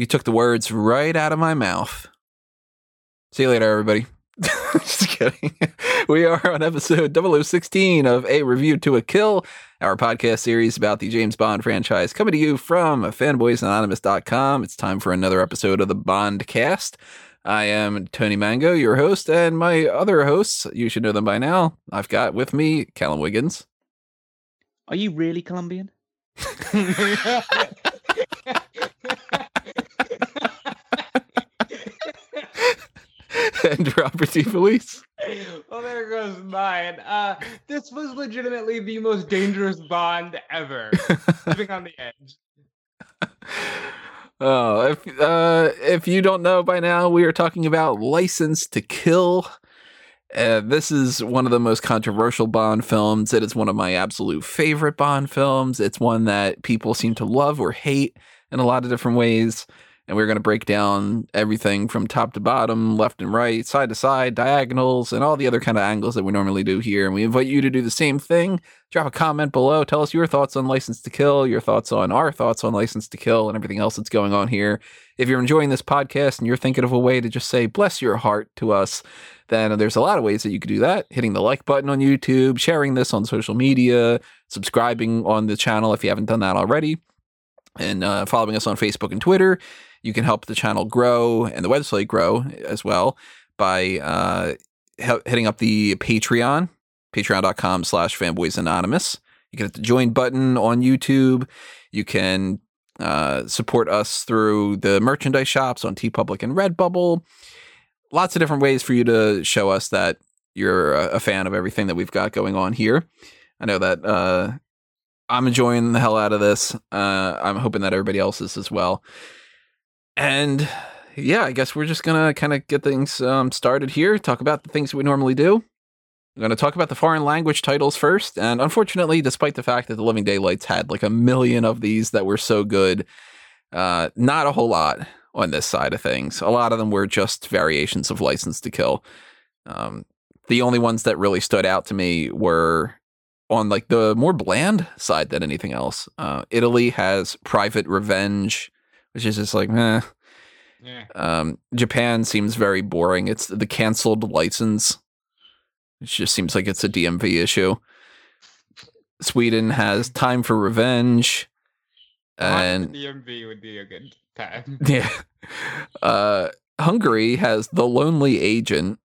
You took the words right out of my mouth. See you later, everybody. Just kidding. We are on episode 0016 of A Review to a Kill, our podcast series about the James Bond franchise, coming to you from fanboysanonymous.com. It's time for another episode of the Bond cast. I am Tony Mango, your host, and my other hosts, you should know them by now. I've got with me Callum Wiggins. Are you really Colombian? and Robert D. Felice. well, there goes mine. Uh, this was legitimately the most dangerous Bond ever. Living on the edge. Oh, if uh, if you don't know by now, we are talking about License to Kill. Uh, this is one of the most controversial Bond films. It is one of my absolute favorite Bond films. It's one that people seem to love or hate in a lot of different ways and we're going to break down everything from top to bottom, left and right, side to side, diagonals, and all the other kind of angles that we normally do here. And we invite you to do the same thing. Drop a comment below. Tell us your thoughts on License to Kill, your thoughts on our thoughts on License to Kill, and everything else that's going on here. If you're enjoying this podcast and you're thinking of a way to just say bless your heart to us, then there's a lot of ways that you could do that. Hitting the like button on YouTube, sharing this on social media, subscribing on the channel if you haven't done that already, and uh, following us on Facebook and Twitter. You can help the channel grow and the website grow as well by uh, hitting up the Patreon, patreon.com slash fanboysanonymous. You can hit the join button on YouTube. You can uh, support us through the merchandise shops on TeePublic and Redbubble. Lots of different ways for you to show us that you're a fan of everything that we've got going on here. I know that uh, I'm enjoying the hell out of this. Uh, I'm hoping that everybody else is as well. And yeah, I guess we're just gonna kind of get things um, started here. Talk about the things we normally do. I'm going to talk about the foreign language titles first. And unfortunately, despite the fact that the Living Daylights had like a million of these that were so good, uh, not a whole lot on this side of things. A lot of them were just variations of License to Kill. Um, the only ones that really stood out to me were on like the more bland side than anything else. Uh, Italy has Private Revenge which is just like, meh. Yeah. Um, Japan seems very boring. It's the canceled license. It just seems like it's a DMV issue. Sweden has Time for Revenge. And DMV would be a good time. Yeah. Uh, Hungary has The Lonely Agent,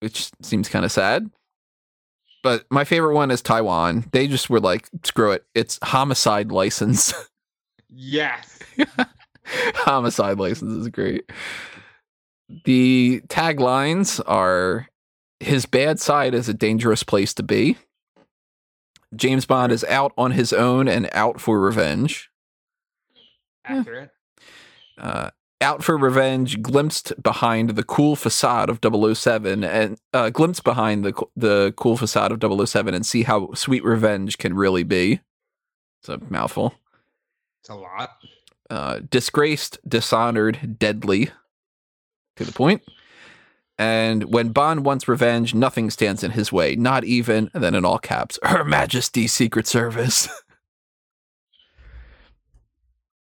which seems kind of sad. But my favorite one is Taiwan. They just were like, screw it. It's homicide license. Yes. Homicide license is great. The taglines are his bad side is a dangerous place to be. James Bond is out on his own and out for revenge. Accurate. Uh, out for revenge, glimpsed behind the cool facade of 007 and uh, glimpsed behind the the cool facade of 007 and see how sweet revenge can really be. It's a mouthful. It's a lot. Uh, disgraced, dishonored, deadly. To the point. And when Bond wants revenge, nothing stands in his way, not even, and then in all caps, Her Majesty's Secret Service.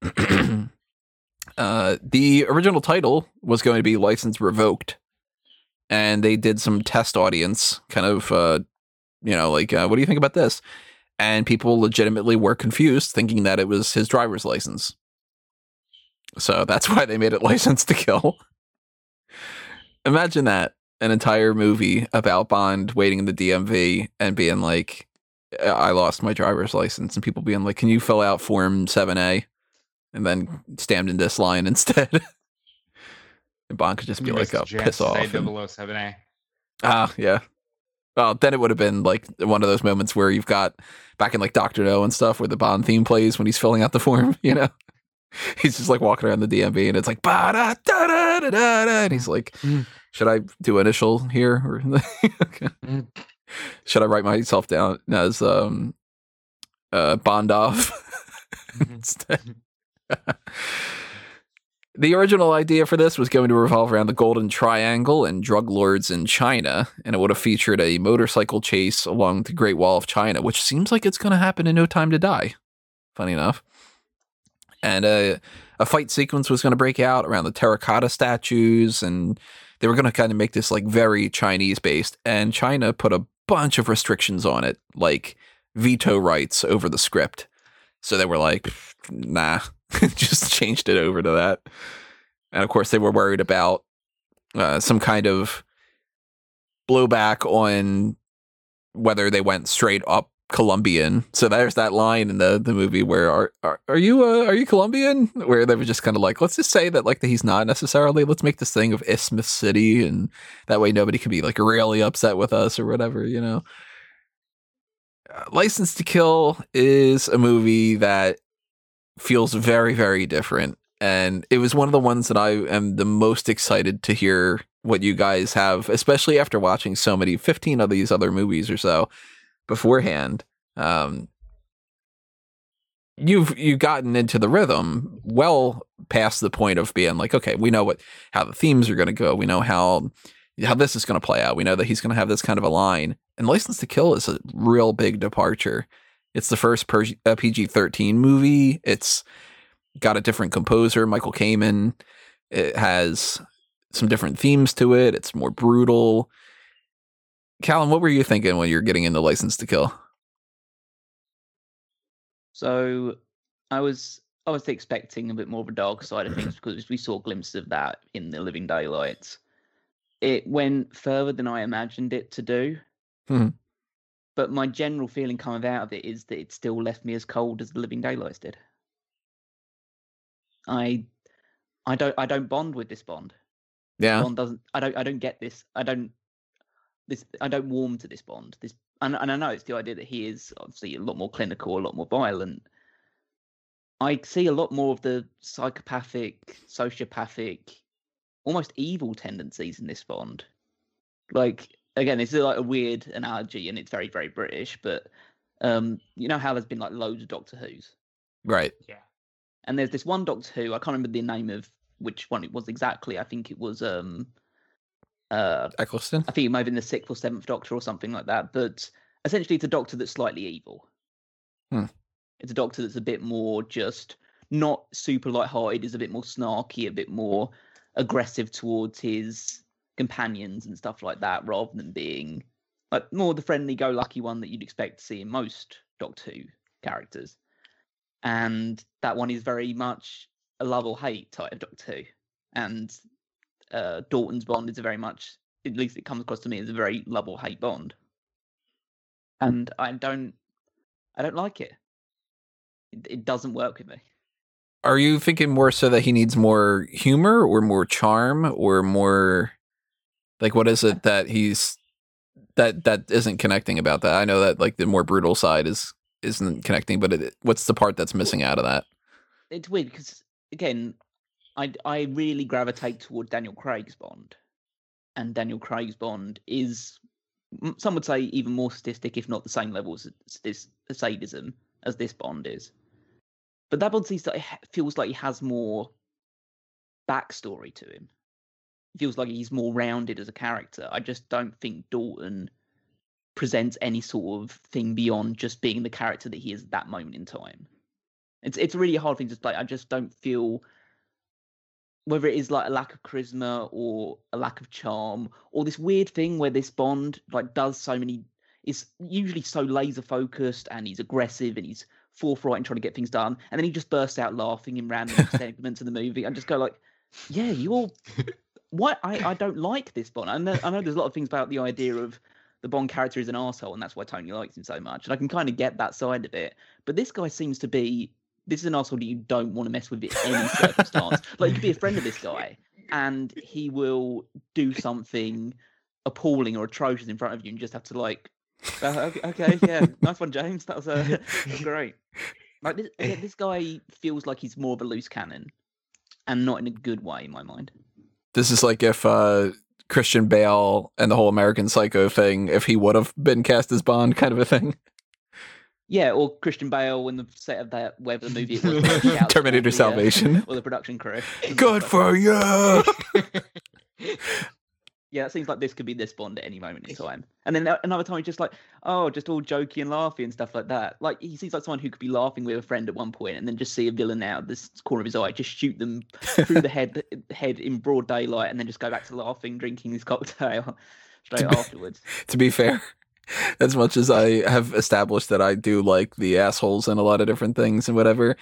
uh, the original title was going to be License Revoked. And they did some test audience, kind of, uh, you know, like, uh, what do you think about this? And people legitimately were confused, thinking that it was his driver's license. So that's why they made it License to Kill. Imagine that an entire movie about Bond waiting in the DMV and being like, I lost my driver's license, and people being like, Can you fill out Form 7A? And then stand in this line instead. and Bond could just be like, Oh, piss off. And, 007A. Ah, yeah. Well, then it would have been like one of those moments where you've got back in like Doctor No and stuff, where the Bond theme plays when he's filling out the form, you know? he's just like walking around the DMV and it's like da da da da da and he's like, mm. should I do initial here or okay. mm. should I write myself down as um uh Bondoff mm-hmm. instead? the original idea for this was going to revolve around the Golden Triangle and drug lords in China, and it would have featured a motorcycle chase along the Great Wall of China, which seems like it's going to happen in No Time to Die. Funny enough. And a a fight sequence was going to break out around the terracotta statues, and they were going to kind of make this like very Chinese based. And China put a bunch of restrictions on it, like veto rights over the script. So they were like, nah, just changed it over to that. And of course, they were worried about uh, some kind of blowback on whether they went straight up Colombian. So there's that line in the, the movie where are are, are you uh, are you Colombian? Where they were just kind of like, let's just say that like that he's not necessarily. Let's make this thing of Isthmus City, and that way nobody can be like really upset with us or whatever, you know. Uh, License to Kill is a movie that feels very very different, and it was one of the ones that I am the most excited to hear what you guys have, especially after watching so many, 15 of these other movies or so beforehand. Um, you've you've gotten into the rhythm well past the point of being like, okay, we know what how the themes are going to go. We know how how this is going to play out. We know that he's going to have this kind of a line. And License to Kill is a real big departure. It's the first PG thirteen movie. It's got a different composer, Michael Kamen. It has some different themes to it. It's more brutal. Callum, what were you thinking when you were getting into License to Kill? So I was obviously expecting a bit more of a dark side of things because we saw glimpses of that in the Living Daylights. It went further than I imagined it to do. Hmm. But my general feeling coming out of it is that it still left me as cold as the Living Daylights did. I I don't I don't bond with this Bond. Yeah. Bond doesn't. I don't. I don't get this. I don't. This. I don't warm to this Bond. This. And, and I know it's the idea that he is obviously a lot more clinical, a lot more violent. I see a lot more of the psychopathic, sociopathic, almost evil tendencies in this Bond. Like again, this is like a weird analogy, and it's very, very British. But um, you know how there's been like loads of Doctor Who's, right? Yeah. And there's this one Doctor Who. I can't remember the name of which one it was exactly. I think it was um uh Eccleston. I think it might have been the sixth or seventh Doctor or something like that. But essentially, it's a Doctor that's slightly evil. Hmm. It's a Doctor that's a bit more just not super light-hearted. Is a bit more snarky, a bit more aggressive towards his companions and stuff like that, rather than being like more the friendly-go-lucky one that you'd expect to see in most Doctor Who characters. And that one is very much a love or hate type of Doctor Who, and uh, Dalton's Bond is a very much, at least it comes across to me as a very love or hate Bond, and I don't, I don't like it. It, it doesn't work with me. Are you thinking more so that he needs more humor or more charm or more like what is it that he's that that isn't connecting about that? I know that like the more brutal side is isn't connecting, but it, what's the part that's missing out of that? It's weird because again, I I really gravitate toward Daniel Craig's Bond, and Daniel Craig's Bond is some would say even more sadistic, if not the same level this sadism as this Bond is. But that Bond seems that feels like he has more backstory to him. It feels like he's more rounded as a character. I just don't think Dalton presents any sort of thing beyond just being the character that he is at that moment in time. It's it's a really hard thing to play. I just don't feel whether it is like a lack of charisma or a lack of charm or this weird thing where this Bond like does so many is usually so laser focused and he's aggressive and he's forthright and trying to get things done and then he just bursts out laughing in random segments of the movie and just go like yeah you're what I, I don't like this Bond. I know, I know there's a lot of things about the idea of the Bond character is an asshole and that's why Tony likes him so much and I can kind of get that side of it but this guy seems to be this is an asshole that you don't want to mess with in any circumstance. like you could be a friend of this guy, and he will do something appalling or atrocious in front of you, and you just have to like, uh, okay, okay, yeah, nice one, James. That was, uh, that was great. Like this, this guy feels like he's more of a loose cannon, and not in a good way, in my mind. This is like if uh, Christian Bale and the whole American Psycho thing, if he would have been cast as Bond, kind of a thing. Yeah, or Christian Bale when the set of that whatever the movie it was, Terminator the, Salvation, uh, or the production crew. Good for you. Yeah, it seems like this could be this Bond at any moment in time. And then another time, he's just like, oh, just all jokey and laughy and stuff like that. Like he seems like someone who could be laughing with a friend at one point, and then just see a villain out of this corner of his eye, just shoot them through the head, head in broad daylight, and then just go back to laughing, drinking his cocktail straight be- afterwards. to be fair, as much as I have established that I do like the assholes and a lot of different things and whatever,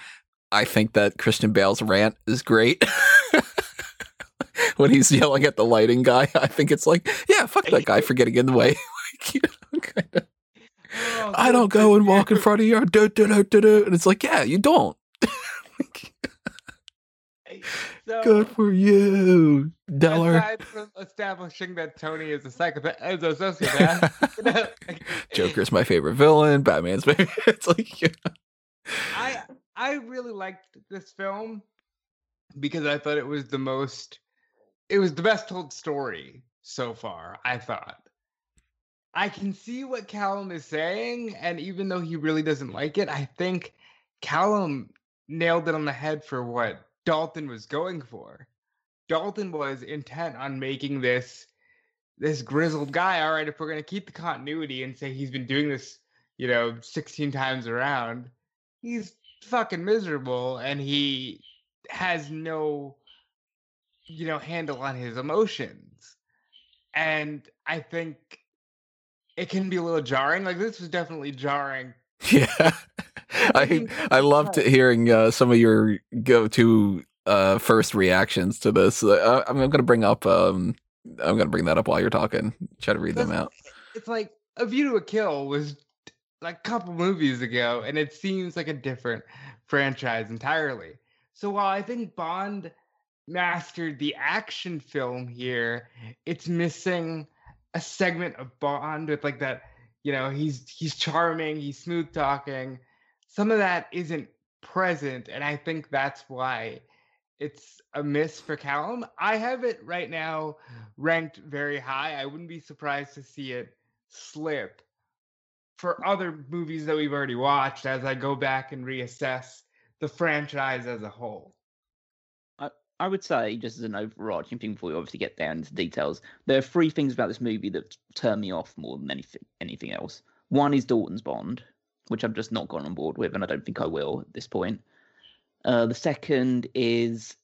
I think that Christian Bale's rant is great. when he's yelling at the lighting guy, I think it's like, yeah, fuck that guy for getting in the way. like, you know, kinda, Oh, I don't go and walk in front of your do, do, do, do, do. and it's like, yeah, you don't. So, Good for you, Deller. Aside from establishing that Tony is a psychopath, is a sociopath, you know, like, Joker's my favorite villain. Batman's favorite. It's like, yeah. I I really liked this film because I thought it was the most it was the best told story so far, I thought. I can see what Callum is saying, and even though he really doesn't like it, I think Callum nailed it on the head for what Dalton was going for. Dalton was intent on making this this grizzled guy. All right, if we're gonna keep the continuity and say he's been doing this, you know, 16 times around, he's fucking miserable and he has no you know handle on his emotions and i think it can be a little jarring like this was definitely jarring Yeah, I I loved hearing uh, some of your go to uh, first reactions to this. Uh, I'm going to bring up. Um, I'm going to bring that up while you're talking. Try to read them out. it's like a view to a kill was like a couple movies ago and it seems like a different franchise entirely so while i think bond mastered the action film here it's missing a segment of bond with like that you know he's he's charming he's smooth talking some of that isn't present and i think that's why it's a miss for Callum. I have it right now ranked very high. I wouldn't be surprised to see it slip for other movies that we've already watched as I go back and reassess the franchise as a whole. I would say, just as an overarching thing before we obviously get down into details, there are three things about this movie that turn me off more than anything anything else. One is Dalton's Bond, which I've just not gone on board with, and I don't think I will at this point. Uh, the second is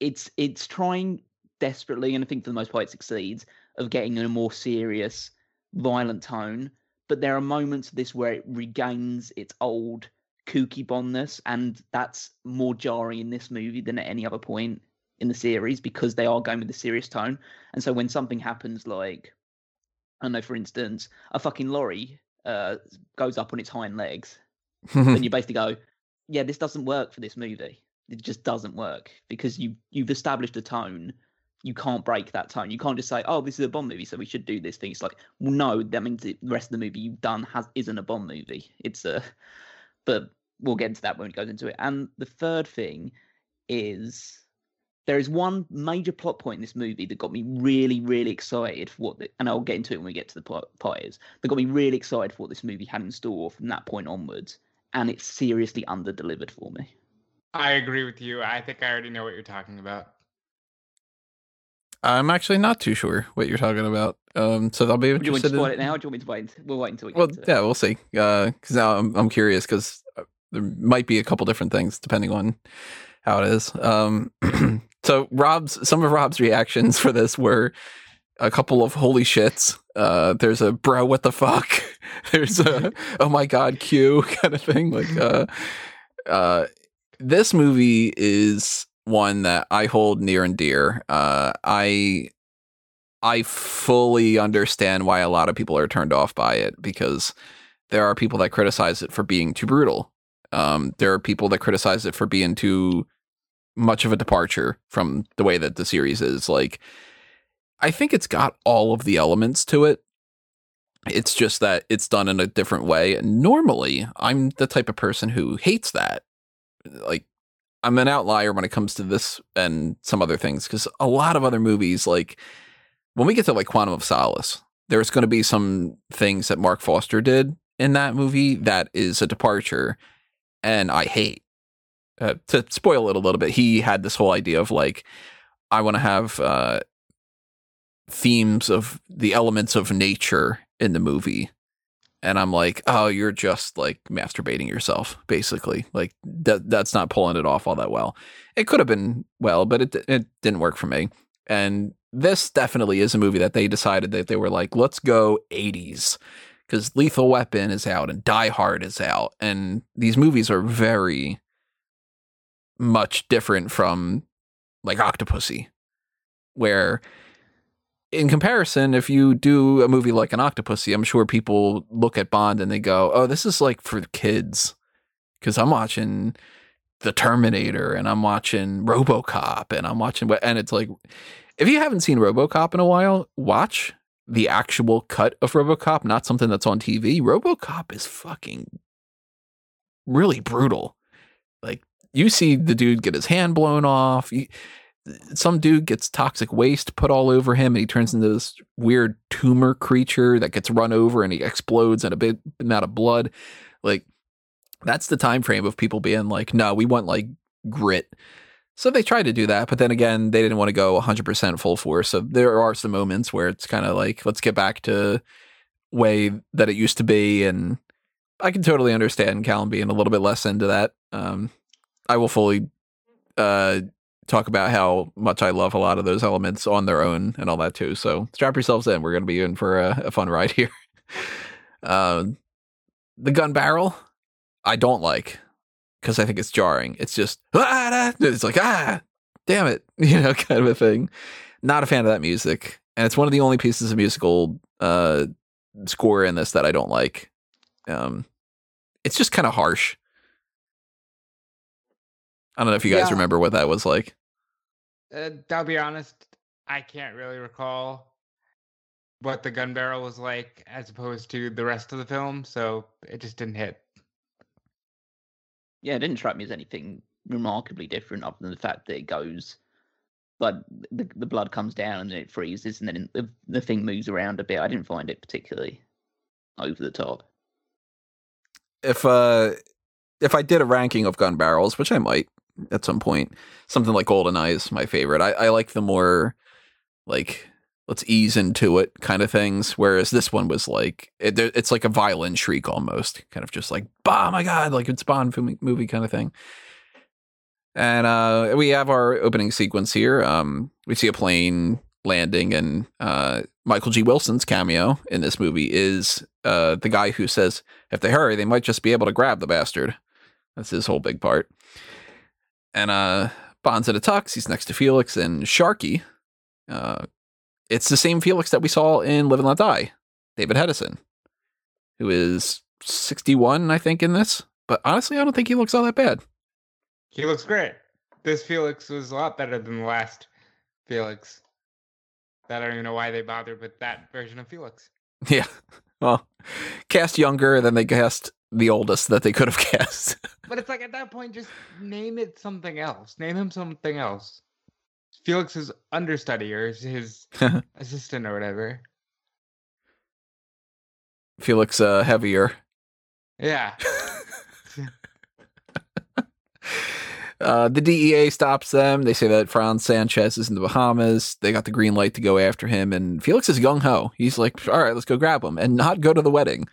it's it's trying desperately, and I think for the most part it succeeds, of getting in a more serious, violent tone. But there are moments of this where it regains its old kooky bondness, and that's more jarring in this movie than at any other point in the series because they are going with the serious tone. And so when something happens, like I don't know, for instance, a fucking lorry uh, goes up on its hind legs, then you basically go, "Yeah, this doesn't work for this movie. It just doesn't work because you you've established a tone." You can't break that tone. You can't just say, "Oh, this is a Bond movie, so we should do this thing." It's like, well, no, that means the rest of the movie you've done has isn't a Bond movie. It's a, but we'll get into that when it goes into it. And the third thing is there is one major plot point in this movie that got me really, really excited for what, the, and I'll get into it when we get to the plot part is that got me really excited for what this movie had in store from that point onwards, and it's seriously under delivered for me. I agree with you. I think I already know what you're talking about. I'm actually not too sure what you're talking about. Um, so I'll be interested. Do you want to spoil in, it now? Or do you want me to wait? We'll wait until we get Well, to it. yeah, we'll see. Because now I'm I'm curious because there might be a couple different things depending on how it is. Um, so Rob's some of Rob's reactions for this were a couple of holy shits. Uh, there's a bro, what the fuck? There's a oh my god, Q kind of thing. Like, uh, uh, this movie is one that I hold near and dear. Uh, I I fully understand why a lot of people are turned off by it because there are people that criticize it for being too brutal. Um, there are people that criticize it for being too much of a departure from the way that the series is. Like, I think it's got all of the elements to it. It's just that it's done in a different way. Normally, I'm the type of person who hates that. Like, I'm an outlier when it comes to this and some other things because a lot of other movies, like when we get to like Quantum of Solace, there's going to be some things that Marc Forster did in that movie that is a departure, and I hate. Uh, to spoil it a little bit, he had this whole idea of like, I want to have uh, themes of the elements of nature in the movie and I'm like, oh, you're just like masturbating yourself, basically. Like that that's not pulling it off all that well. It could have been well, but it it didn't work for me. And this definitely is a movie that they decided that they were like, let's go 80s because Lethal Weapon is out and Die Hard is out, and these movies are very much different from like Octopussy, where in comparison, if you do a movie like an Octopussy, I'm sure people look at Bond and they go, "Oh, this is like for kids," because I'm watching The Terminator and I'm watching RoboCop and I'm watching, what, and it's like, if you haven't seen RoboCop in a while, watch the actual cut of RoboCop, not something that's on TV. RoboCop is fucking really brutal. Like you see the dude get his hand blown off. Some dude gets toxic waste put all over him and he turns into this weird tumor creature that gets run over and he explodes in a big amount of blood. Like that's the time frame of people being like no we want like grit. So they tried to do that but then again they didn't want to go 100% full force. So there are some moments where it's kind of like let's get back to way that it used to be and i can totally understand Callum being a little bit less into that um, i will fully uh, talk about how much I love a lot of those elements on their own and all that too. So strap yourselves in. We're going to be in for a, a fun ride here. uh, the gun barrel, I don't like because I think it's jarring. It's just ah, it's like ah, damn it, you know, kind of a thing. Not a fan of that music, and it's one of the only pieces of musical uh, score in this that I don't like. Um, it's just kind of harsh. I don't know if you guys yeah. remember what that was like. Uh, I'll be honest, I can't really recall what the gun barrel was like as opposed to the rest of the film, so it just didn't hit. Yeah, it didn't strike me as anything remarkably different other than the fact that it goes but the, the blood comes down and then it freezes and then the, the thing moves around a bit. I didn't find it particularly over the top. If uh if I did a ranking of gun barrels, which I might, at some point. Something like GoldenEye is my favorite. I, I like the more like let's ease into it kind of things. Whereas this one was like it, it's like a violin shriek almost, kind of just like oh my god, like it's Bond movie kind of thing. And uh, we have our opening sequence here. Um, we see a plane landing, and uh, Michael G. Wilson's cameo in this movie is uh, the guy who says, "If they hurry, they might just be able to grab the bastard." That's his whole big part and uh, Bond's at a tux. He's next to Felix and Sharky. Uh, it's the same Felix that we saw in Live and Let Die, David Hedison, who is 61, I think, in this. But honestly, I don't think he looks all that bad. He looks great. This Felix was a lot better than the last Felix. I don't even know why they bothered with that version of Felix. Yeah. Well, cast younger than they cast the oldest that they could have cast. but it's like at that point, just name it something else. Name him something else. Felix's understudy or his assistant or whatever. Felix uh, heavier. Yeah. uh, the DEA stops them. They say that Franz Sanchez is in the Bahamas. They got the green light to go after him, and Felix is gung ho. He's like, "All right, let's go grab him," and not go to the wedding.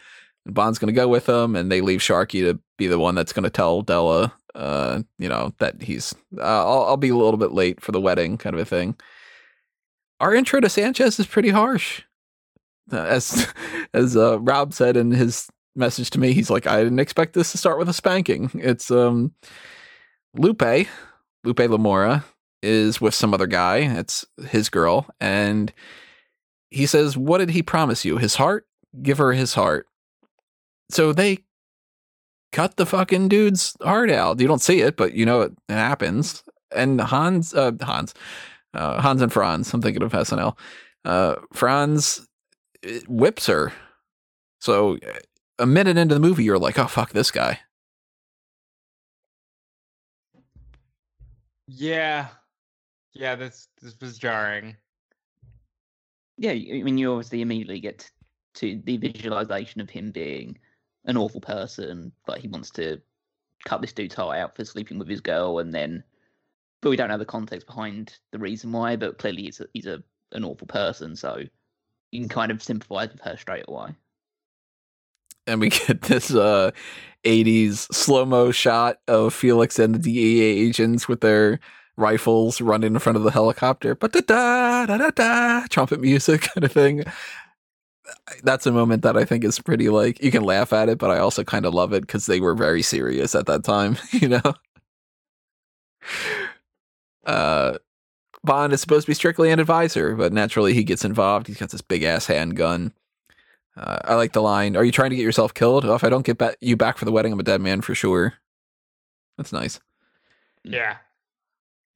And Bond's going to go with him, and they leave Sharky to be the one that's going to tell Della, uh, you know, that he's. Uh, I'll, I'll be a little bit late for the wedding, kind of a thing. Our intro to Sanchez is pretty harsh, uh, as as uh, Rob said in his message to me. He's like, I didn't expect this to start with a spanking. It's um, Lupe, Lupe Lamora is with some other guy. It's his girl, and he says, "What did he promise you? His heart? Give her his heart." So they cut the fucking dude's heart out. You don't see it, but you know it happens. And Hans, uh, Hans, uh, Hans and Franz. I'm thinking of SNL. Uh, Franz uh, whips her. So a minute into the movie, you're like, "Oh fuck this guy." Yeah, yeah. This this was jarring. Yeah, I mean, you obviously immediately get to the visualization of him being an awful person, but he wants to cut this dude's heart out for sleeping with his girl, and then, but we don't know the context behind the reason why. But clearly, he's a, he's a an awful person, so you can kind of sympathize with her straight away. And we get this uh 80s slow-mo shot of Felix and the DEA agents with their rifles running in front of the helicopter. But da da da da trumpet music kind of thing. That's a moment that I think is pretty like you can laugh at it, but I also kind of love it because they were very serious at that time, you know. Uh Bond is supposed to be strictly an advisor, but naturally he gets involved. He's got this big ass handgun. Uh, I like the line, "Are you trying to get yourself killed? Oh, if I don't get ba- you back for the wedding, I'm a dead man for sure." That's nice. Yeah.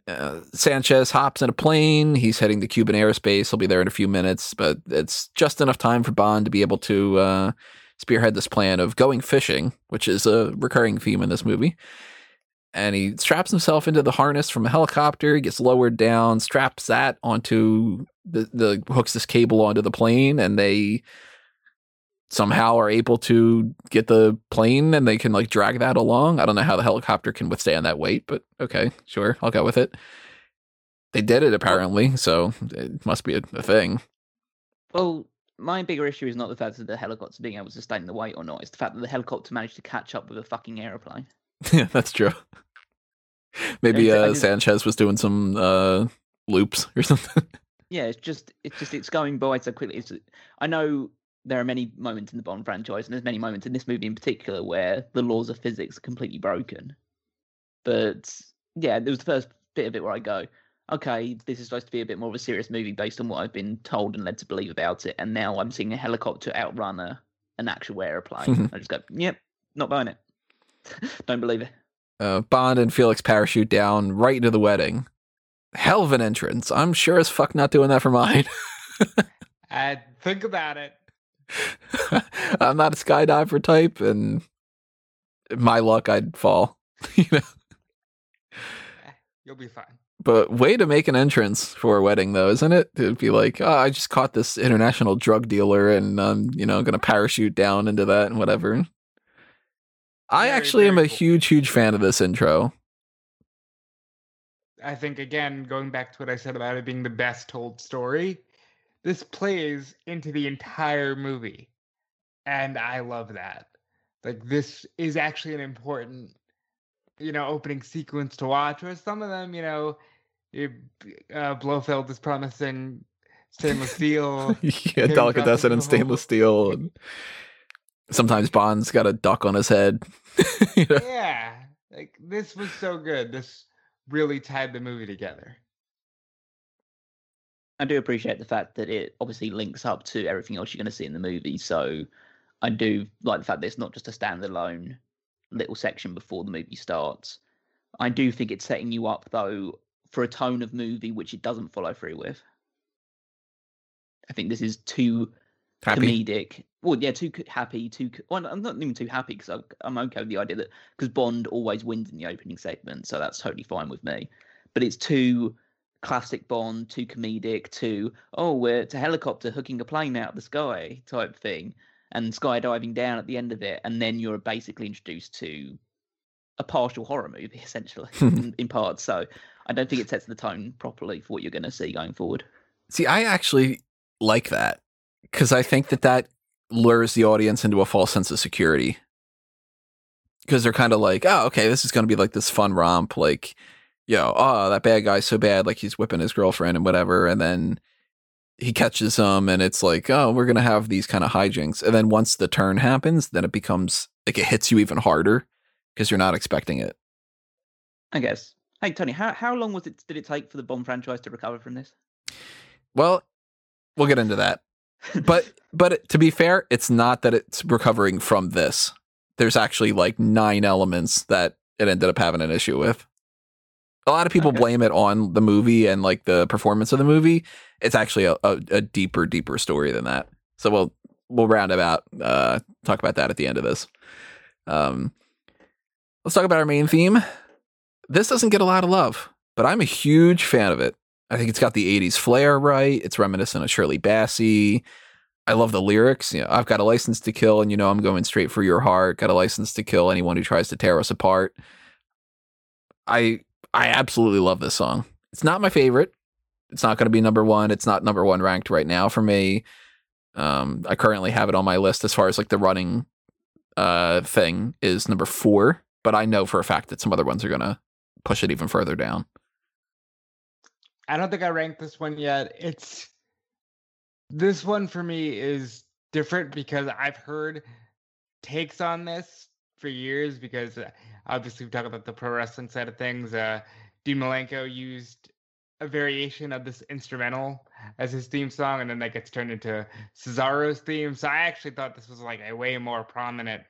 Uh, Sanchez hops in a plane. He's heading to Cuban airspace. He'll be there in a few minutes, but it's just enough time for Bond to be able to uh, spearhead this plan of going fishing, which is a recurring theme in this movie. And he straps himself into the harness from a helicopter. He gets lowered down, straps that onto the, the hooks this cable onto the plane, and they somehow are able to get the plane and they can like drag that along. I don't know how the helicopter can withstand that weight, but okay, sure, I'll go with it. They did it apparently, so it must be a, a thing. Well, my bigger issue is not the fact that the helicopter being able to sustain the weight or not. It's the fact that the helicopter managed to catch up with a fucking aeroplane. yeah, that's true. Maybe uh, Sanchez was doing some uh, loops or something. Yeah, it's just it's just it's going by so quickly. It's, I know there are many moments in the Bond franchise, and there's many moments in this movie in particular where the laws of physics are completely broken. But yeah, there was the first bit of it where I go, okay, this is supposed to be a bit more of a serious movie based on what I've been told and led to believe about it, and now I'm seeing a helicopter outrun a, an actual aeroplane. I just go, yep, not buying it. Don't believe it. Uh, Bond and Felix parachute down right into the wedding. Hell of an entrance. I'm sure as fuck not doing that for mine. Uh, think about it. I'm not a skydiver type, and my luck, I'd fall. you know? Eh, You'll be fine. But way to make an entrance for a wedding, though, isn't it? To be like, oh, I just caught this international drug dealer, and I'm, you know, gonna parachute down into that and whatever. I Very, actually am a cool. huge, huge fan of this intro. I think again, going back to what I said about it being the best told story, this plays into the entire movie. And I love that. Like this is actually an important, you know, opening sequence to watch. Where some of them, you know, you, uh, Blofeld is promising stainless steel. yeah, delicatessen and stainless steel. And sometimes Bond's got a duck on his head. You know? yeah, like this was so good. This really tied the movie together. I do appreciate the fact that it obviously links up to everything else you're going to see in the movie. So I do like the fact that it's not just a standalone little section before the movie starts. I do think it's setting you up though for a tone of movie which it doesn't follow through with. I think this is too Happy. comedic. Well, yeah, too happy. Too well, I'm not even too happy because I'm okay with the idea that because Bond always wins in the opening segment, so that's totally fine with me. But it's too classic Bond, too comedic, too oh, we're it's a helicopter hooking a plane out of the sky type thing, and skydiving down at the end of it, and then you're basically introduced to a partial horror movie essentially in, in parts. So I don't think it sets the tone properly for what you're going to see going forward. See, I actually like that because I think that that lures the audience into a false sense of security. Because they're kind of like, oh, okay, this is going to be like this fun romp. Like, you know, oh, that bad guy's so bad. Like, he's whipping his girlfriend and whatever. And then he catches him, and it's like, oh, we're going to have these kind of hijinks. And then once the turn happens, then it becomes like it hits you even harder because you're not expecting it. I guess. Hey Tony, how how long was it did it take for the Bond franchise to recover from this? Well, we'll get into that. but but to be fair, it's not that it's recovering from this. There's actually like nine elements that it ended up having an issue with. A lot of people Okay. blame it on the movie and like the performance of the movie. It's actually a, a, a deeper, deeper story than that. So we'll we'll round about uh talk about that at the end of this. Um let's talk about our main theme. This doesn't get a lot of love, but I'm a huge fan of it. I think it's got the 80s flair right. It's reminiscent of Shirley Bassey. I love the lyrics. You know, I've got a license to kill, and you know I'm going straight for your heart. Got a license to kill anyone who tries to tear us apart. I I absolutely love this song. It's not my favorite. it's not going to be number one. It's not number one ranked right now for me. Um, I currently have it on my list as far as like the running uh thing is number four, but I know for a fact that some other ones are gonna push it even further down. I don't think I ranked this one yet. It's this one for me is different because I've heard takes on this for years because uh, obviously we talk about the pro wrestling side of things. Uh, Dean Malenko used a variation of this instrumental as his theme song, and then that gets turned into Cesaro's theme. So I actually thought this was like a way more prominent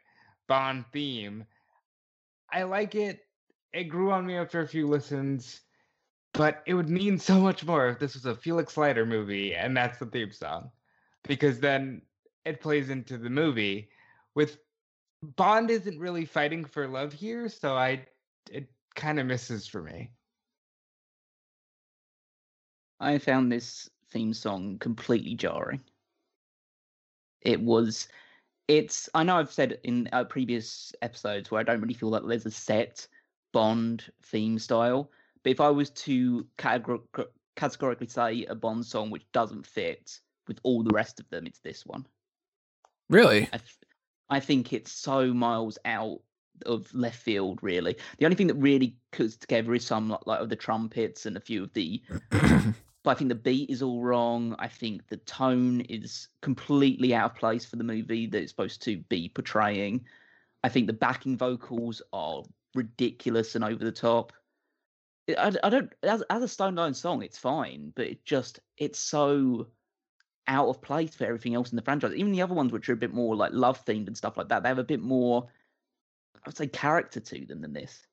Bond theme. I like it. It grew on me after a few listens, but it would mean so much more if this was a Felix Leiter movie and that's the theme song, because then it plays into the movie. With Bond isn't really fighting for love here, so I it kind of misses for me. I found this theme song completely jarring. It was, it's. I know I've said in uh, previous episodes where I don't really feel like there's a set Bond theme style, but if I was to categor- categorically say a Bond song which doesn't fit with all the rest of them, it's this one. Really? I, th- I think it's so miles out of left field. Really, the only thing that really cuts together is some like, like of the trumpets and a few of the. but I think the beat is all wrong. I think the tone is completely out of place for the movie that it's supposed to be portraying. I think the backing vocals are ridiculous and over the top. I, I don't as, as a Stone song, it's fine, but it just it's so out of place for everything else in the franchise. Even the other ones, which are a bit more like love themed and stuff like that, they have a bit more, I would say, character to them than this.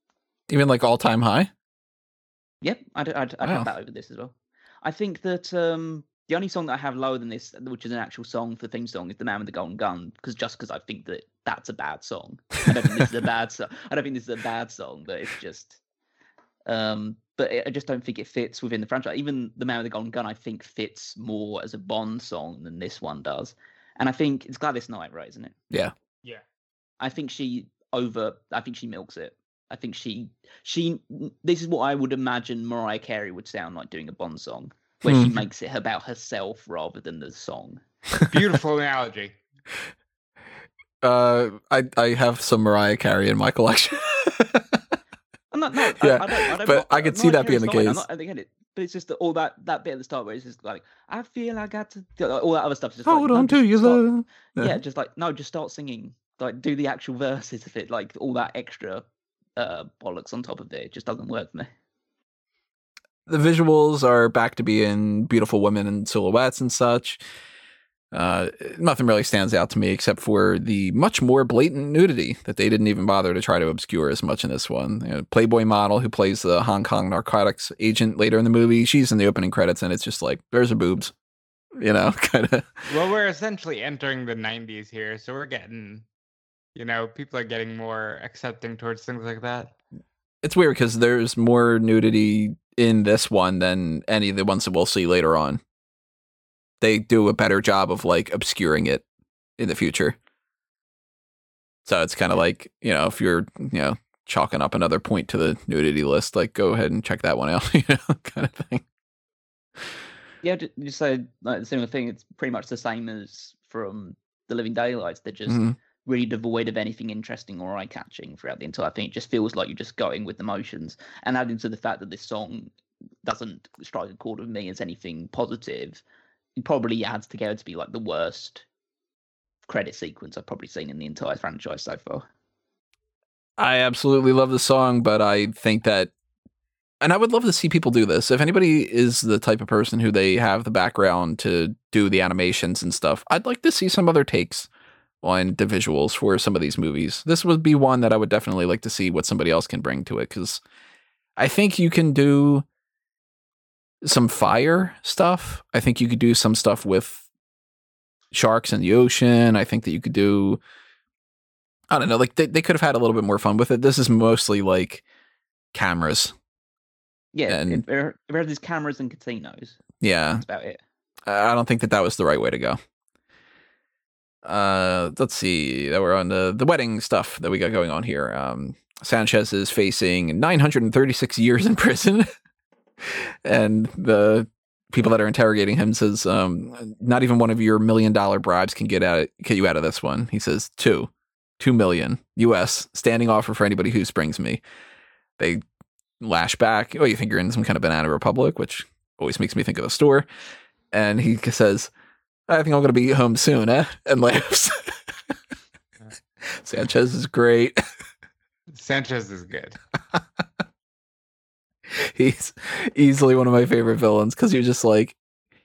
Even like all time high? Yep, I'd, I'd, I'd Wow. have that over this as well. I think that um, the only song that I have lower than this, which is an actual song for the theme song, is "The Man with the Golden Gun," because just because I think that that's a bad song. I don't think this is a bad song. I don't think this is a bad song, but it's just. Um, but I just don't think it fits within the franchise. Even "The Man with the Golden Gun," I think fits more as a Bond song than this one does. And I think it's Gladys Knight, right? Isn't it? Yeah. Yeah. I think she over. I think she milks it. I think she she. This is what I would imagine Mariah Carey would sound like doing a Bond song, where she Hmm. makes it about herself rather than the song. Beautiful analogy. Uh, I I have some Mariah Carey in my collection. Not. No, Yeah, I, I don't. I don't but want- I could see that being the Carey's fine, I'm case. not, it. But it's just that all that that bit at the start where it's just like, I feel I got to all that other stuff. Just Hold like, on no, to your start- Yeah. yeah, just like no, just start singing. Like do the actual verses of it. Like all that extra uh bollocks on top of it. It just doesn't work for me. the visuals are back to being beautiful women and silhouettes and such. Uh, nothing really stands out to me except for the much more blatant nudity that they didn't even bother to try to obscure as much in this one. You know, Playboy model who plays the Hong Kong narcotics agent later in the movie, she's in the opening credits, and it's just like there's her boobs, you know, kind of. Well, we're essentially entering the 90s here, so we're getting, you know, people are getting more accepting towards things like that. It's weird because there's more nudity in this one than any of the ones that we'll see later on. They do a better job of like obscuring it in the future. So it's kind of like, you know, if you're, you know, chalking up another point to the nudity list, like go ahead and check that one out, you know, kind of thing. Yeah, ju- just say like the similar thing. It's pretty much the same as from the Living Daylights. They're just Mhm. really devoid of anything interesting or eye catching throughout the entire thing. It just feels like you're just going with the motions. And adding to the fact that this song doesn't strike a chord with me as anything positive, probably adds together to be like the worst credit sequence I've probably seen in the entire franchise so far. I absolutely love the song, but I think that, and I would love to see people do this. If anybody is the type of person who they have the background to do the animations and stuff, I'd like to see some other takes on the visuals for some of these movies. This would be one that I would definitely like to see what somebody else can bring to it because I think you can do some fire stuff. I think you could do some stuff with sharks in the ocean. I think that you could do I don't know, like they, they could have had a little bit more fun with it. This is mostly like cameras. Yeah, And- there, if there's cameras and casinos, Yeah. that's about it. I don't think that that was the right way to go. Uh, let's see. That we're on the the wedding stuff that we got going on here. Um, Sanchez is facing 936 years in prison, and the people that are interrogating him says, um, "Not even one of your million dollar bribes can get out get you out of this one." He says, two, two million U.S. standing offer for anybody who springs me." They lash back. Oh, you think you're in some kind of banana republic, which always makes me think of a store. And he says, "I think I'm going to be home soon," eh? And laughs. Sanchez is great. Sanchez is good. he's easily one of my favorite villains because you're just like,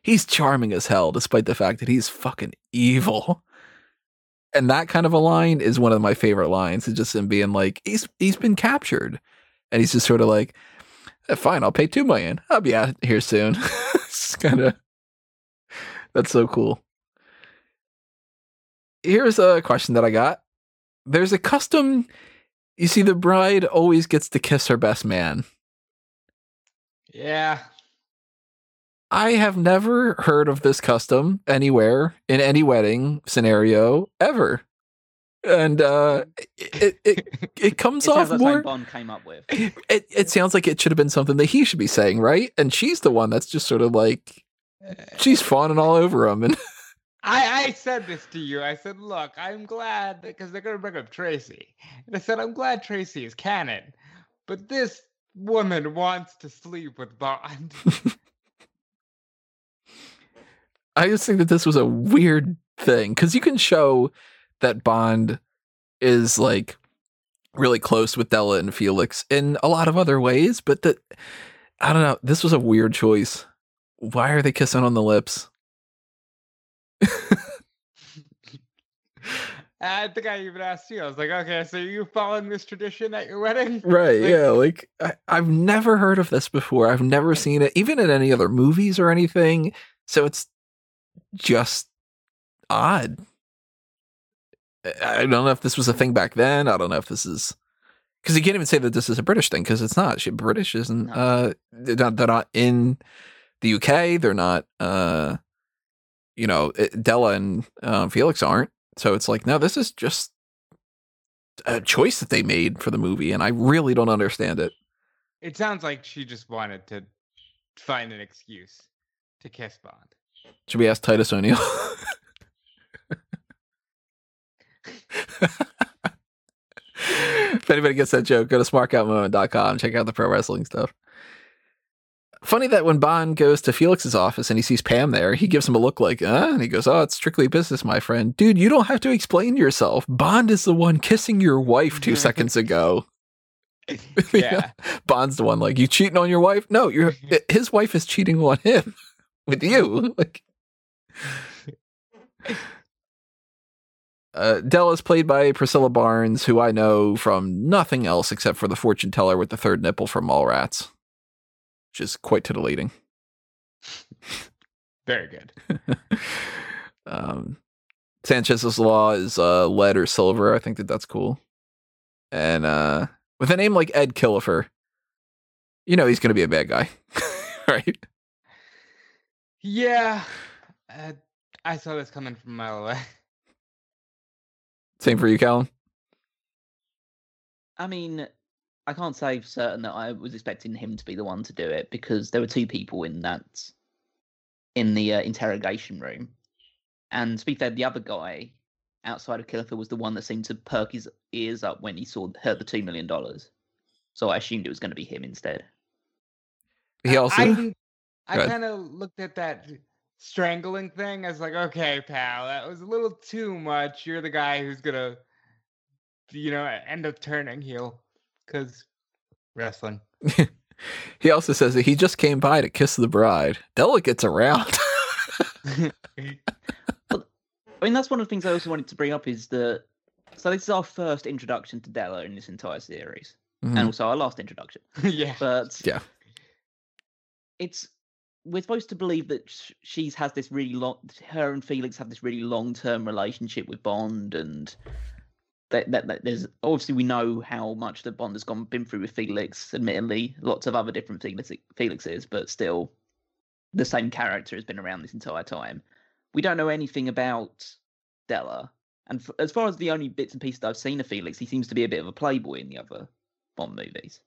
he's charming as hell, despite the fact that he's fucking evil. And that kind of a line is one of my favorite lines. It's just him being like, he's he's been captured, and he's just sort of like, eh, fine, I'll pay two million. I'll be out here soon. it's kind of that's so cool. Here's a question that I got. There's a custom. You see, the bride always gets to kiss her best man. Yeah. I have never heard of this custom anywhere in any wedding scenario ever. And uh it it, it comes It off more Bond came up with. it, it sounds like it should have been something that he should be saying, right? And she's the one that's just sort of like she's fawning all over him and I, I said this to you. I said, look, I'm glad because they're gonna bring up Tracy. And I said, I'm glad Tracy is canon. But this woman wants to sleep with Bond. I just think that this was a weird thing because you can show that Bond is like really close with Della and Felix in a lot of other ways, but that I don't know. This was a weird choice. Why are they kissing on the lips? I think I even asked you. I was like, okay, so are you following this tradition at your wedding? Right. Like- yeah. Like I, I've never heard of this before. I've never seen it, even in any other movies or anything. So it's just odd. I- don't know if this was a thing back then. I don't know if this is because you can't even say that this is a British thing because it's not. She, British isn't. No. Uh, they're not. They're not in the UK. They're not. Uh, you know, it, Della and uh, Felix aren't. So it's like, no, this is just a choice that they made for the movie, and I really don't understand it. It sounds like she just wanted to find an excuse to kiss Bond. Should we ask Titus O'Neil? if anybody gets that joke, go to smarkoutmoment.com, check out the pro wrestling stuff. Funny that when Bond goes to Felix's office and he sees Pam there, he gives him a look like, uh, and he goes, Oh, it's strictly business, my friend. Dude, you don't have to explain yourself. Bond is the one kissing your wife two seconds ago. Yeah. Bond's the one like, You cheating on your wife? No, you're his wife is cheating on him with you. Like Uh, Dell is played by Priscilla Barnes, who I know from nothing else except for the fortune teller with the third nipple from Mallrats, which is quite titillating. Very good. um, Sanchez's Law is uh, lead or silver. I think that that's cool. And uh, with a name like Ed Killifer, you know he's going to be a bad guy, right? Yeah. Uh, I saw this coming from a mile away. Same for you, Callan. I mean, I can't say for certain that I was expecting him to be the one to do it because there were two people in that in the uh, interrogation room, and to be fair, the other guy outside of Killifer was the one that seemed to perk his ears up when he saw heard the two million dollars. So I assumed it was going to be him instead. He also I, I kind of looked at that strangling thing as like, okay, pal, that was a little too much. You're the guy who's gonna, you know, end up turning heel because wrestling. he also says that he just came by to kiss the bride. Della gets around. I mean, that's one of the things I also wanted to bring up is that. So this is our first introduction to Della in this entire series, Mhm. and also our last introduction. yeah. But Yeah. it's we're supposed to believe that she's has this really long. Her and Felix have this really long term relationship with Bond, and that, that, that there's obviously we know how much that Bond has gone been through with Felix. Admittedly, lots of other different Felix Felixes, but still, the same character has been around this entire time. We don't know anything about Della, and f- as far as the only bits and pieces I've seen of Felix, he seems to be a bit of a playboy in the other Bond movies,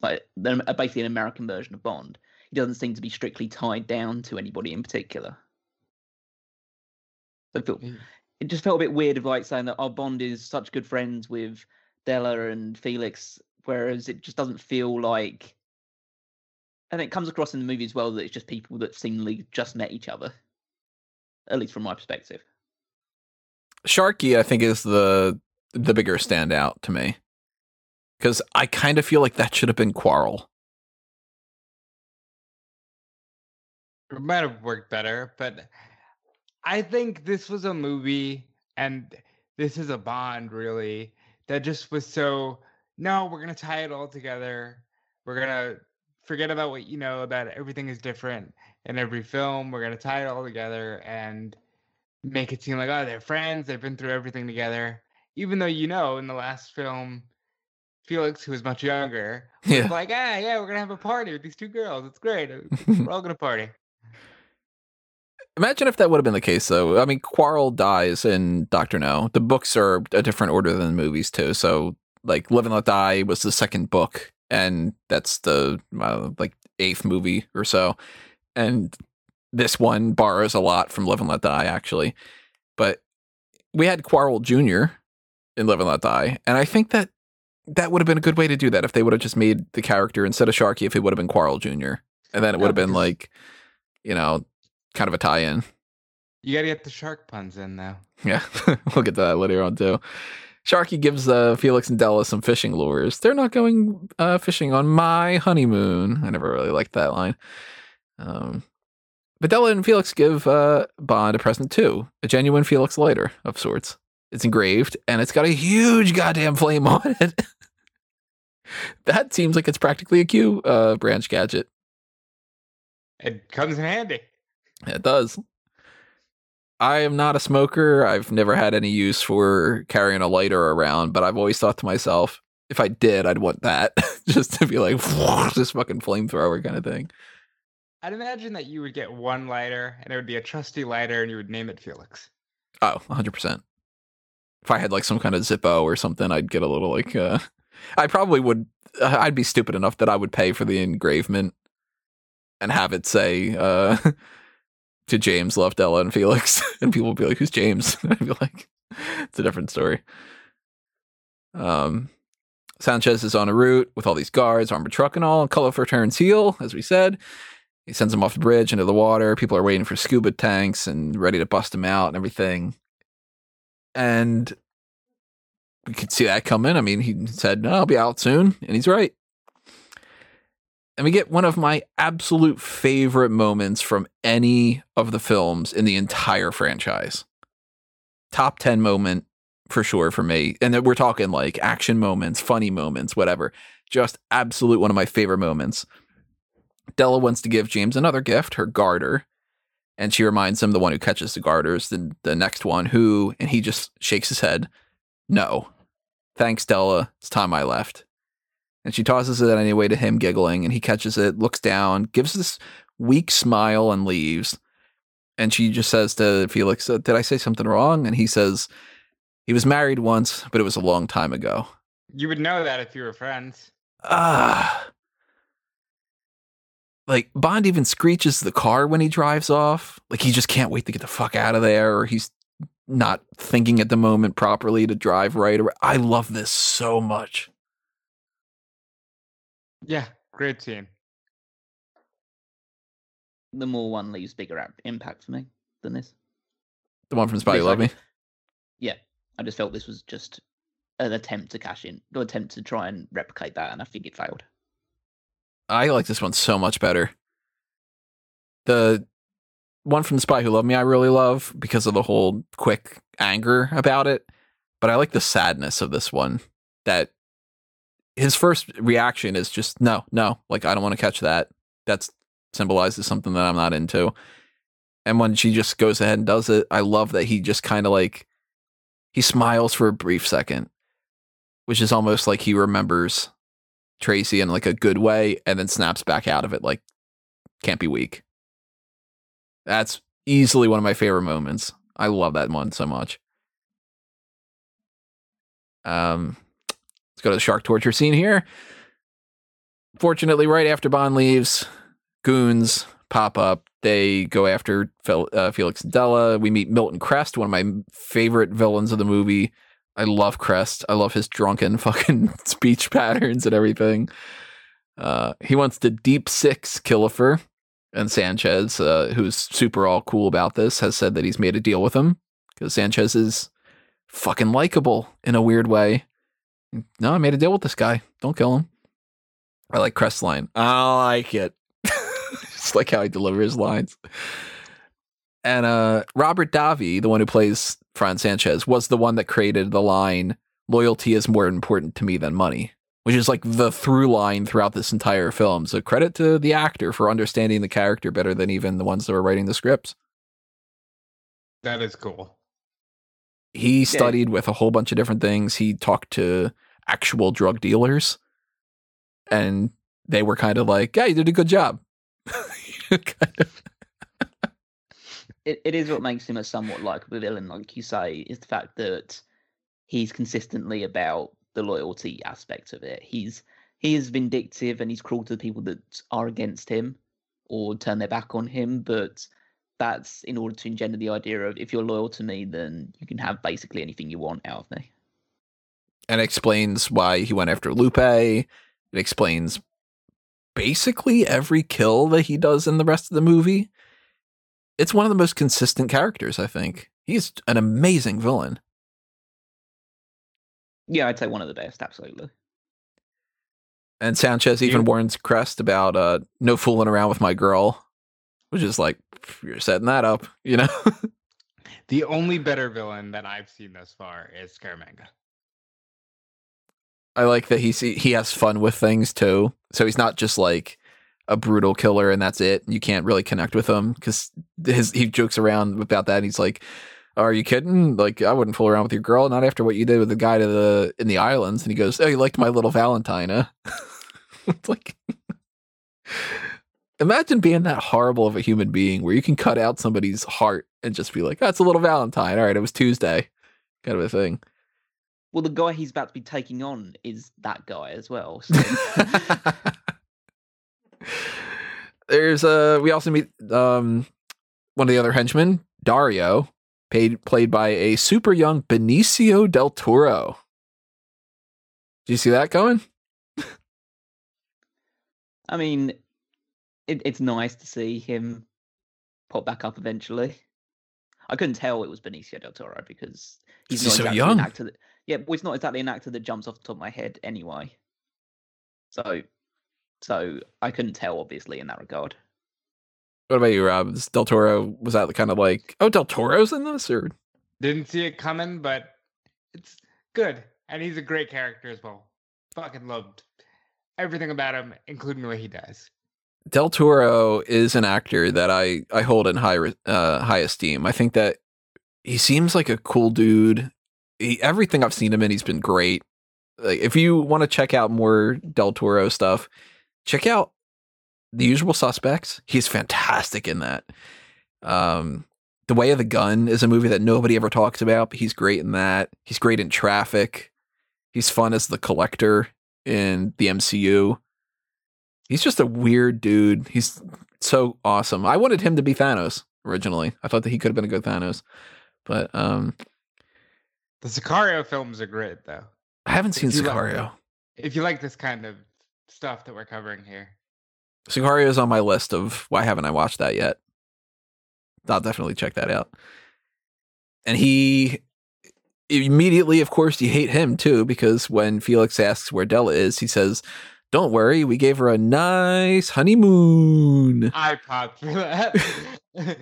like they're uh, basically an American version of Bond. he doesn't seem to be strictly tied down to anybody in particular. So. It just felt a bit weird of like saying that our Bond is such good friends with Della and Felix, whereas it just doesn't feel like. And it comes across in the movie as well that it's just people that seemingly just met each other, at least from my perspective. Sharky, I think, is the the bigger standout to me because I kind of feel like that should have been Quarrel. It might have worked better, but I think this was a movie and this is a bond really that just was so no, we're gonna tie it all together. We're gonna forget about what you know about everything is different in every film. We're gonna tie it all together and make it seem like oh they're friends, they've been through everything together. Even though you know in the last film Felix, who was much younger, was Yeah. like, ah, yeah, we're gonna have a party with these two girls. It's great. We're all gonna party. Imagine if that would have been the case, though. I mean, Quarrel dies in Doctor No. The books are a different order than the movies, too. So, like, Live and Let Die was the second book, and that's the uh, like eighth movie or so. And this one borrows a lot from Live and Let Die, actually. But we had Quarrel Jr. in Live and Let Die, and I think that that would have been a good way to do that if they would have just made the character instead of Sharky, if it would have been Quarrel Jr. And then it would have been like, you know, kind of a tie-in. You gotta get the shark puns in though. Yeah, we'll get to that later on too. Sharky gives uh, Felix and Della some fishing lures. They're not going uh, fishing on my honeymoon. I never really liked that line. Um, but Della and Felix give uh, Bond a present too, a genuine Felix lighter of sorts. It's engraved and it's got a huge goddamn flame on it. that seems like it's practically a Q uh, branch gadget. It comes in handy. It does. I am not a smoker. I've never had any use for carrying a lighter around, but I've always thought to myself, if I did, I'd want that just to be like this fucking flamethrower kind of thing. I'd imagine that you would get one lighter and it would be a trusty lighter and you would name it Felix. Oh, 100%. If I had like some kind of Zippo or something, I'd get a little like, uh, I probably would, uh, I'd be stupid enough that I would pay for the engravement and have it say, uh, to James, Love, Della, and Felix. and people would be like, who's James? And I'd be like, it's a different story. Um, Sanchez is on a route with all these guards, armored truck and all, and Killifer returns heel, as we said. He sends him off the bridge into the water. People are waiting for scuba tanks and ready to bust him out and everything. And we could see that coming. I mean, he said, no, I'll be out soon. And he's right. And we get one of my absolute favorite moments from any of the films in the entire franchise. Top 10 moment for sure for me. And we're talking like action moments, funny moments, whatever. Just absolute one of my favorite moments. Della wants to give James another gift, her garter. And she reminds him the one who catches the garters, the, the next one who, and he just shakes his head. No. Thanks, Della. It's time I left. And she tosses it anyway to him, giggling, and he catches it, looks down, gives this weak smile, and leaves. And she just says to Felix, "Uh, Did I say something wrong? And he says, He was married once, but it was a long time ago. You would know that if you were friends. Ah. Like Bond even screeches the car when he drives off. Like he just can't wait to get the fuck out of there, or he's not thinking at the moment properly to drive right. I love this so much. Yeah, great scene. The more one leaves bigger impact for me than this. The one from Spy You It's Love Me. Yeah, I just felt this was just an attempt to cash in, an attempt to try and replicate that, and I think it failed. I like this one so much better. The one from The Spy Who Loved Me, I really love because of the whole quick anger about it. But I like the sadness of this one. That his first reaction is just no, no, like I don't want to catch that. That's symbolizes something that I'm not into. And when she just goes ahead and does it, I love that he just kind of like he smiles for a brief second, which is almost like he remembers Tracy in like a good way and then snaps back out of it like can't be weak. That's easily one of my favorite moments. I love that one so much. Um let's go to the shark torture scene here. Fortunately, right after Bond leaves, goons pop up. They go after Fel- uh, Felix Della. We meet Milton Krest, one of my favorite villains of the movie. I love Krest. I love his drunken fucking speech patterns and everything. Uh, he wants to deep six Killifer, and Sanchez, uh, who's super all cool about this, has said that he's made a deal with him because Sanchez is fucking likable in a weird way. No, I made a deal with this guy. Don't kill him. I like Krest's line. I like it. Just like how he delivers his lines. And uh, Robert Davi, the one who plays Franz Sanchez, was the one that created the line, loyalty is more important to me than money, which is like the through line throughout this entire film. So credit to the actor for understanding the character better than even the ones that were writing the scripts. That is cool. He studied with a whole bunch of different things. He talked to actual drug dealers, and they were kind of like, "Yeah, you did a good job." kind of. It, it is what makes him a somewhat likable villain, like you say, is the fact that he's consistently about the loyalty aspect of it. He's he is vindictive and he's cruel to the people that are against him or turn their back on him, but that's in order to engender the idea of if you're loyal to me, then you can have basically anything you want out of me. And explains why he went after Lupe. It explains basically every kill that he does in the rest of the movie. It's one of the most consistent characters, I think. He's an amazing villain. Yeah, I'd say one of the best, absolutely. And Sanchez even You- warns Krest about uh, no fooling around with my girl, which is like, you're setting that up, you know? The only better villain that I've seen thus far is Scaramanga. I like that he see, he has fun with things too. So he's not just like a brutal killer and that's it. You can't really connect with him because his he jokes around about that. And he's like, "Are you kidding? Like I wouldn't fool around with your girl, not after what you did with the guy to the in the islands." And he goes, "Oh, you liked my little Valentine, it's like. Imagine being that horrible of a human being where you can cut out somebody's heart and just be like, "That's a little Valentine." All right, it was Tuesday, kind of a thing. Well, the guy he's about to be taking on is that guy as well. So. There's uh we also meet um one of the other henchmen, Dario, paid played by a super young Benicio del Toro. Do you see that going? I mean, it, it's nice to see him pop back up eventually. I couldn't tell it was Benicio del Toro because he's Is he not so young? an actor. That, yeah, well, he's not exactly an actor that jumps off the top of my head anyway. So, so I couldn't tell obviously in that regard. What about you, Rob? Is Del Toro was that kind of like, oh, Del Toro's in this, or Didn't see it coming, but it's good. And he's a great character as well. Fucking loved everything about him, including the way he dies. Del Toro is an actor that I I hold in high uh, high esteem. I think that he seems like a cool dude. He, everything I've seen him in, he's been great. Like, if you want to check out more Del Toro stuff, check out The Usual Suspects. He's fantastic in that. Um, the Way of the Gun is a movie that nobody ever talks about, but he's great in that. He's great in Traffic. He's fun as the collector in the MCU. He's just a weird dude. He's so awesome. I wanted him to be Thanos originally. I thought that he could have been a good Thanos, but um, The Sicario films are great, though. I haven't seen If you like- Sicario. If you like this kind of stuff that we're covering here, Sicario is on my list of why haven't I watched that yet. I'll definitely check that out. And he immediately, of course, you hate him too because when Felix asks where Della is, he says, "Don't worry, we gave her a nice honeymoon." I popped for that.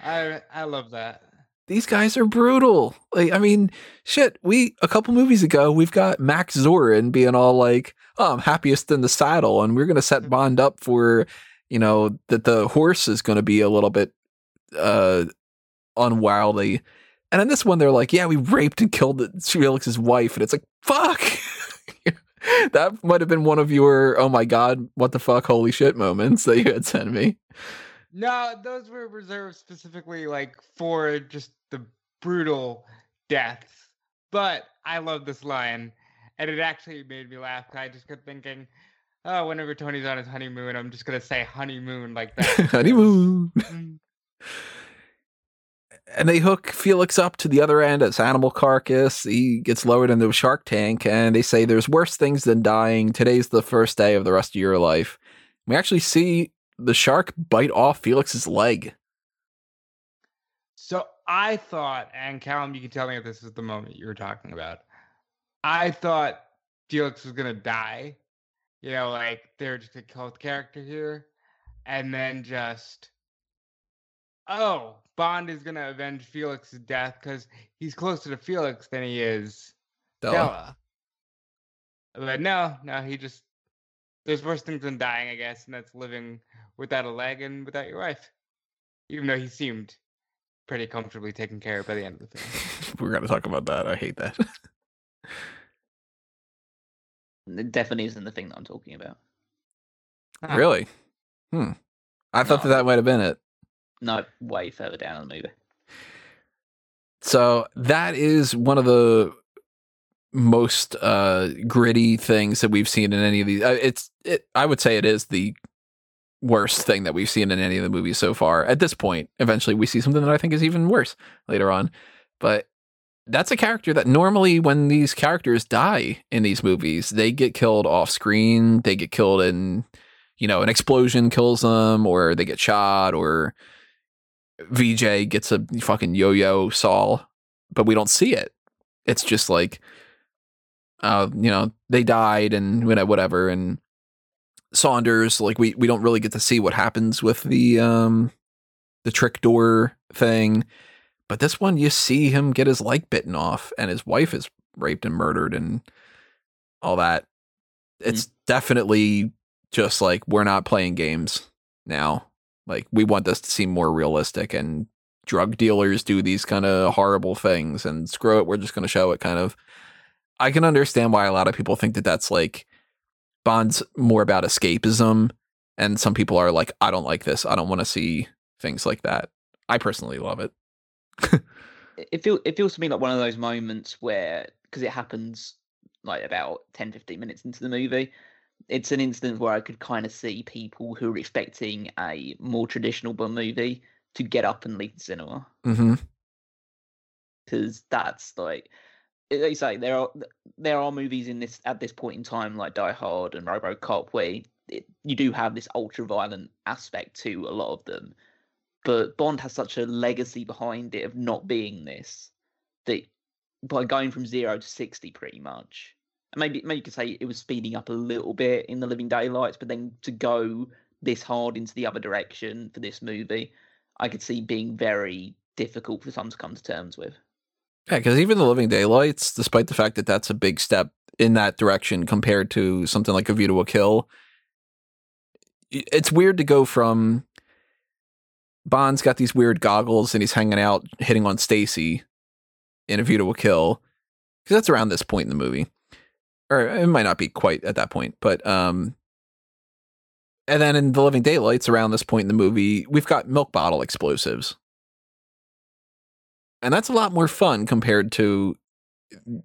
I I love that. these guys are brutal. Like, I mean, shit, we a couple movies ago, we've got Max Zorin being all like, oh, I'm happiest in the saddle, and we're gonna set Bond up for, you know, that the horse is gonna be a little bit uh unwildly. And in this one, they're like, yeah, we raped and killed Felix's wife, and it's like, fuck. that might have been one of your oh my god, what the fuck, holy shit moments that you had sent me. No, those were reserved specifically like for just the brutal deaths. But I love this line, and it actually made me laugh. I just kept thinking, oh, whenever Tony's on his honeymoon, I'm just gonna say honeymoon like that. Honeymoon. Mm. And they hook Felix up to the other end as animal carcass. He gets lowered into a shark tank, and they say there's worse things than dying. Today's the first day of the rest of your life. We actually see the shark bite off Felix's leg. So I thought, and Callum, you can tell me if this is the moment you were talking about. I thought Felix was gonna die. You know, like they're just kill the character here, and then just oh, Bond is gonna avenge Felix's death because he's closer to Felix than he is Della. Della. But no, no, he just there's worse things than dying, I guess, and that's living without a leg and without your wife. Even though he seemed pretty comfortably taken care of by the end of the film. We're gonna talk about that. I hate that. It definitely isn't the thing that I'm talking about. Really? Hmm. I thought that that might have been it. No, way further down in the movie. So that is one of the most uh, gritty things that we've seen in any of these. Uh, it's it. I would say it is the worst thing that we've seen in any of the movies so far. At this point, eventually we see something that I think is even worse later on. But that's a character that normally, when these characters die in these movies, they get killed off screen. They get killed in, you know, an explosion kills them, or they get shot, or Vijay gets a fucking yo-yo saw, but we don't see it. It's just like, uh, you know, they died and you know, whatever. And Saunders, like we we don't really get to see what happens with the um the trick door thing. But this one, you see him get his leg bitten off, and his wife is raped and murdered, and all that. It's definitely just like we're not playing games now. Like we want this to seem more realistic and drug dealers do these kind of horrible things and screw it, we're just going to show it kind of. I can understand why a lot of people think that that's like Bond's more about escapism and some people are like I don't like this. I don't want to see things like that. I personally love it. It- feels it feels to me like one of those moments where because it happens like about 10 15 minutes into the movie it's an instance where I could kind of see people who are expecting a more traditional Bond movie to get up and leave the cinema mm-hmm. because that's like you say there are there are movies in this at this point in time like Die Hard and RoboCop where it, you do have this ultra violent aspect to a lot of them, but Bond has such a legacy behind it of not being this that by going from zero to sixty pretty much. Maybe maybe you could say it was speeding up a little bit in the Living Daylights, but then to go this hard into the other direction for this movie, I could see being very difficult for some to come to terms with. Yeah, because even the Living Daylights, despite the fact that that's a big step in that direction compared to something like A View to a Kill, it's weird to go from Bond's got these weird goggles and he's hanging out hitting on Stacy in A View to a Kill because that's around this point in the movie, or it might not be quite at that point, but um, and then in the Living Daylights around this point in the movie, we've got milk bottle explosives. And that's a lot more fun compared to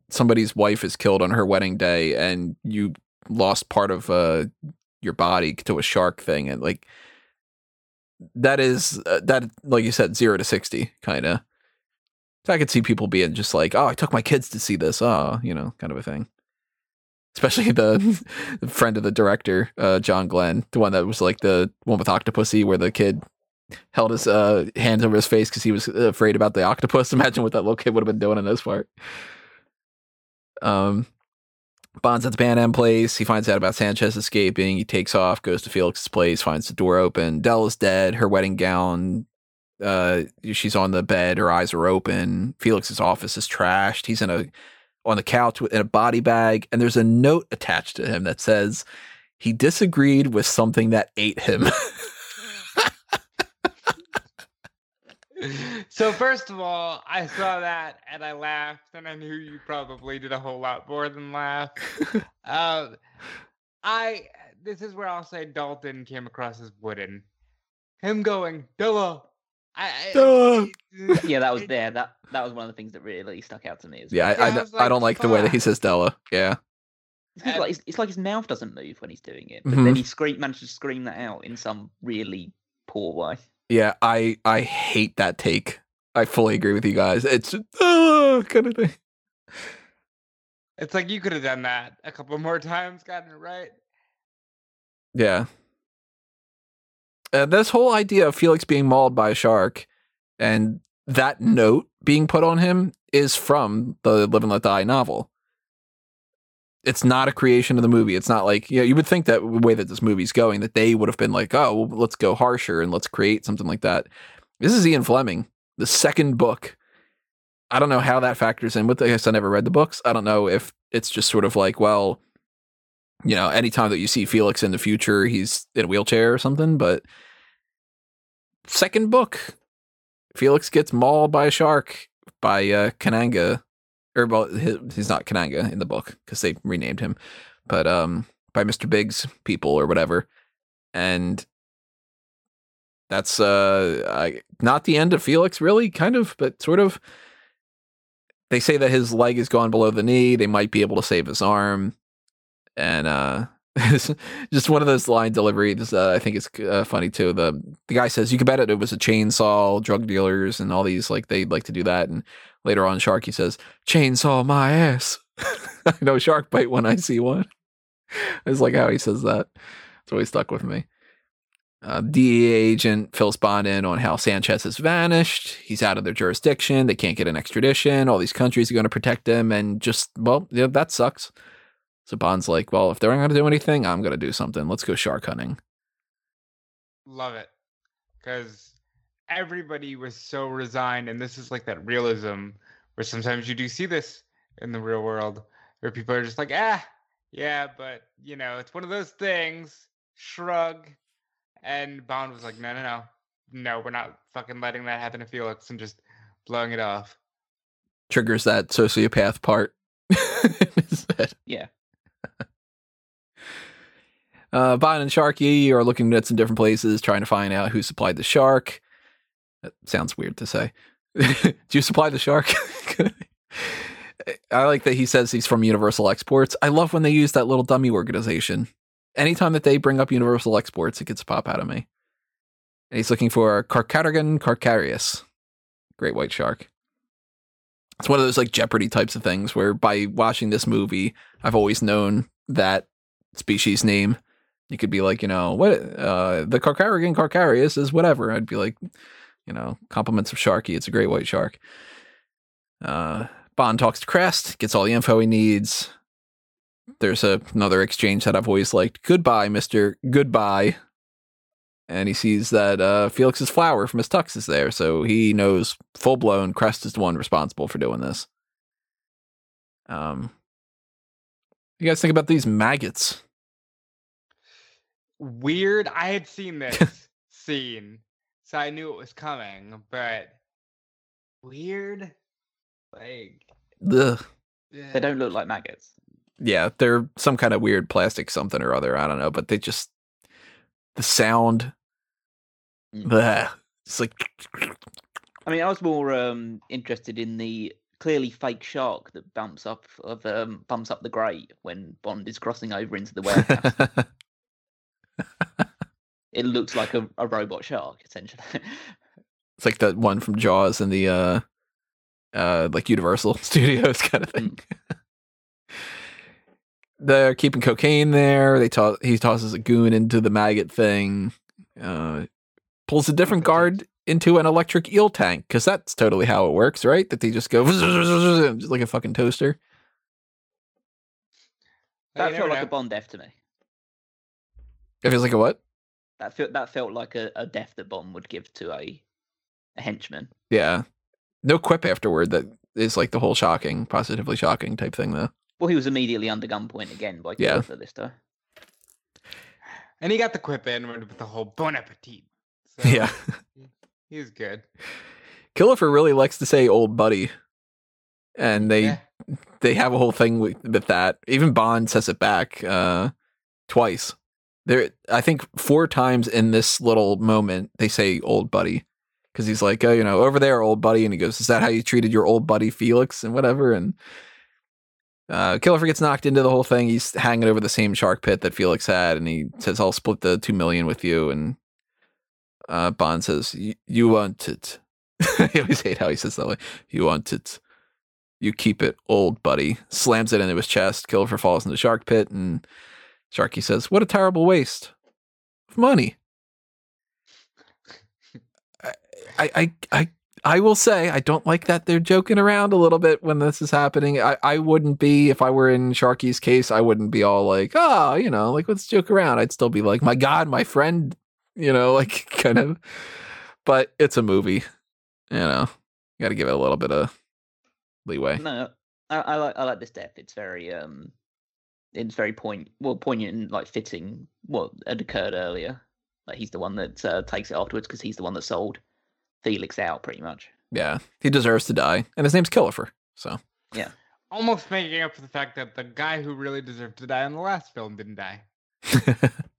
somebody's wife is killed on her wedding day and you lost part of uh, your body to a shark thing and like that is uh, that like you said 0 to 60 kind of so i could see people being just like oh i took my kids to see this. Oh you know kind of a thing especially the, friend of the director uh, john glen the one that was like the one with octopussy where the kid held his uh, hands over his face because he was afraid about the octopus. Imagine what that little kid would have been doing in this part. Um, Bond's at the Pan Am place. He finds out about Sanchez escaping. He takes off, goes to Felix's place, finds the door open. Della's dead. Her wedding gown. Uh, she's on the bed. Her eyes are open. Felix's office is trashed. He's in a on the couch in a body bag, and there's a note attached to him that says he disagreed with something that ate him. so first of all, I saw that and I laughed, and I knew you probably did a whole lot more than laugh. um, I this is where I'll say Dalton came across as wooden. Him going Dilla. I, I- Yeah, that was there. That that was one of the things that really stuck out to me. As Yeah, well. I, I, Yeah, I d- was I don't like, like the way that he says Della. Yeah. It's, just like, it's, it's like his mouth doesn't move when he's doing it, but then Mhm. he scream manages to scream that out in some really poor way. Yeah, I I hate that take. I fully agree with you guys. It's uh, kind of thing. It's like you could have done that a couple more times, gotten it right. Yeah. Uh, this whole idea of Felix being mauled by a shark and that note being put on him is from the Live and Let Die novel. It's not a creation of the movie. It's not like, you know, you would think that the way that this movie's going, that they would have been like, oh, well, let's go harsher and let's create something like that. This is Ian Fleming, the second book. I don't know how that factors in with this. I never read the books. I don't know if it's just sort of like, well, you know, anytime that you see Felix in the future, he's in a wheelchair or something. But second book, Felix gets mauled by a shark by uh, Kananga, or well, he- he's not Kananga in the book because they renamed him, but um, by Mister Big's people or whatever, and that's uh, I, not the end of Felix, really, kind of, but sort of. They say that his leg is gone below the knee. They might be able to save his arm and uh just one of those line deliveries uh, i think it's uh, funny too the the guy says you can bet it it was a chainsaw drug dealers and all these like they like to do that and later on sharky says chainsaw my ass i know shark bite when i see one it's like how he says that it's always stuck with me uh, DEA agent fills Bond in on how Sanchez has vanished. He's out of their jurisdiction. They can't get an extradition. All these countries are going to protect him, and just well, yeah, that sucks. So Bond's like, well, if they're not going to do anything, I'm going to do something. Let's go shark hunting. Love it. Because everybody was so resigned, and this is like that realism where sometimes you do see this in the real world where people are just like, ah, yeah, but you know, it's one of those things. Shrug. And Bond was like, no, no, no. No, we're not fucking letting that happen to Felix and just blowing it off. Triggers that sociopath part. in his head. Yeah. Uh, and Sharky are looking at some different places, trying to find out who supplied the shark. That sounds weird to say. Do you supply the shark? I like that he says he's from Universal Exports. I love when they use that little dummy organization. Anytime that they bring up Universal Exports, it gets a pop out of me. And he's looking for Carcharodon carcharias, great white shark. It's one of those like Jeopardy types of things where by watching this movie, I've always known that species name. You could be like, you know, what uh the Carcharodon carcharias is whatever. I'd be like, you know, compliments of Sharky. It's a great white shark. Uh Bond talks to Krest, gets all the info he needs. There's a, another exchange that I've always liked. Goodbye, Mister. Goodbye. And he sees that uh, Felix's flower from his tux is there, so he knows full blown Krest is the one responsible for doing this. Um, you guys think about these maggots? Weird. I had seen this scene, so I knew it was coming, but weird. Like, Ugh. They don't look like maggots. Yeah, they're some kind of weird plastic something or other. I don't know, but they just the sound. Mm. It's like I mean, I was more um, interested in the clearly fake shark that bumps up of um, bumps up the grate when Bond is crossing over into the warehouse. it looks like a, a robot shark, essentially. it's like that one from Jaws and the uh uh like Universal Studios kind of thing. They're keeping cocaine there. They toss he tosses a goon into the maggot thing. Uh pulls a different guard into an electric eel tank because that's totally how it works, right? That they just go just like a fucking toaster. Uh, that felt never like a know. Bond death to me. It feels like a what? That felt that felt like a, a death that Bond would give to a, a henchman. Yeah. No quip afterward that is like the whole shocking, positively shocking type thing though. Well, he was immediately under gunpoint again by Yeah. Killifer this time. And he got the quip in with with the whole bon appetit. So Yeah. he's good. Killifer really likes to say old buddy. And they Yeah. they have a whole thing with, with that. Even Bond says it back uh twice. There I think four times in this little moment they say old buddy. Cause he's like, oh, you know, over there, old buddy, and he goes, "Is that how you treated your old buddy Felix and whatever?" And Uh, Killer gets knocked into the whole thing. He's hanging over the same shark pit that Felix had, and he says, "I'll split the two million with you." And uh, Bond says, "You want it." I always hate how he says that way. You want it. You keep it, old buddy. Slams it into his chest. Killer falls in the shark pit, and Sharky says, "What a terrible waste of money." I, I, I, I will say I don't like that they're joking around a little bit when this is happening. I, I wouldn't be if I were in Sharky's case. I wouldn't be all like, oh, you know, like let's joke around. I'd still be like, my God, my friend, you know, like kind of. But it's a movie, you know. Got to give it a little bit of leeway. No, I, I like I like this death. It's very um, it's very point well poignant and like fitting what had occurred earlier. Like he's the one that uh, takes it afterwards because he's the one that sold Felix out, pretty much. Yeah, he deserves to die, and his name's Killifer. So yeah, almost making up for the fact that the guy who really deserved to die in the last film didn't die.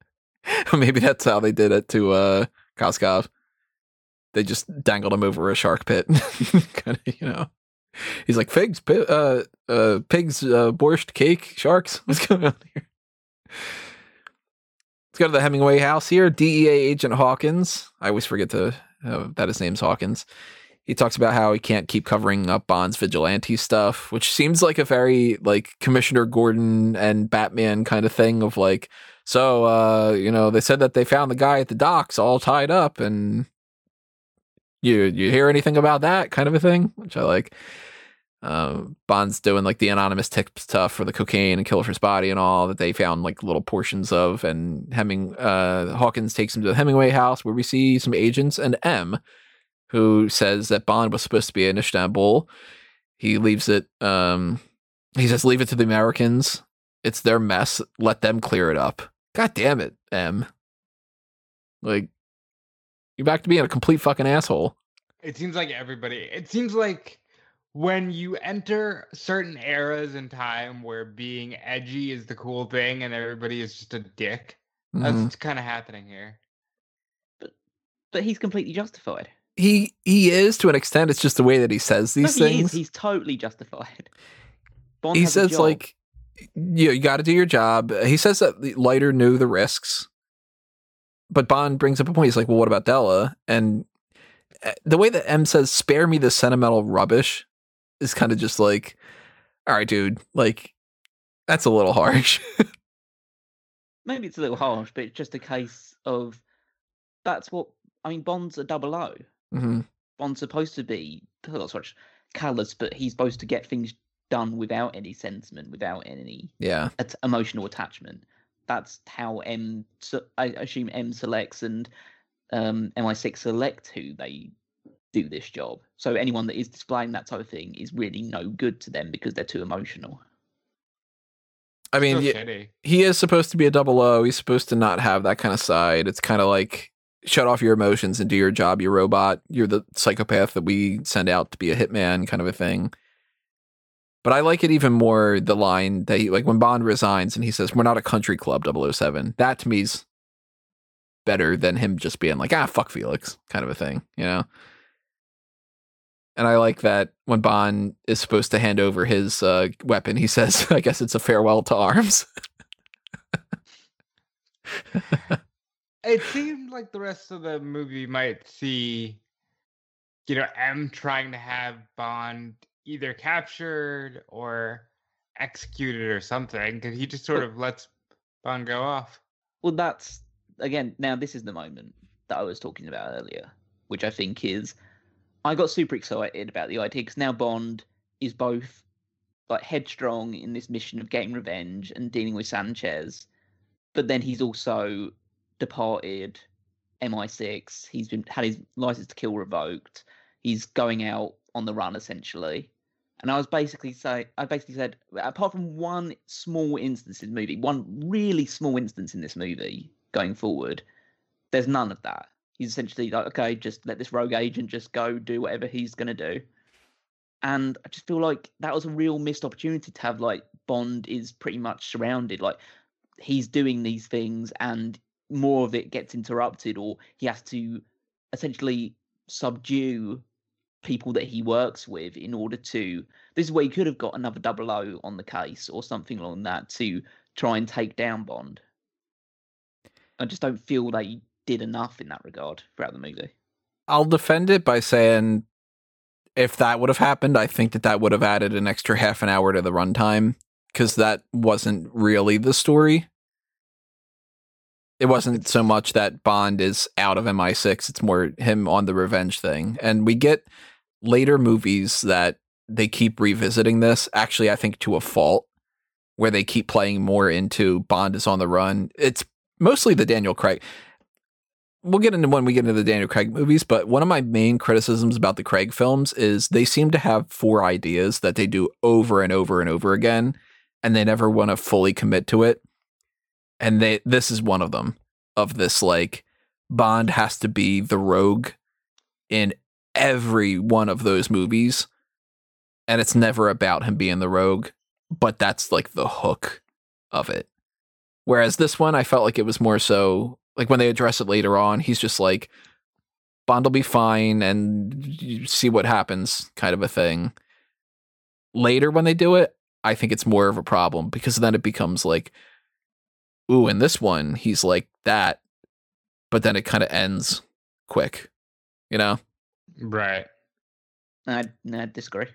Maybe that's how they did it to uh Koskov. They just dangled him over a shark pit, kind of, you know. He's like figs, pi- uh, uh, pigs, uh, borscht, cake, sharks. What's going on here? Let's go to the Hemingway house here. DEA agent Hawkins. I always forget to uh, that his name's Hawkins. He talks about how he can't keep covering up Bond's vigilante stuff, which seems like a very like Commissioner Gordon and Batman kind of thing of like, so uh, you know, they said that they found the guy at the docks all tied up and you you hear anything about that kind of a thing, which I like. Uh, Bond's doing like the anonymous tip stuff for the cocaine and Killifer's body and all that they found like little portions of. And Hemming uh, Hawkins takes him to the Hemingway house where we see some agents and M, who says that Bond was supposed to be in Istanbul. He leaves it. Um, he says, "Leave it to the Americans. It's their mess. Let them clear it up." God damn it, M. Like, you're back to being a complete fucking asshole. It seems like everybody. It seems like when you enter certain eras in time where being edgy is the cool thing and everybody is just a dick, Mhm. that's kind of happening here. but but he's completely justified. He he is to an extent. It's just the way that he says No, these he things. is. He's totally justified. Bond he says like you, you got to do your job he says that the Leiter knew the risks but bond brings up a point he's like well what about della and uh, the way that m says spare me the sentimental rubbish is kind of just like all right dude like that's a little harsh maybe it's a little harsh, but it's just a case of that's what I mean. Bond's a double O. Mhm. Bond's supposed to be not so much callous, but he's supposed to get things done without any sentiment, without any yeah at- emotional attachment. That's how M. se- I assume M selects and um, MI6 select who they do this job. So anyone that is displaying that type of thing is really no good to them because they're too emotional. i mean so yeah, shitty. he is supposed to be a double o he's supposed to not have that kind of side it's kind of like shut off your emotions and do your job you robot you're the psychopath that we send out to be a hitman kind of a thing but i like it even more the line that he like when bond resigns and he says we're not a country club 007 that to me's better than him just being like ah fuck felix kind of a thing you know? And i like that when bond is supposed to hand over his uh, weapon he says i guess it's a farewell to arms. It seemed like the rest of the movie might see, you know, M trying to have Bond either captured or executed or something, because he just sort of lets Bond go off. Well, that's again. Now, this is the moment that I was talking about earlier, which I think is. I got super excited about the idea because now Bond is both like headstrong in this mission of getting revenge and dealing with Sanchez, but then he's also departed MI6. He's been had his license to kill revoked. He's going out on the run essentially. And I was basically say I basically said, apart from one small instance in the movie, one really small instance in this movie going forward, there's none of that. He's essentially like, okay, just let this rogue agent just go do whatever he's gonna do. And I just feel like that was a real missed opportunity to have like Bond is pretty much surrounded. Like he's doing these things and more of it gets interrupted or he has to essentially subdue people that he works with in order to. This is where he could have got another double O on the case or something along that to try and take down Bond. I just don't feel they did enough in that regard throughout the movie. I'll defend it by saying if that would have happened, I think that that would have added an extra half an hour to the runtime because that wasn't really the story. It wasn't so much that Bond is out of MI6, it's more him on the revenge thing. And we get later movies that they keep revisiting this, actually, I think to a fault, where they keep playing more into Bond is on the run. It's mostly the Daniel Craig we'll get into when we get into the Daniel Craig movies, but one of my main criticisms about the Craig films is they seem to have four ideas that they do over and over and over again, and they never want to fully commit to it. And they this is one of them of this like Bond has to be the rogue in every one of those movies. And it's never about him being the rogue, but that's like the hook of it. Whereas this one, I felt like it was more so like when they address it later on, he's just like, Bond will be fine and see what happens, kind of a thing. Later, when they do it, I think it's more of a problem because then it becomes like, ooh, in this one, he's like that, but then it kind of ends quick, you know? Right. I, I disagree.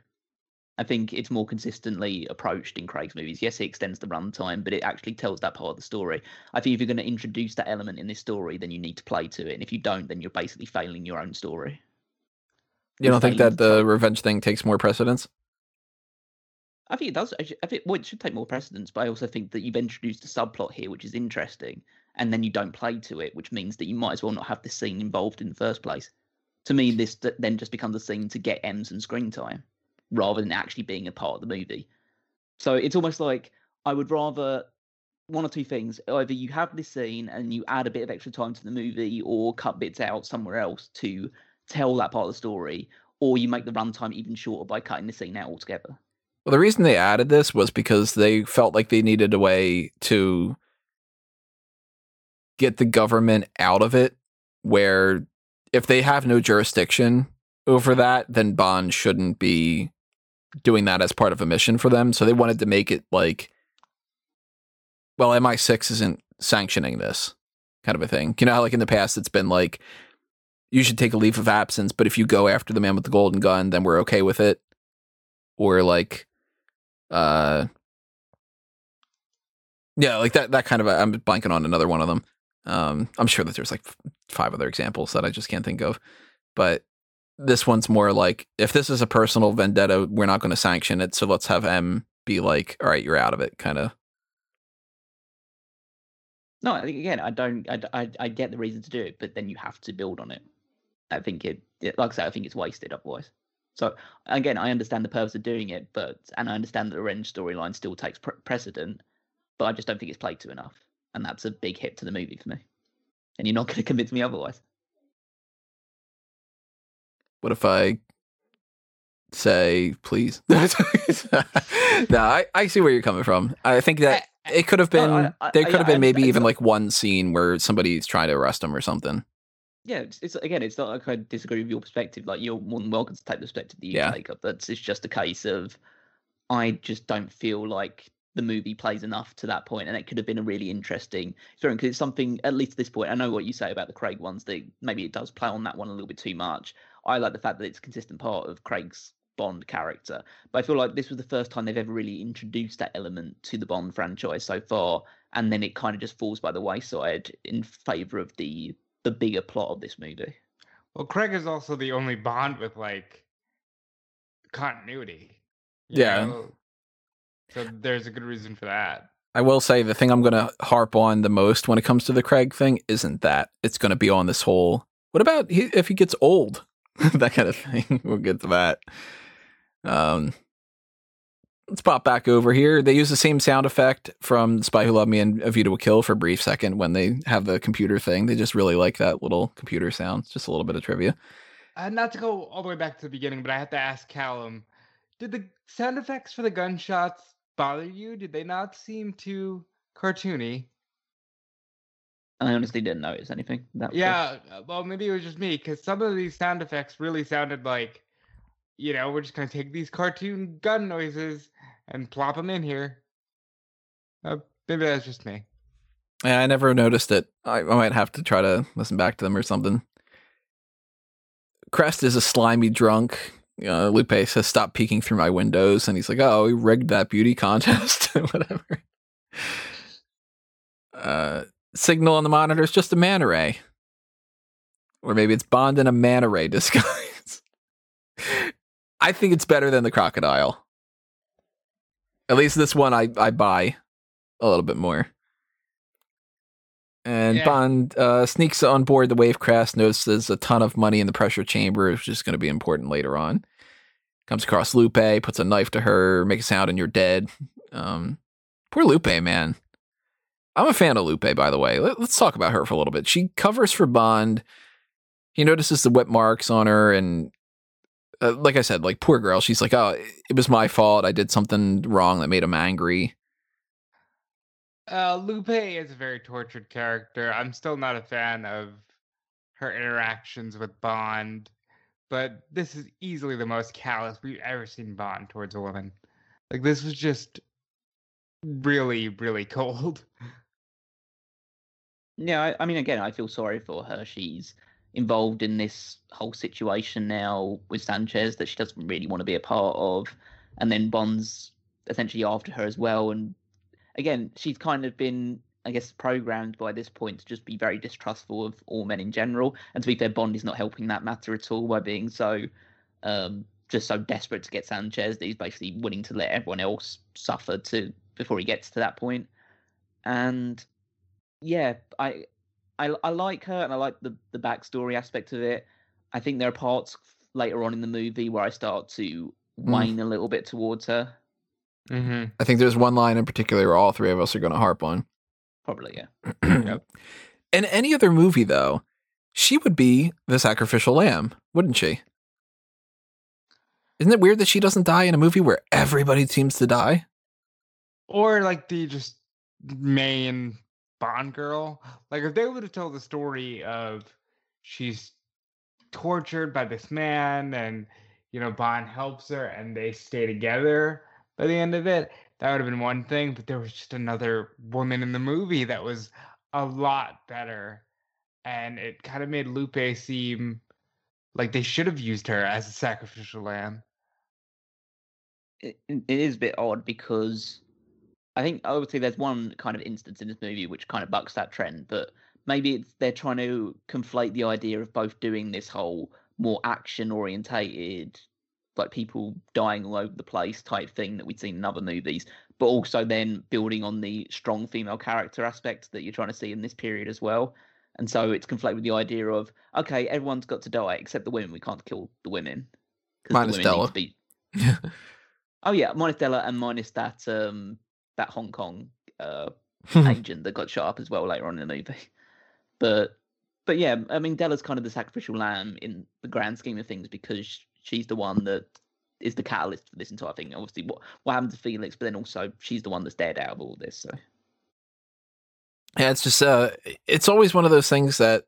I think it's more consistently approached in Craig's movies. Yes, it extends the runtime, but it actually tells that part of the story. I think if you're going to introduce that element in this story, then you need to play to it. And if you don't, then you're basically failing your own story. You don't think that the revenge thing takes more precedence? I think it does. I think well, it should take more precedence, but I also think that you've introduced a subplot here, which is interesting, and then you don't play to it, which means that you might as well not have this scene involved in the first place. To me, this then just becomes a scene to get M's and screen time rather than actually being a part of the movie. So it's almost like I would rather one or two things. Either you have this scene and you add a bit of extra time to the movie, or cut bits out somewhere else to tell that part of the story, or you make the runtime even shorter by cutting the scene out altogether. Well, the reason they added this was because they felt like they needed a way to get the government out of it, where if they have no jurisdiction over that, then Bond shouldn't be doing that as part of a mission for them. So they wanted to make it like, well, MI6 isn't sanctioning this kind of a thing. You know how, like, in the past, it's been like, you should take a leave of absence, but if you go after the man with the golden gun, then we're okay with it. Or like, uh, yeah, like that, that kind of, i am blanking on another one of them. Um, I'm sure that there's like five other examples that I just can't think of, but this one's more like if this is a personal vendetta, we're not going to sanction it. So let's have M be like, all right, you're out of it, kind of. No, again, I don't. I, I, I get the reason to do it, but then you have to build on it. I think it, like I said, I think it's wasted otherwise. So again, I understand the purpose of doing it, but and I understand that the revenge storyline still takes pre- precedent, but I just don't think it's played to enough, and that's a big hit to the movie for me. And you're not going to convince me otherwise. What if I say please? no, I, I see where you're coming from. I think that it could have been no, I, I, there could have been maybe even like one scene where somebody's trying to arrest him or something. Yeah, it's, it's, again, it's not like I disagree with your perspective. Like you're more than welcome to take the perspective that you yeah. take up. But it's just a case of I just don't feel like the movie plays enough to that point, and it could have been a really interesting story because it's something at least at this point. I know what you say about the Craig ones. That maybe it does play on that one a little bit too much. I like the fact that it's a consistent part of Craig's Bond character. But I feel like this was the first time they've ever really introduced that element to the Bond franchise so far, and then it kind of just falls by the wayside in favor of the the bigger plot of this movie. Well, Craig is also the only Bond with like continuity. Yeah. Know? So there's a good reason for that. I will say the thing I'm going to harp on the most when it comes to the Craig thing isn't that. It's going to be on this whole. What about he, if he gets old? that kind of thing. we'll get to that. Um, let's pop back over here. They use the same sound effect from Spy Who Loved Me and A View to a Kill for a brief second when they have the computer thing. They just really like that little computer sound. It's just a little bit of trivia. Uh, not to go all the way back to the beginning, but I have to ask Callum: Did the sound effects for the gunshots bother you? Did they not seem too cartoony? I honestly didn't notice anything. That yeah, uh, well, maybe it was just me because some of these sound effects really sounded like you know, we're just gonna take these cartoon gun noises and plop them in here. Uh, maybe that's just me. Yeah, I never noticed it. I, I might have to try to listen back to them or something. Krest is a slimy drunk. Uh, Lupe says, "Stop peeking through my windows," and he's like, "Oh, we rigged that beauty contest, whatever." Uh, signal on the monitor is just a manta ray, or maybe it's Bond in a manta ray disguise. I think it's better than the crocodile. At least this one, I I buy a little bit more. And Yeah. Bond uh, sneaks on board the Wavekrest, notices a ton of money in the pressure chamber, which is going to be important later on. Comes across Lupe, puts a knife to her, makes a sound, and you're dead. Um, poor Lupe, man. I'm a fan of Lupe, by the way. Let, us talk about her for a little bit. She covers for Bond. He notices the whip marks on her, and uh, like I said, like poor girl, she's like, "Oh, it was my fault. I did something wrong that made him angry." Uh, Lupe is a very tortured character. I'm still not a fan of her interactions with Bond, but this is easily the most callous we've ever seen Bond towards a woman. Like this was just really, really cold. Yeah, I, I mean, again, I feel sorry for her. She's involved in this whole situation now with Sanchez that she doesn't really want to be a part of, and then Bond's essentially after her as well. And again, she's kind of been, I guess, programmed by this point to just be very distrustful of all men in general. And to be fair, Bond is not helping that matter at all by being so, um, just so desperate to get Sanchez that he's basically willing to let everyone else suffer to before he gets to that point. And yeah, I, I I like her and I like the the backstory aspect of it. I think there are parts later on in the movie where I start to Mm. wane a little bit towards her. Mm-hmm. I think there's one line in particular where all three of us are going to harp on. Probably, yeah. Yep. In any other movie, though, she would be the sacrificial lamb, wouldn't she? Isn't it weird that she doesn't die in a movie where everybody seems to die? Or like the just main Bond girl. Like if they would have told the story of she's tortured by this man and you know Bond helps her and they stay together by the end of it, that would have been one thing. But there was just another woman in the movie that was a lot better. And it kind of made Lupe seem like they should have used her as a sacrificial lamb. It, it is a bit odd because I think obviously there's one kind of instance in this movie which kind of bucks that trend, but maybe it's they're trying to conflate the idea of both doing this whole more action orientated like people dying all over the place type thing that we'd seen in other movies, but also then building on the strong female character aspect that you're trying to see in this period as well. And so it's conflated with the idea of okay, everyone's got to die except the women. We can't kill the women Minus the women to be Oh yeah, minus Della and minus that um that Hong Kong uh agent that got shot up as well later on in the movie. But but yeah, I mean Della's kind of the sacrificial lamb in the grand scheme of things because she's the one that is the catalyst for this entire thing. Obviously, what what happened to Felix, but then also she's the one that's dead out of all this. So Yeah, it's just uh it's always one of those things that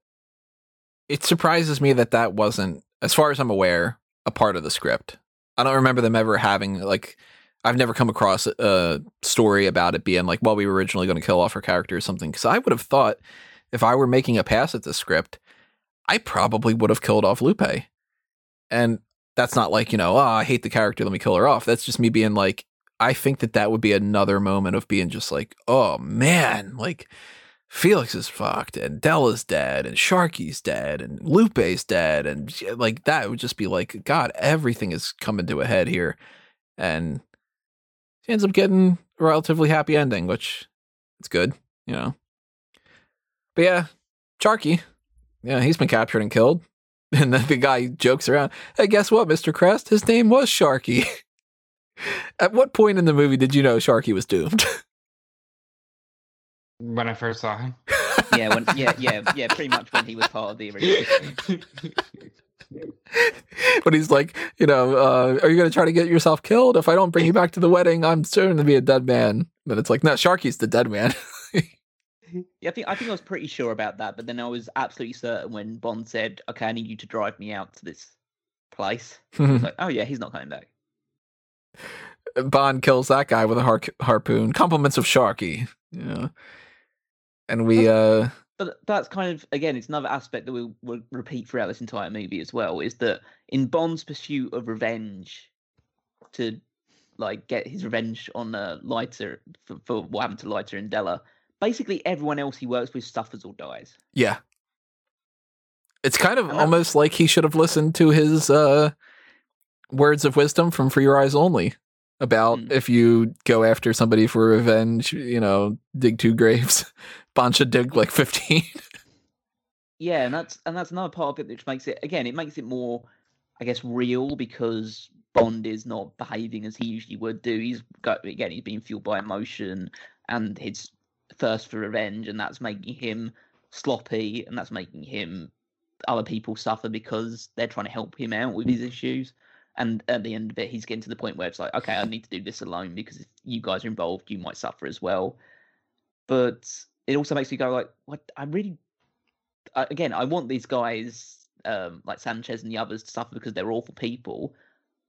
it surprises me that that wasn't as far as I'm aware a part of the script. I don't remember them ever having like I've never come across a story about it being like, well, we were originally going to kill off her character or something. Because I would have thought if I were making a pass at the script, I probably would have killed off Lupe. And that's not like, you know, oh, I hate the character, let me kill her off. That's just me being like, I think that that would be another moment of being just like, oh man, like Felix is fucked and Della's dead and Sharky's dead and Lupe's dead. And like that would just be like, God, everything is coming to a head here. And she ends up getting a relatively happy ending, which it's good, you know. But yeah, Sharky, yeah, he's been captured and killed. And then the guy jokes around, hey, guess what, Mr. Krest? His name was Sharky. At what point in the movie did you know Sharky was doomed? When I first saw him. yeah, when, yeah, yeah, yeah, pretty much when he was part of the original. but he's like, you know, uh, are you going to try to get yourself killed? If I don't bring you back to the wedding, I'm soon to be a dead man. But it's like, no, Sharky's the dead man. Yeah, I think I think I was pretty sure about that, but then I was absolutely certain when Bond said, "Okay, I need you to drive me out to this place. Like, oh yeah, he's not coming back. Bond kills that guy with a har- harpoon. Compliments of Sharky. You know. And we uh But that's kind of again, it's another aspect that we'll, we'll repeat throughout this entire movie as well. Is that in Bond's pursuit of revenge, to like get his revenge on uh, Leiter for, for what happened to Leiter and Della, basically everyone else he works with suffers or dies. yeah. It's kind of almost like he should have listened to his uh words of wisdom from For Your Eyes Only about Mm. if you go after somebody for revenge, you know, dig two graves. Bond should dig like 15. Yeah, and that's and that's another part of it which makes it again, it makes it more, I guess, real because Bond is not behaving as he usually would do. He's got again, he's being fueled by emotion and his thirst for revenge, and that's making him sloppy, and that's making him other people suffer because they're trying to help him out with his issues. And at the end of it, he's getting to the point where it's like, okay, I need to do this alone because if you guys are involved, you might suffer as well. But it also makes me go like, what? I really I- again, I want these guys um, like Sanchez and the others to suffer because they're awful people,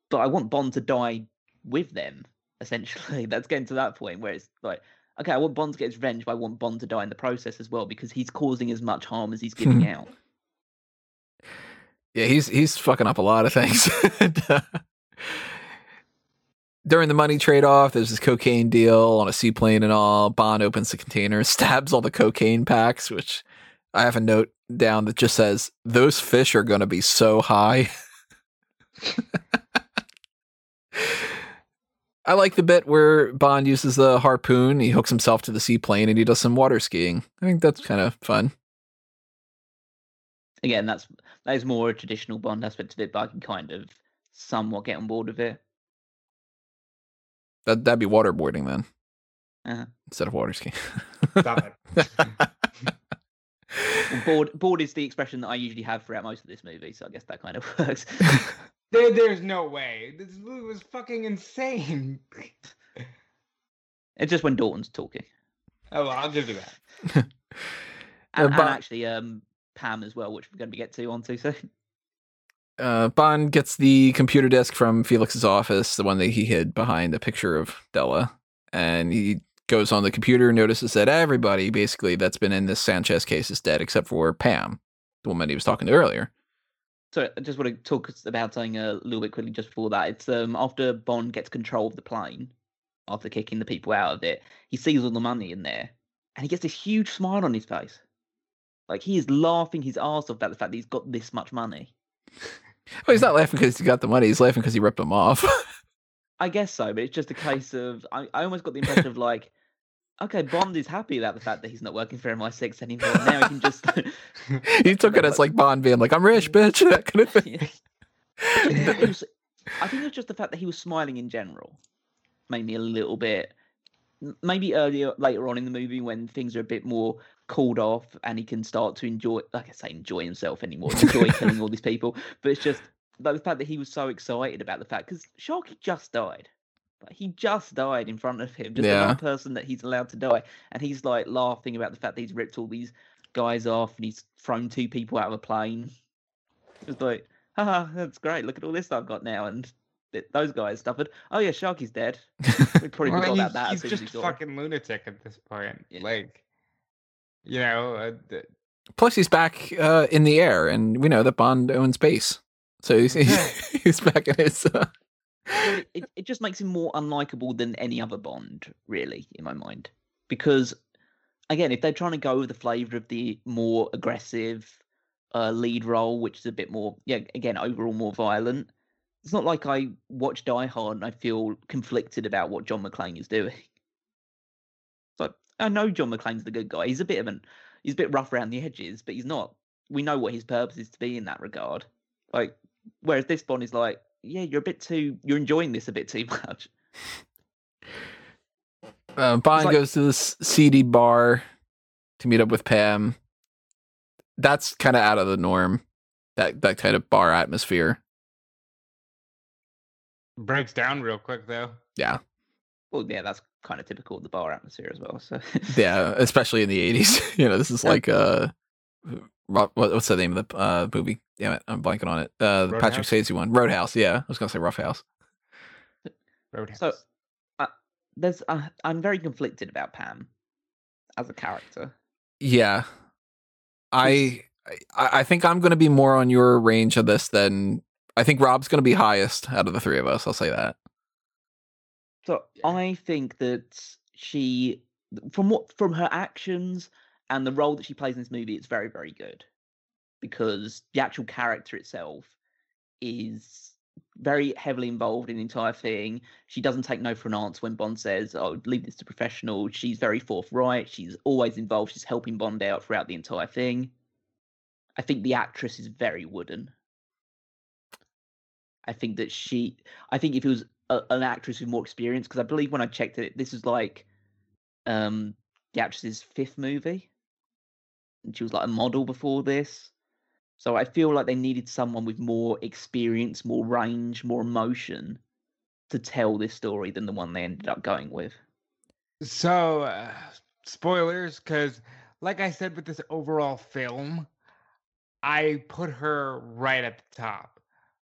but I want Bond to die with them. Essentially, that's getting to that point where it's like, okay, I want Bond to get his revenge, but I want Bond to die in the process as well because he's causing as much harm as he's giving out. Yeah, he's he's fucking up a lot of things. During the money trade off, there's this cocaine deal on a seaplane and all. Bond opens the container, stabs all the cocaine packs, which I have a note down that just says, Those fish are going to be so high. I like the bit where Bond uses the harpoon, he hooks himself to the seaplane, and he does some water skiing. I think that's kind of fun. Again, that's that is more a traditional Bond aspect of it, but I can kind of somewhat get on board with it. That, that'd be waterboarding then, Uh-huh. instead of water skiing. Stop it. Well, bored, bored is the expression that I usually have throughout most of this movie, so I guess that kind of works. There, there's no way. This movie was fucking insane. it's just when Dalton's talking. Oh, well, I'll give you that. Uh, and, and actually um Pam as well, which we're going to get to onto soon. uh, Bond gets the computer disk from Felix's office, the one that he hid behind a picture of Della, and he goes on the computer, notices that everybody basically that's been in this Sanchez case is dead except for Pam, the woman he was talking to earlier. So I just want to talk about something a little bit quickly just before that. It's um after Bond gets control of the plane, after kicking the people out of it, he sees all the money in there, and he gets this huge smile on his face. Like he is laughing his ass off about the fact that he's got this much money. Well, he's not laughing because he got the money; he's laughing because he ripped them off. I guess so, but it's just a case of I, I almost got the impression of like, okay, Bond is happy about the fact that he's not working for MI6 anymore. Now he can just he took it as like Bond being like, "I'm rich, bitch." That kind of thing. Yeah. Just the fact that he was- I think it's just the fact that he was smiling in general made me a little bit. Maybe earlier, later on in the movie, when things are a bit more cooled off and he can start to enjoy, like I say, enjoy himself anymore, enjoy killing all these people. But it's just like, the fact that he was so excited about the fact because Sharky just died. Like, he just died in front of him, just Yeah. another person that he's allowed to die, and he's like laughing about the fact that he's ripped all these guys off and he's thrown two people out of a plane. It's like, haha, that's great. Look at all this I've got now. And th- those guys suffered. Oh, yeah, Sharky's dead. We probably Well, forgot about that. as he's just he saw it. fucking lunatic at this point. Yeah. Like, you know, uh, th- Plus, he's back uh, in the air, and we know that Bond owns space, so he's he's, he's back in his. Uh, Well, it- it, just makes him more unlikable than any other Bond, really, in my mind. Because, again, if they're trying to go with the flavour of the more aggressive uh, lead role, which is a bit more, yeah, again, overall more violent, it's not like I watch Die Hard and I feel conflicted about what John McClane is doing. But I know John McClane's the good guy. He's a bit of an, he's a bit rough around the edges, but he's not. We know what his purpose is to be in that regard. Like, whereas this Bond is like, yeah, you're a bit too, you're enjoying this a bit too much. uh, Bond like- goes to this seedy bar to meet up with Pam. That's kind of out of the norm. That that kind of bar atmosphere. breaks down real quick though. Yeah, Well, yeah, that's kind of typical of the bar atmosphere as well. So yeah, especially in the '80s. you know, this is like uh, Ro- what- what's the name of the uh, movie? Damn it, I'm blanking on it. Uh, the Patrick Roadhouse? Swayze one, Roadhouse. Yeah, I was gonna say Rough House. Roadhouse. So, uh, there's uh, I'm very conflicted about Pam as a character. Yeah, I I, I think I'm gonna be more on your range of this than I think Rob's gonna be highest out of the three of us. I'll say that. So I think that she, from what from her actions and the role that she plays in this movie, it's very very good because the actual character itself is very heavily involved in the entire thing. She doesn't take no for an answer when Bond says, "Oh, leave this to professional." She's very forthright. She's always involved. She's helping Bond out throughout the entire thing. I think the actress is very wooden. I think that she. I think if it was a, an actress with more experience, because I believe when I checked it, this is like um the actress's fifth movie, she was like a model before this. So I feel like they needed someone with more experience, more range, more emotion to tell this story than the one they ended up going with. So, uh, spoilers, because like I said with this overall film, I put her right at the top.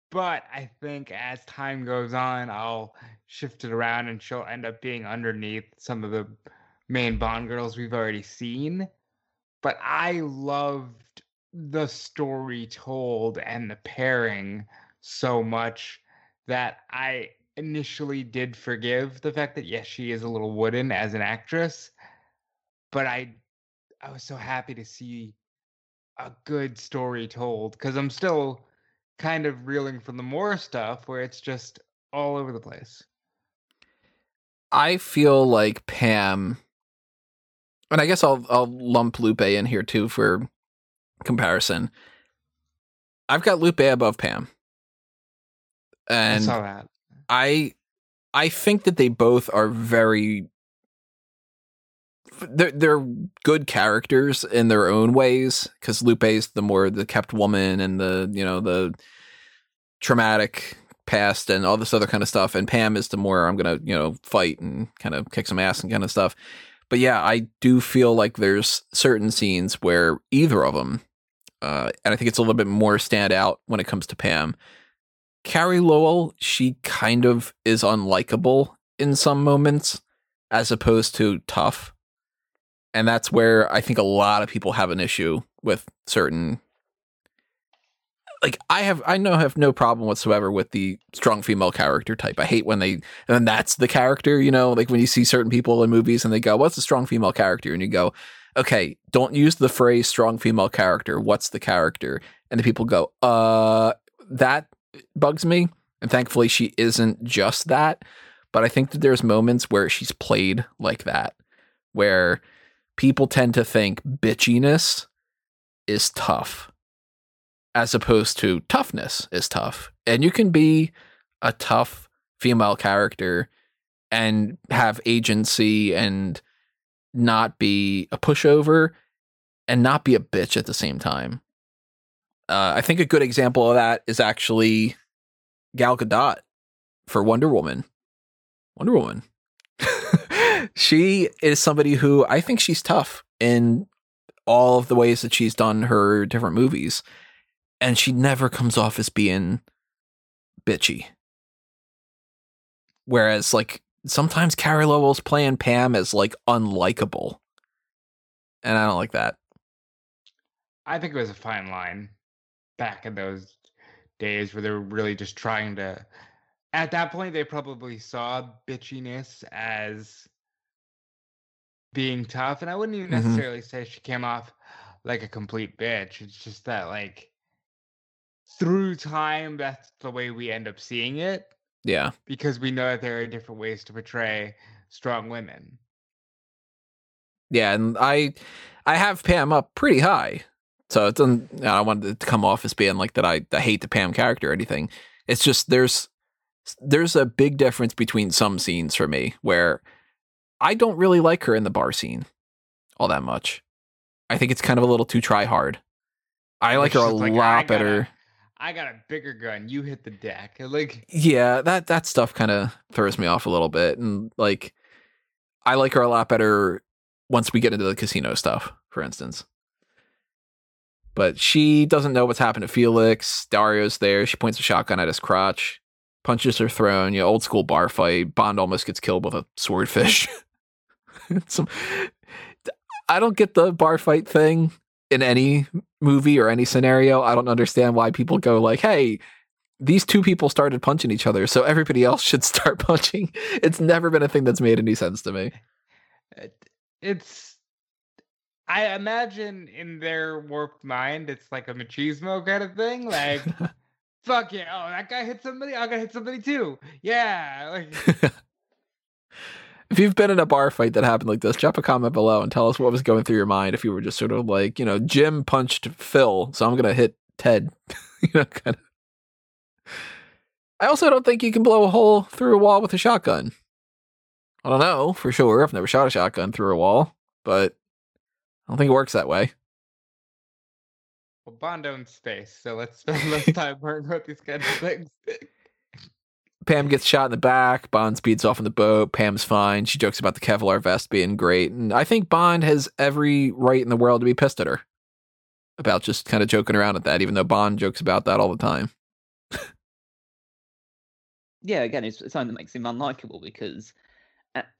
But I think as time goes on, I'll shift it around and she'll end up being underneath some of the main Bond girls we've already seen. But I loved the story told and the pairing so much that I initially did forgive the fact that yes, she is a little wooden as an actress, but I I was so happy to see a good story told because I'm still kind of reeling from the more stuff where it's just all over the place. I feel like Pam, and I guess I'll I'll lump Lupe in here too for comparison. I've got Lupe above Pam, I and saw that. I I think that they both are very they're they're good characters in their own ways because Lupe's the more the kept woman and the you know the traumatic past and all this other kind of stuff and Pam is the more I'm gonna you know fight and kind of kick some ass and kind of stuff but yeah I do feel like there's certain scenes where either of them uh, and I think it's a little bit more stand out when it comes to Pam Carey Lowell, she kind of is unlikable in some moments as opposed to tough. And that's where I think a lot of people have an issue with certain like I have I know have no problem whatsoever with the strong female character type. I hate when they and that's the character, you know, like when you see certain people in movies and they go, "What's a strong female character?" and you go, "Okay, don't use the phrase strong female character. What's the character?" And the people go, "Uh, that bugs me. And thankfully, she isn't just that. But I think that there's moments where she's played like that, where people tend to think bitchiness is tough, as opposed to toughness is tough. And you can be a tough female character and have agency and not be a pushover and not be a bitch at the same time. Uh, I think a good example of that is actually Gal Gadot for Wonder Woman. Wonder Woman. she is somebody who I think she's tough in all of the ways that she's done her different movies, and she never comes off as being bitchy. Whereas, like sometimes Carey Lowell's playing Pam as like unlikable, and I don't like that. I think it was a fine line back in those days where they were really just trying to. At that point, they probably saw bitchiness as being tough, and I wouldn't even Mhm. necessarily say she came off like a complete bitch. It's just that, like, through time, that's the way we end up seeing it Yeah. because we know that there are different ways to portray strong women. Yeah, and I I have Pam up pretty high. So it doesn't I don't want it to come off as being like that I, I hate the Pam character or anything. It's just there's there's a big difference between some scenes for me where I don't really like her in the bar scene all that much. I think it's kind of a little too try hard. I like her a like, lot "I got a- better. Eh? I got a bigger gun. You hit the deck. Like, Yeah, that that stuff kind of throws me off a little bit, and like, I like her a lot better once we get into the casino stuff, for instance. But she doesn't know what's happened to Felix. Dario's there. She points a shotgun at his crotch, punches are thrown. You know, old school bar fight. Bond almost gets killed with a swordfish. Some, I don't get the bar fight thing in any movie or any scenario. I don't understand why people go like, "Hey, these two people started punching each other, so everybody else should start punching." It's never been a thing that's made any sense to me. It's I imagine in their warped mind, it's like a machismo kind of thing. Like, fuck yeah, oh that guy hit somebody, I'm gonna hit somebody too. Yeah, like if you've been in a bar fight that happened like this, drop a comment below and tell us what was going through your mind if you were just sort of like, you know, Jim punched Phil, so I'm gonna hit Ted. you know, kind of. I also don't think you can blow a hole through a wall with a shotgun. I don't know for sure. I've never shot a shotgun through a wall, but I don't think it works that way. well, Bond owns space, so let's spend less time worrying about these kinds of things. Pam gets shot in the back. Bond speeds off in the boat. Pam's fine. She jokes about the Kevlar vest being great. And I think Bond has every right in the world to be pissed at her about just kind of joking around at that, even though Bond jokes about that all the time. yeah, again, it's something that makes him unlikable because,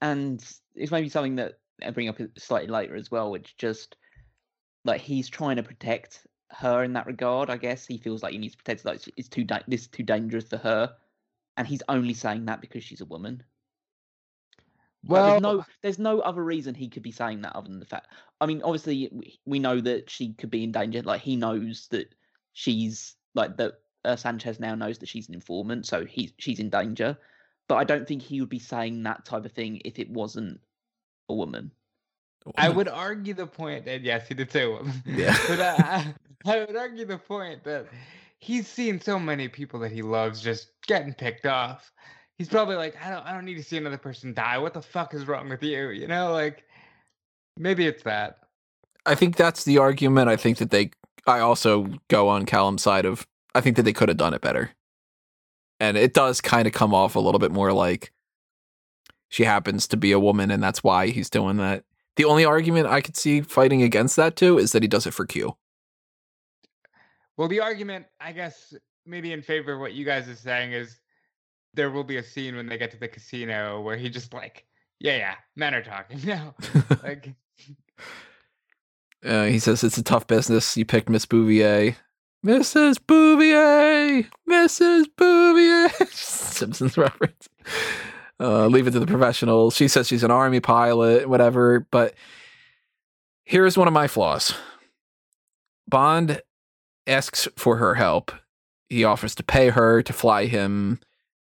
and it's maybe something that I bring up slightly later as well, which just like he's trying to protect her in that regard. I guess he feels like he needs to protect. Like it's- it's too da- this is too dangerous for her, and he's only saying that because she's a woman. Like, Well, there's no there's no other reason he could be saying that other than the fact. I mean, obviously we, we know that she could be in danger. Like he knows that she's like that. Uh, Sanchez now knows that she's an informant, so he's she's in danger. But I don't think he would be saying that type of thing if it wasn't a woman. I would argue the point that yes, he did say woman. Yeah. but I, I would argue the point that he's seen so many people that he loves just getting picked off. He's probably like, I don't, I don't need to see another person die. What the fuck is wrong with you? You know, like maybe it's that. I think that's the argument. I think that they. I also go on Callum's side of. I think that they could have done it better, and it does kind of come off a little bit more like she happens to be a woman, and that's why he's doing that. The only argument I could see fighting against that too is that he does it for Q. Well, the argument, I guess, maybe in favor of what you guys are saying is there will be a scene when they get to the casino where he just like, yeah, yeah, men are talking now. like, Uh, he says it's a tough business. You picked Miss Bouvier. Mrs. Bouvier! Mrs. Bouvier! Simpsons reference. Uh, leave it to the professionals. She says she's an army pilot, whatever. But here's one of my flaws Bond asks for her help. He offers to pay her to fly him.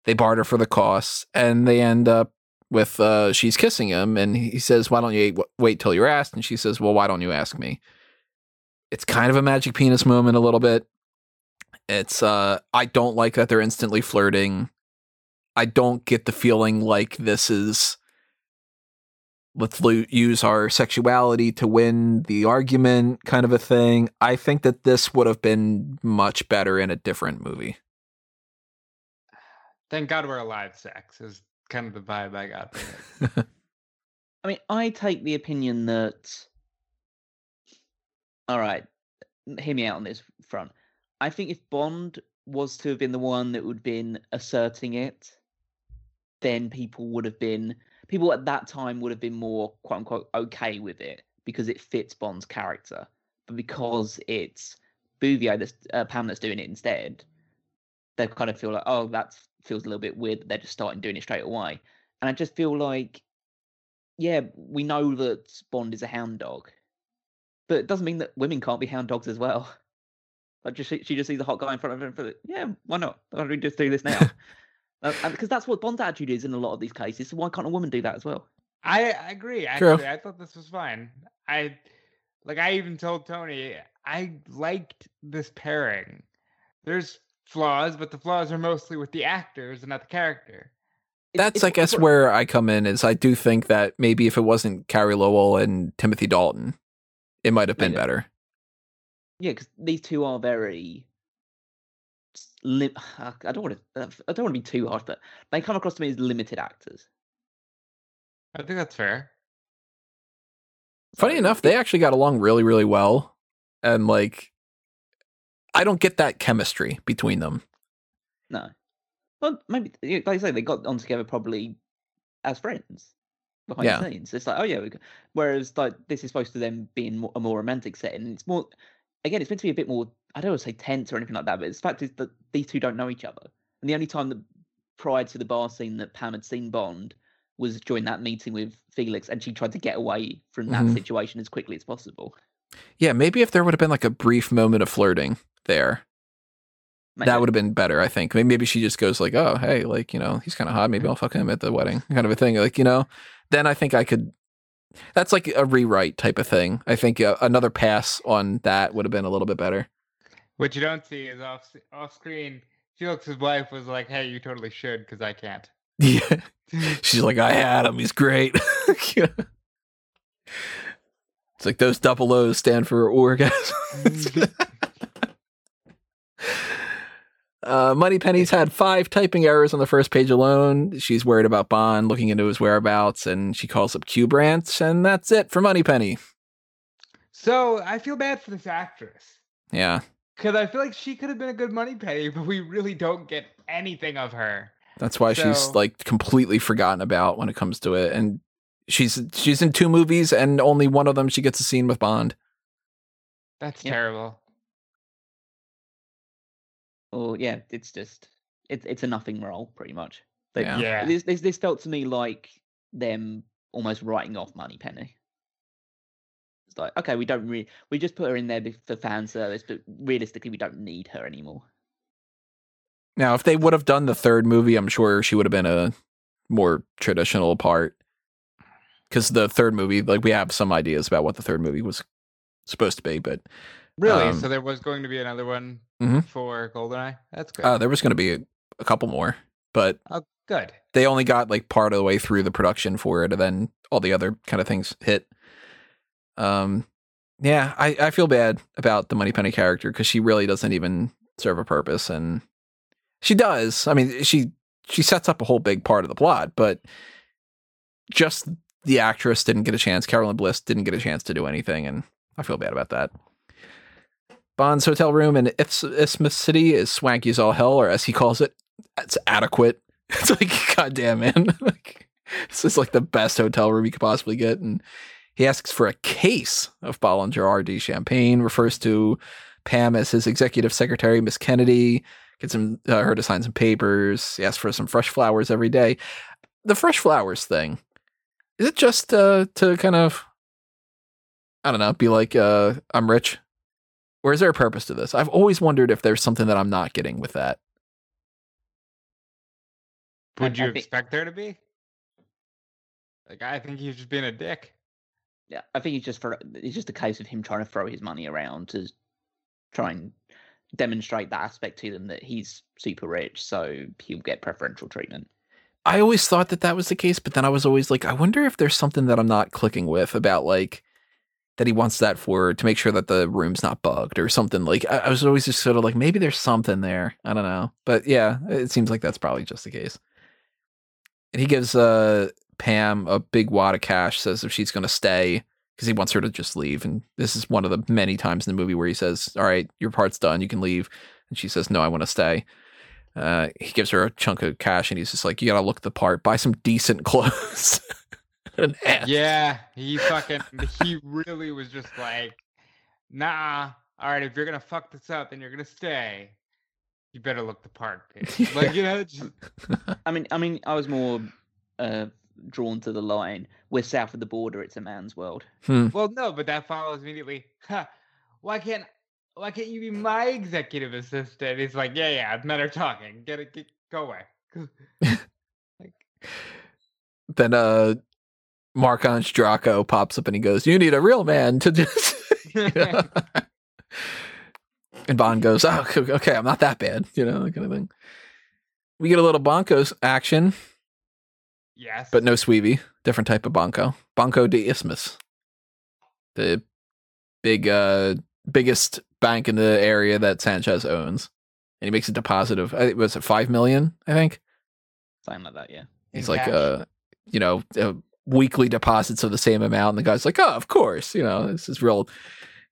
They barter for the costs, and they end up with uh, she's kissing him, and he says, "Why don't you wait, till you're asked?" And she says, "Well, why don't you ask me?" It's kind of a magic penis moment, a little bit. It's uh, I don't like that they're instantly flirting. I don't get the feeling like this is let's lo- use our sexuality to win the argument kind of a thing. I think that this would have been much better in a different movie. thank God we're alive. Sex is kind of the vibe I got. I mean, I take the opinion that. All right, hear me out on this front. I think if Bond was to have been the one that would have been asserting it, then people would have been people at that time would have been more quote unquote okay with it because it fits Bond's character. But because it's Bouvier that's uh, Pam that's doing it instead, they kind of feel like, oh, that feels a little bit weird. That they're just starting doing it straight away, and I just feel like, yeah, we know that Bond is a hound dog, but it doesn't mean that women can't be hound dogs as well. Like just she, just sees a hot guy in front of her and for yeah, why not? Why don't we just do this now? Uh, because that's what Bond's attitude is in a lot of these cases. So why can't a woman do that as well? I, I agree. True. Actually, I thought this was fine. I like. I even told Tony I liked this pairing. There's flaws, but the flaws are mostly with the actors and not the character. That's, it's I guess, where I come in. Is I do think that maybe if it wasn't Carey Lowell and Timothy Dalton, it might have been Maybe. better. yeah, because these two are very. S- Lim- I don't want to. Uh, I don't want to be too harsh, but they come across to me as limited actors. I think that's fair. Funny enough, they actually got along really, really well, and like I don't get that chemistry between them. No. Well, maybe yeah, like I say, they got on together probably as friends behind Yeah. the scenes. It's like, oh yeah. We, g- whereas like this is supposed to them being a more romantic setting. It's more again, it's meant to be a bit more. I don't want to say tense or anything like that, but the fact is that these two don't know each other. And the only time that prior to the bar scene that Pam had seen Bond was during that meeting with Felix, and she tried to get away from that Mhm. situation as quickly as possible. Yeah, maybe if there would have been like a brief moment of flirting there, Maybe. that would have been better. I think. Maybe, maybe she just goes like, "Oh, hey, like you know, he's kind of hot. Maybe I'll fuck him at the wedding," kind of a thing. Like you know, then I think I could. That's like a rewrite type of thing. I think uh, another pass on that would have been a little bit better. What you don't see is off off screen. Felix's wife was like, "Hey, you totally should, because I can't." Yeah, she's like, "I had him. He's great." It's like those double O's stand for orgasm. Uh, Moneypenny's had five typing errors on the first page alone. She's worried about Bond looking into his whereabouts, and she calls up Q Branch, and that's it for Moneypenny. so I feel bad for this actress Yeah, because I feel like she could have been a good money penny, but we really don't get anything of her. that's why she's like completely forgotten about when it comes to it, and she's she's in two movies, and only one of them she gets a scene with Bond. That's Yep. terrible. or yeah, it's just it's it's a nothing role pretty much. They, Yeah. Yeah. This, this this felt to me like them almost writing off Moneypenny. It's like okay, we don't really we just put her in there for fan service, but realistically, we don't need her anymore. Now, if they would have done the third movie, I'm sure she would have been a more traditional part. Because the third movie, like we have some ideas about what the third movie was supposed to be, but Really? Um, so there was going to be another one Mhm. for Goldeneye. That's good. uh, there was going to be a, a couple more, but oh, good. they only got like part of the way through the production for it, and then all the other kind of things hit. Um, yeah, I, I feel bad about the Moneypenny character because she really doesn't even serve a purpose, and she does. I mean, she she sets up a whole big part of the plot, but just the actress didn't get a chance. Caroline Bliss didn't get a chance to do anything, and I feel bad about that. Bond's hotel room in Is- Isthmus City is swanky as all hell, or as he calls it, it's adequate. It's like, goddamn, man. like, this is like the best hotel room you could possibly get. And he asks for a case of Bollinger RD champagne, refers to Pam as his executive secretary, Miss Kennedy, gets him, uh, her to sign some papers. He asks for some fresh flowers every day. The fresh flowers thing, is it just uh, to kind of, I don't know, be like, uh, I'm rich? Or is there a purpose to this? I've always wondered if there's something that I'm not getting with that. Would you expect there to be? Like, I think he's just being a dick. I think it's just for it's just a case of him trying to throw his money around to try and demonstrate that aspect to them that he's super rich, so he'll get preferential treatment. I always thought that that was the case, but then I was always like, I wonder if there's something that I'm not clicking with about like that he wants that for to make sure that the room's not bugged or something. Like I, I was always just sort of like maybe there's something there. I don't know, but yeah, it seems like that's probably just the case. And he gives uh Pam a big wad of cash, says if she's going to stay because he wants her to just leave. And this is one of the many times in the movie where he says, "All right, your part's done, you can leave," and she says, "No, I want to stay." Uh, he gives her a chunk of cash and he's just like, You gotta look the part, buy some decent clothes. An ass. Yeah, he fucking, he really was just like, nah, all right, if you're gonna fuck this up and you're gonna stay, you better look the part, bitch. Like, you know, just, I mean, I mean, I was more uh, drawn to the line: "We're south of the border; it's a man's world." Hmm. well, no, but that follows immediately. Huh, why can't, why can't you be my executive assistant? He's like, yeah, yeah, men are talking. Get it, get, go away. like, Then uh Marconch Draco pops up and he goes, You need a real man to just? And Bond goes, Oh, okay, okay, I'm not that bad, you know, that kind of thing. We get a little Bonkos action, yes, but no Sweevy. Different type of Bonko. Banco de Isthmus. The big uh biggest bank in the area that Sanchez owns. And he makes a deposit of I think was it five million, I think. Something like that, yeah. He's In like, cash. uh, you know, uh, weekly deposits of the same amount, and the guy's like, oh, of course, you know, this is real,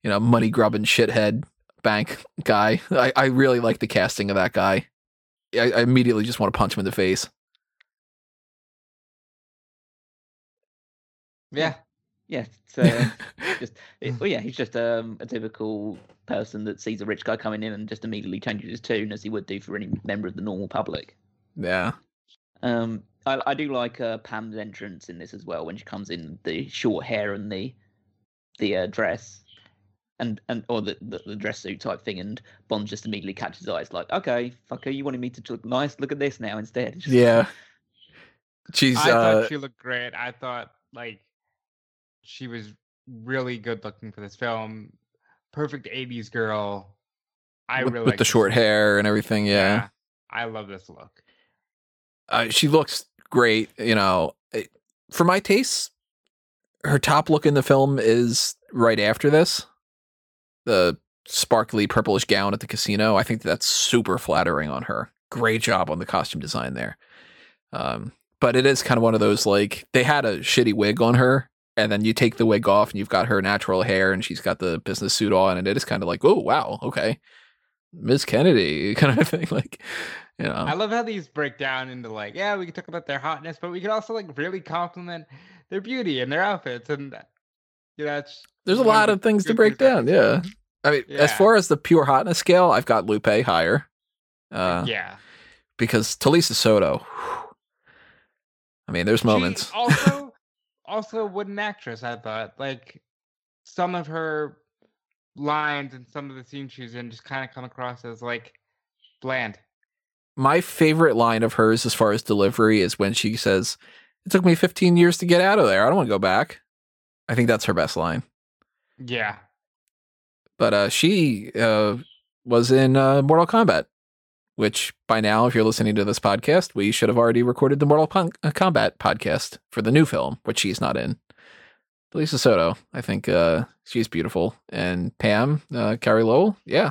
you know, money grubbing shithead Bank guy. I, I really like the casting of that guy. I, I immediately just want to punch him in the face. Yeah. Yeah, it's, uh, just it, well, yeah, he's just um, a typical person that sees a rich guy coming in and just immediately changes his tune as he would do for any member of the normal public. Yeah. Um, I, I do like uh, Pam's entrance in this as well when she comes in the short hair and the the uh, dress and and or the, the the dress suit type thing, and Bond just immediately catches his eyes like, okay, fucker, you wanted me to look nice? Look at this now instead. Just- Yeah. She's I uh thought she looked great. I thought like she was really good looking for this film. Perfect '80s girl. I with, really with like the short look. hair and everything. Yeah. I love this look. Uh, she looks great. You know, It- for my tastes, her top look in the film is right after this. The sparkly purplish gown at the casino. I think that's super flattering on her. Great job on the costume design there. Um, but it is kind of one of those like they had a shitty wig on her, and then you take the wig off and you've got her natural hair and she's got the business suit on, and it is kind of like, oh wow, okay, Miss Kennedy kind of thing. Like, you know, I love how these break down into like, yeah, we can talk about their hotness, but we can also like really compliment their beauty and their outfits, and you know, it's there's a lot of things to break down. Yeah. I mean, as far as the pure hotness scale, I've got Lupe higher. Uh, yeah. because Talisa Soto. I mean, there's She moments. also, also a wooden actress. I thought like some of her lines and some of the scenes she's in just kind of come across as like bland. My favorite line of hers, as far as delivery, is when she says, "It took me 15 years to get out of there. I don't want to go back." I think that's her best line. Yeah. But uh, she uh, was in uh, Mortal Kombat, which by now, if you're listening to this podcast, we should have already recorded the Mortal uh, Kombat podcast for the new film, which she's not in. Lisa Soto, I think uh, she's beautiful, and Pam uh, Carey Lowell, yeah.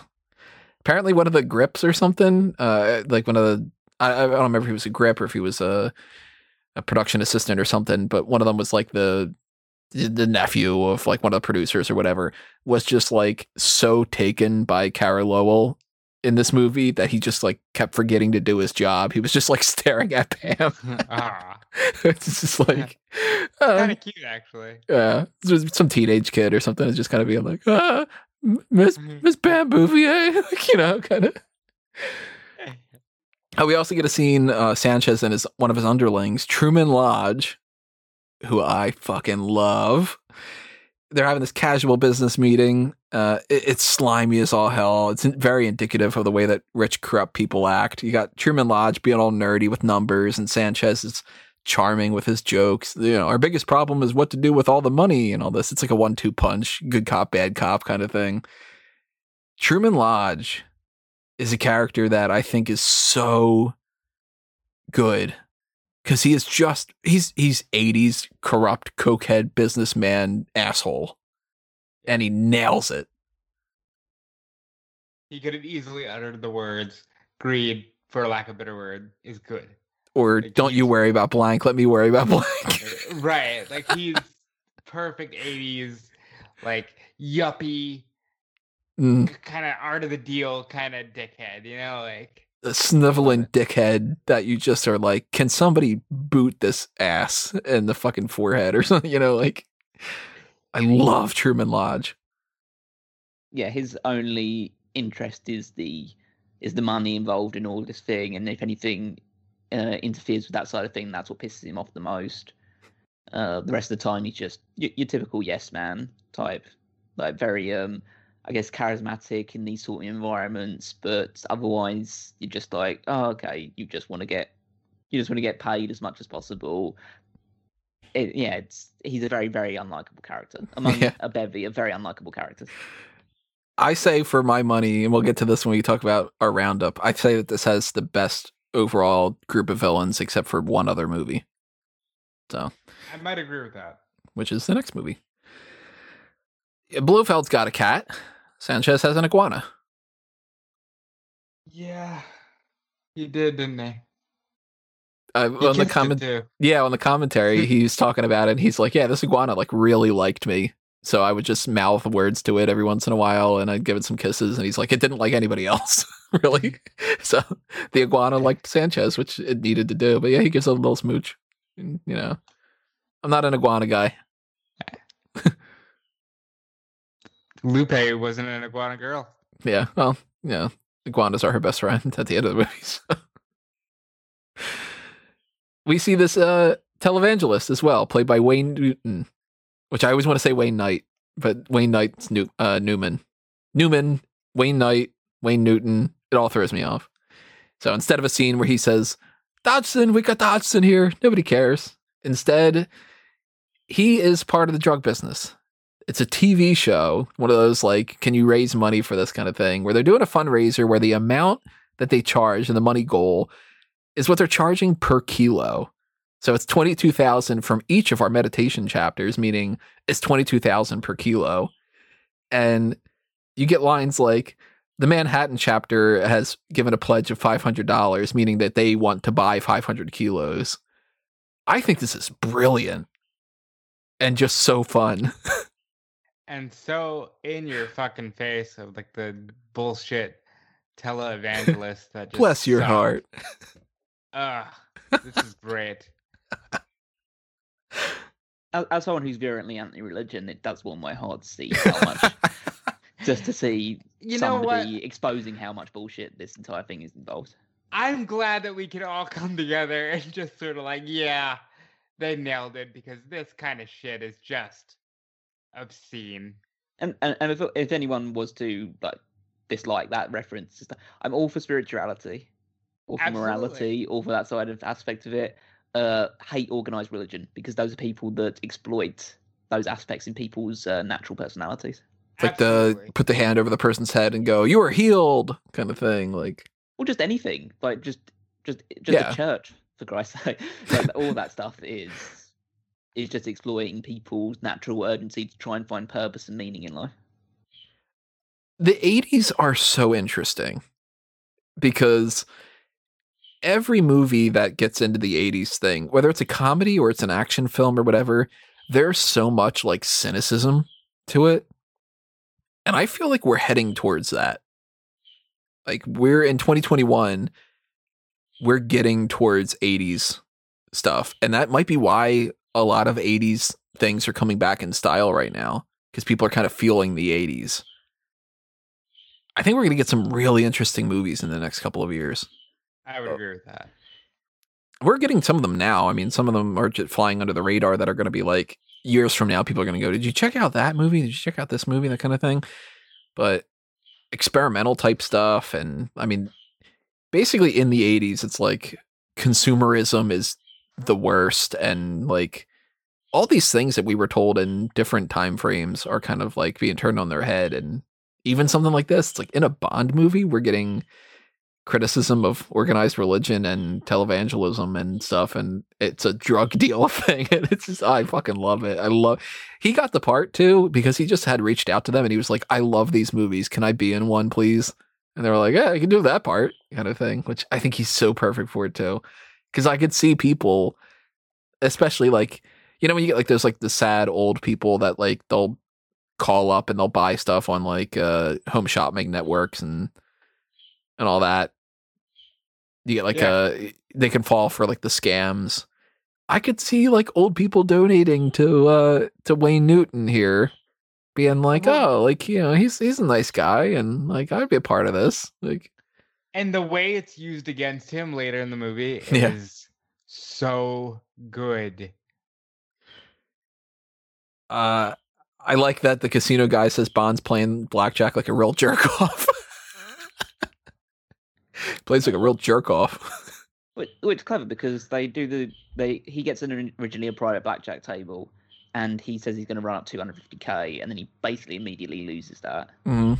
Apparently, one of the grips or something, uh, like one of the I, I don't remember if he was a grip or if he was a a production assistant or something, but one of them was like the the nephew of like one of the producers or whatever was just like so taken by Carey Lowell in this movie that he just like kept forgetting to do his job. He was just like staring at Pam. ah, it's just like, uh, kind of cute actually. yeah, there's some teenage kid or something is just kind of being like, ah, Miss Miss Pam Bouvier, like, you know, kind of. Uh, we also get a scene uh, Sanchez and his one of his underlings, Truman Lodge, who I fucking love. They're having this casual business meeting. Uh, it- it's slimy as all hell. It's very indicative of the way that rich, corrupt people act. You got Truman Lodge being all nerdy with numbers, and Sanchez is charming with his jokes. You know, our biggest problem is what to do with all the money and all this. It's like a one-two punch, good cop, bad cop kind of thing. Truman Lodge is a character that I think is so good because he is just he's he's 80s corrupt cokehead businessman asshole and he nails it He could have easily uttered the words "greed," for lack of a better word, is good. or Like, don't you worry about blank let me worry about blank right, like he's perfect '80s, like yuppie, Mm, kind of art of the deal, kind of dickhead. You know, like sniveling dickhead that you just are like can somebody boot this ass in the fucking forehead or something? You know like i love truman lodge. Yeah, his only interest is the is the money involved in all this thing, and if anything uh, interferes with that side of thing, that's what pisses him off the most. Uh, the rest of the time, he's just your, your typical yes man type, like very um, I guess charismatic in these sort of environments, but otherwise you're just like, oh okay, you just want to get you just want to get paid as much as possible. It, yeah, it's he's a very very unlikable character among Yeah. a bevy of very unlikable characters. I say for my money, and we'll get to this when we talk about our roundup. I say that this has the best overall group of villains, except for one other movie. So, I might agree with that. which is the next movie. Yeah, Blofeld's got a cat. Sanchez has an iguana. Yeah, he did, didn't he? Uh, He on the comment, yeah, on the commentary, he's talking about it. And he's like, "Yeah, this iguana like really liked me." So I would just mouth words to it every once in a while and I'd give it some kisses and he's like, it didn't like anybody else, really. So the iguana liked Sanchez, which it needed to do. But yeah, he gives a little smooch. You know, I'm not an iguana guy. Lupe wasn't an iguana girl. Yeah, well, yeah, iguanas are her best friend at the end of the movie. so. we see this uh, televangelist as well, played by Wayne Newton, which I always want to say Wayne Knight, but Wayne Knight's New- uh, Newman. Newman, Wayne Knight, Wayne Newton, it all throws me off. So instead of a scene where he says, Dodgson, we got Dodgson here, nobody cares. Instead, he is part of the drug business. It's a TV show, one of those like, can you raise money for this kind of thing, where they're doing a fundraiser where the amount that they charge and the money goal is what they're charging per kilo. So it's 22,000 from each of our meditation chapters, meaning it's 22,000 per kilo. And you get lines like the Manhattan chapter has given a pledge of $500, meaning that they want to buy 500 kilos. I think this is brilliant and just so fun. and so in your fucking face of like the bullshit televangelist that just Bless your sucked. heart. Ugh, this is great. As, as someone who's virulently anti-religion, it does warm my heart to see how much, just to see You know somebody exposing how much bullshit this entire thing is involved. I'm glad that we can all come together and just sort of like, yeah, they nailed it because this kind of shit is just obscene. And and, and if if anyone was to like dislike that reference, I'm all for spirituality, all for Absolutely. morality, all for that side of aspect of it. Uh, hate organized religion because those are people that exploit those aspects in people's uh, natural personalities. It's like the put the hand over the person's head and go, "You are healed," kind of thing. Like, or just anything like just just just Yeah. a church for christ's sake like all that stuff is is just exploiting people's natural urgency to try and find purpose and meaning in life the 80s are so interesting because every movie that gets into the 80s thing, whether it's a comedy or it's an action film or whatever, there's so much like cynicism to it. And I feel like we're heading towards that. Like we're in 2021, we're getting towards 80s stuff. And that might be why a lot of 80s things are coming back in style right now because people are kind of feeling the 80s. I think we're going to get some really interesting movies in the next couple of years. I would uh, agree with that. We're getting some of them now. I mean, some of them are just flying under the radar that are going to be like years from now. People are going to go, "Did you check out that movie? Did you check out this movie?" That kind of thing. But experimental type stuff, and I mean, basically in the '80s, it's like consumerism is the worst, and like all these things that we were told in different time frames are kind of like being turned on their head, and even something like this, it's like in a Bond movie, we're getting criticism of organized religion and televangelism and stuff and it's a drug deal thing and it's just I fucking love it. I love he got the part too because he just had reached out to them and he was like, I love these movies. Can I be in one, please? And they were like, Yeah, I can do that part, kind of thing. Which I think he's so perfect for it too. Cause I could see people, especially like, you know, when you get like those like the sad old people that like they'll call up and they'll buy stuff on like uh home shopping networks and and all that. You get like Yeah. uh they can fall for like the scams. I could see like old people donating to uh to Wayne Newton here, being like, oh, like you know, he's he's a nice guy, and like I'd be a part of this. Like, And the way it's used against him later in the movie Yeah. is so good. uh, I like that the casino guy says Bond's playing blackjack like a real jerk off. Plays like a real jerk off. which, which clever because they do the they he gets an originally a private blackjack table and he says he's going to run up 250k and then he basically immediately loses that hmm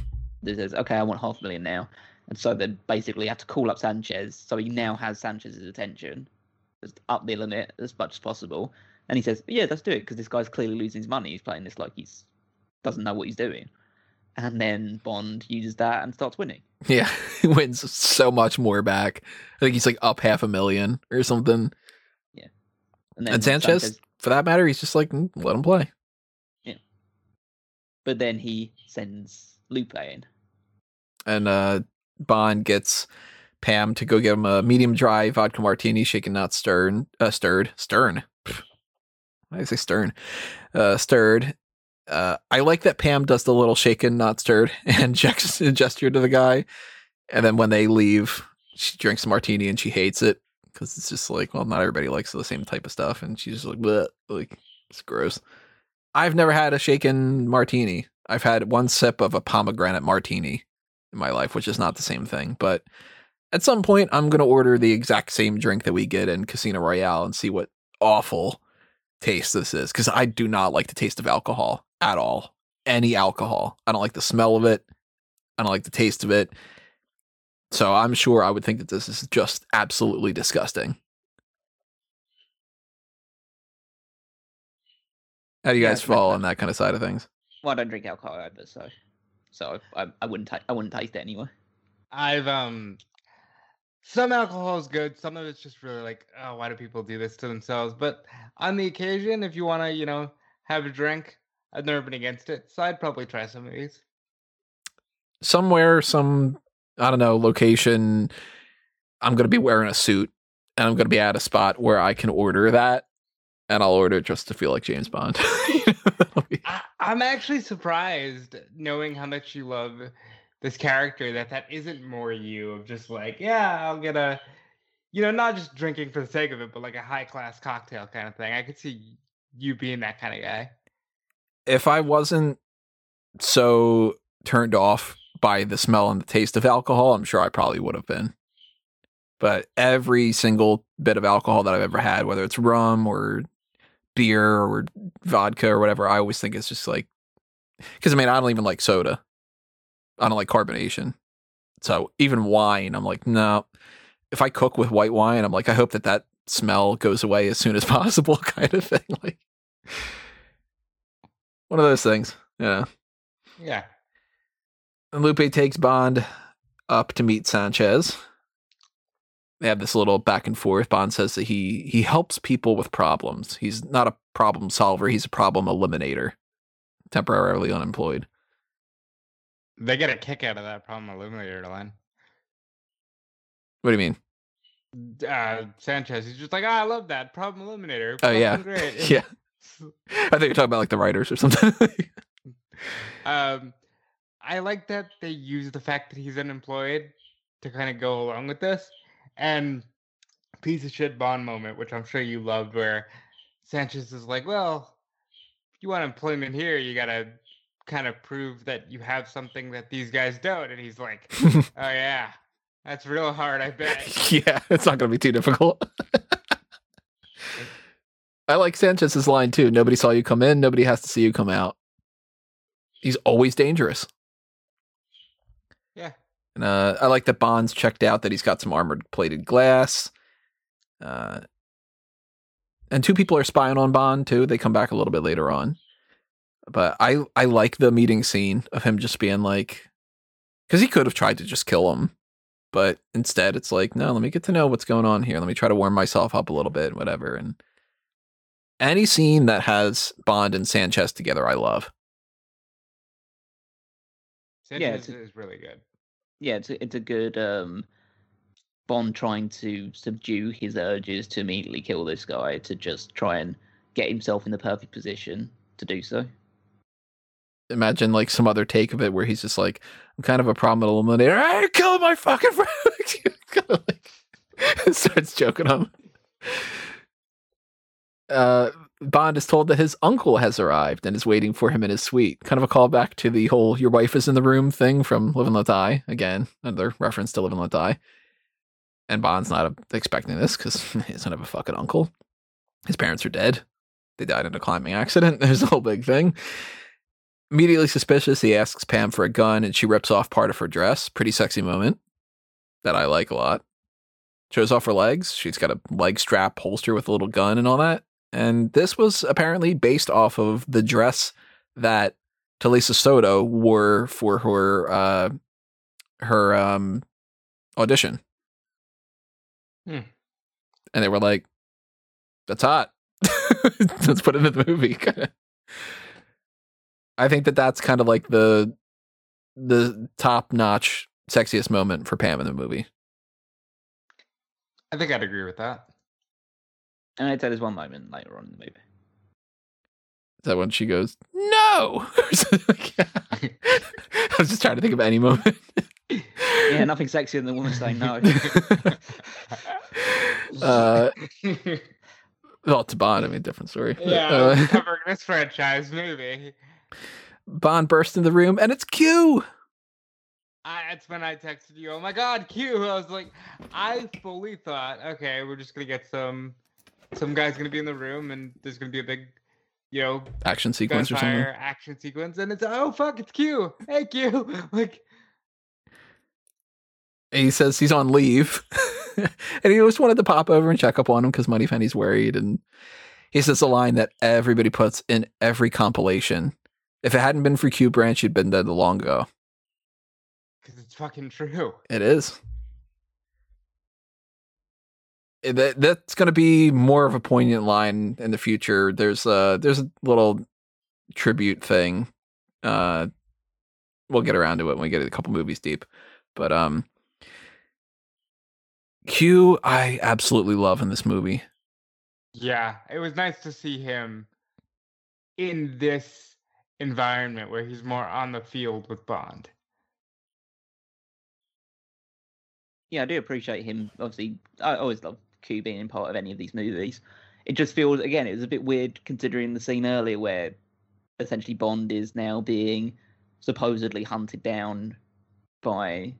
He says okay i want half a million now and so they basically have to call up sanchez so he now has sanchez's attention just up the limit as much as possible and he says yeah let's do it because this guy's clearly losing his money he's playing this like he's doesn't know what he's doing and then bond uses that and starts winning Yeah, he wins so much more back. I think he's like up half a million or something. Yeah, and then And Sanchez, for that matter, he's just like, "Mm, let him play. Yeah, but then he sends Lupe in. and uh Bond gets Pam to go get him a medium dry vodka martini, shaken not stirred, uh, stirred, stern. Why I say stern? Uh, stirred. Uh, I like that Pam does the little shaken not stirred and gesture to the guy, and then when they leave, she drinks a martini and she hates it because it's just like, well, not everybody likes the same type of stuff, and she's just like, Bleh, like it's gross. I've never had a shaken martini. I've had one sip of a pomegranate martini in my life, which is not the same thing. But at some point, I'm going to order the exact same drink that we get in Casino Royale and see what awful taste this is. Because I do not like the taste of alcohol at all. Any alcohol. I don't like the smell of it. I don't like the taste of it. So I'm sure I would think that this is just absolutely disgusting. How do you guys like fall on that kind of side of things? Well, I don't drink alcohol either, so so I, I, I wouldn't ta- I wouldn't taste it anyway. I've um some alcohol is good, some of it's just really like, oh, why do people do this to themselves? But on the occasion, if you want to, you know, have a drink, I've never been against it, so I'd probably try some of these. somewhere, some I don't know location. I'm gonna be wearing a suit, and I'm gonna be at a spot where I can order that, and I'll order it just to feel like James Bond. That'll be- I, I'm actually surprised, knowing how much you love this character, that that isn't more you of just like, yeah, I'll get a, you know, not just drinking for the sake of it, but like a high class cocktail kind of thing. I could see you being that kind of guy. if I wasn't so turned off by the smell and the taste of alcohol, I'm sure I probably would have been. But every single bit of alcohol that I've ever had, whether it's rum or beer or vodka or whatever, I always think it's just like, because I mean, I don't even like soda. I don't like carbonation. So even wine, I'm like, no. If I cook with white wine, I'm like, I hope that that smell goes away as soon as possible, kind of thing. Like, one of those things. Yeah. Yeah. And Lupe takes Bond up to meet Sanchez. They have this little back and forth. Bond says that he he helps people with problems. He's not a problem solver. He's a problem eliminator. Temporarily unemployed. They get a kick out of that problem eliminator line. What do you mean? Uh, Sanchez, he's just like, ah, I love that problem eliminator. Oh yeah, great. yeah. I think you're talking about like the writers or something. um, I like that they use the fact that he's unemployed to kind of go along with this. And piece of shit Bond moment, which I'm sure you loved, where Sanchez is like, well, if you want employment here, you gotta kind of prove that you have something that these guys don't. And he's like, oh yeah, that's real hard, I bet. yeah, it's not going to be too difficult. I like Sanchez's line too. Nobody saw you come in. Nobody has to see you come out. He's always dangerous. Yeah. And uh, I like that Bond's checked out that he's got some armored plated glass. Uh, and two people are spying on Bond too. They come back a little bit later on. But I I like the meeting scene of him just being like, because he could have tried to just kill him, but instead it's like, no, let me get to know what's going on here. Let me try to warm myself up a little bit, whatever. And any scene that has Bond and Sanchez together, I love. Sanchez it's is really good. Yeah, it's a, it's a good um, Bond trying to subdue his urges to immediately kill this guy to just try and get himself in the perfect position to do so. Imagine like some other take of it where he's just like, I'm kind of a problem eliminator. Hey, kill my fucking friend. kind of like starts joking on. him. Uh, Bond is told that his uncle has arrived and is waiting for him in his suite. Kind of a callback to the whole "your wife is in the room" thing from Live and Let Die. Again, another reference to Live and Let Die. And Bond's not expecting this because he doesn't have a fucking uncle. His parents are dead. They died in a climbing accident. There's a whole big thing. Immediately suspicious, he asks Pam for a gun and she rips off part of her dress. Pretty sexy moment that I like a lot. Shows off her legs. She's got a leg strap holster with a little gun and all that. And this was apparently based off of the dress that Talisa Soto wore for her uh, her um, audition. Hmm. And they were like, "That's hot. Let's put it in the movie." I think that that's kind of like the the top notch sexiest moment for Pam in the movie. I think I'd agree with that. And I'd say there's one moment later on in the movie. Is that when she goes, no? Or something like that. I was just trying to think of any moment. Yeah, nothing sexier than the woman saying no. uh, well, to Bond, I mean, different story. yeah, Uh, covering this franchise movie. Bond bursts in the room, and it's Q. I, that's when I texted you. Oh my God, Q! I was like, I fully thought, okay, we're just gonna get some, some guy's gonna be in the room, and there's gonna be a big, you know, Action sequence or something. action sequence, and it's oh fuck, it's Q! Hey Q! Like, And he says he's on leave. and he just wanted to pop over and check up on him because Moneypenny's worried. And he says a line that everybody puts in every compilation. If it hadn't been for Q Branch, you'd been dead a long ago. because it's fucking true. It is. Eh, That that's going to be more of a poignant line in the future. There's a there's a little tribute thing. Uh, we'll get around to it when we get a couple movies deep. But um, Q, I absolutely love in this movie. Yeah, it was nice to see him in this environment where he's more on the field with Bond. yeah, I do appreciate him. Obviously, I always love Q being in part of any of these movies. It just feels, again, it was a bit weird considering the scene earlier where essentially Bond is now being supposedly hunted down by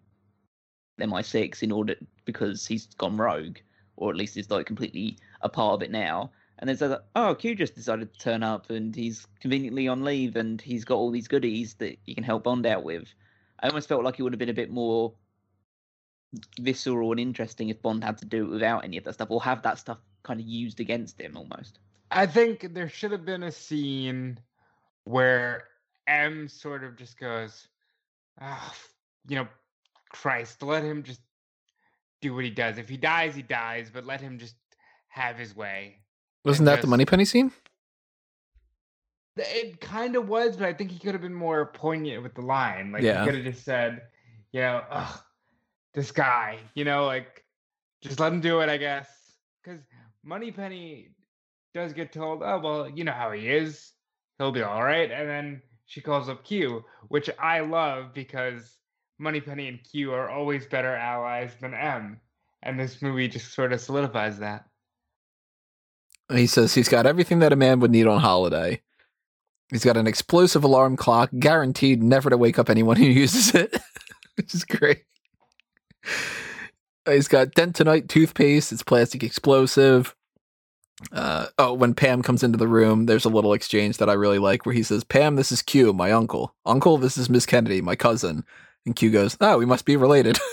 MI6 in order because he's gone rogue, or at least is like completely a part of it now. And then so, oh, Q just decided to turn up and he's conveniently on leave and he's got all these goodies that you can help Bond out with. I almost felt like it would have been a bit more visceral and interesting if Bond had to do it without any of that stuff, or have that stuff kind of used against him almost. I think there should have been a scene where M sort of just goes, oh, you know, Christ, let him just do what he does. If he dies, he dies, but let him just have his way. Wasn't that the Yes. Moneypenny scene? It kind of was, but I think he could have been more poignant with the line. Like Yeah. he could have just said, you know, ugh, this guy, you know, like just let him do it, I guess. Because Moneypenny does get told, oh well, you know how he is. He'll be all right. And then she calls up Q, which I love because Moneypenny and Q are always better allies than M. And this movie just sort of solidifies that. He says he's got everything that a man would need on holiday. He's got an explosive alarm clock, guaranteed never to wake up anyone who uses it, which is great. He's got Dentonite toothpaste. It's plastic explosive. Uh, oh, when Pam comes into the room, there's a little exchange that I really like where he says, Pam, this is Q, my uncle. Uncle, this is Miss Kennedy, my cousin. And Q goes, Oh, we must be related.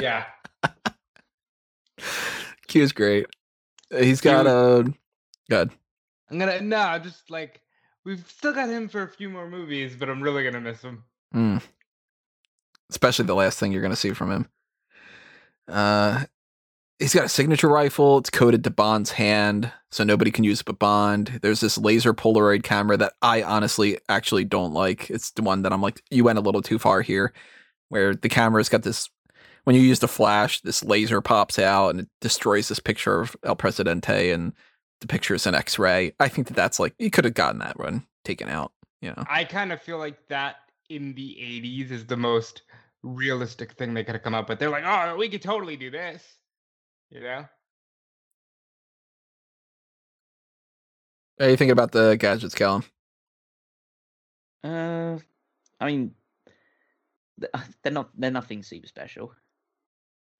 Yeah. Q's great. He's got a. Good. I'm gonna no, just like we've still got him for a few more movies, but I'm really gonna miss him. Mm. Especially the last thing you're going to see from him. Uh, he's got a signature rifle. It's coded to Bond's hand, so nobody can use it but Bond. There's this laser Polaroid camera that I honestly actually don't like. It's the one that I'm like, you went a little too far here, where the camera's got this. When you use the flash, this laser pops out and it destroys this picture of El Presidente, and the picture is an X-ray. I think that that's like you could have gotten that one taken out. You know. I kind of feel like that in the 80s is the most realistic thing they could have come up with. They're like, oh, we could totally do this. You know? What do you think about the gadgets, Callum? Uh, I mean, uh, they're not they're nothing super special.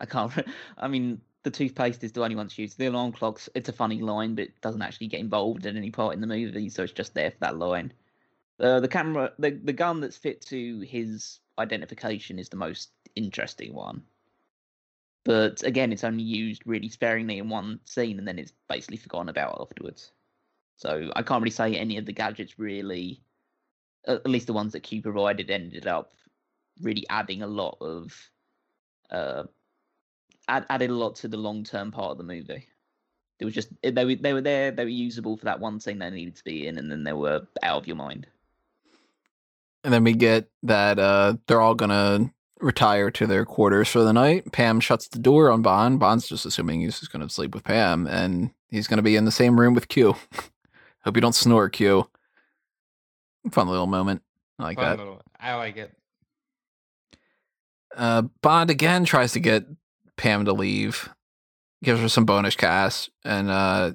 I can't. I mean, the toothpaste is the only one that's used. The alarm clocks. It's a funny line, but it doesn't actually get involved in any part in the movie, so it's just there for that line. Uh, the camera, the the gun that's fit to his identification is the most interesting one. But again, it's only used really sparingly in one scene, and then it's basically forgotten about afterwards. So I can't really say any of the gadgets really at least the ones that Q provided ended up really adding a lot of uh add, added a lot to the long term part of the movie. It was just they were they were there, they were usable for that one scene they needed to be in, and then they were out of your mind. And then we get that uh, they're all gonna retire to their quarters for the night. Pam shuts the door on Bond. Bond's just assuming he's just gonna sleep with Pam, and he's gonna be in the same room with Q. Hope you don't snore, Q. Fun little moment. I like Fun that. little- I like it. Uh, Bond again tries to get Pam to leave, gives her some bonus cash, and uh,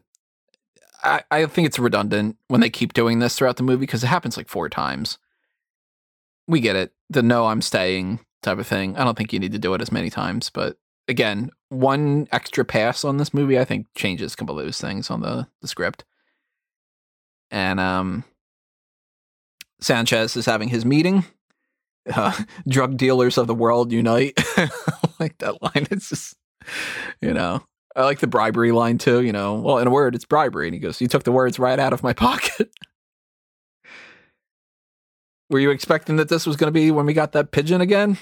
I I think it's redundant when they keep doing this throughout the movie because it happens like four times. We get it, the no, I'm staying type of thing. I don't think you need to do it as many times, but again, one extra pass on this movie I think changes a couple of those things on the the script. And um, Sanchez is having his meeting uh, drug dealers of the world unite. Like that line. It's just, you know, I like the bribery line too. You know, well, in a word, it's bribery. And he goes, "You took the words right out of my pocket." Were you expecting that this was going to be when we got that pigeon again?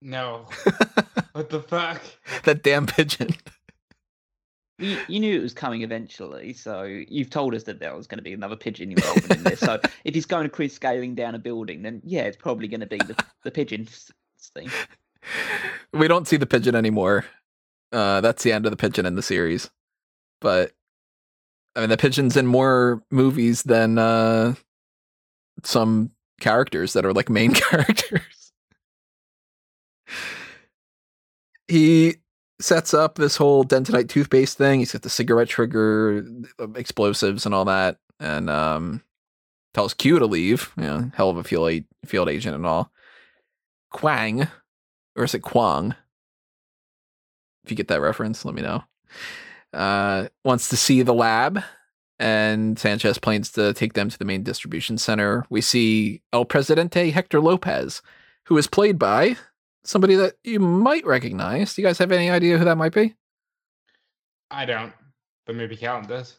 No. what the fuck? that damn pigeon. You, you knew it was coming eventually, so you've told us that there was going to be another pigeon involved in this. So if he's going to Chris scaling down a building, then yeah, it's probably going to be the, the pigeon thing. we don't see the pigeon anymore. Uh, that's the end of the pigeon in the series. But I mean, the pigeon's in more movies than uh, some characters that are like main characters. he sets up this whole dentonite toothpaste thing. He's got the cigarette trigger, uh, explosives, and all that, and um, tells Q to leave. You know, hell of a field a- field agent and all. Quang, or is it Quang? If you get that reference, let me know. Uh, wants to see the lab, and Sanchez plans to take them to the main distribution center. We see El Presidente Hector Lopez, who is played by somebody that you might recognize. Do you guys have any idea who that might be? I don't. But maybe Callum does.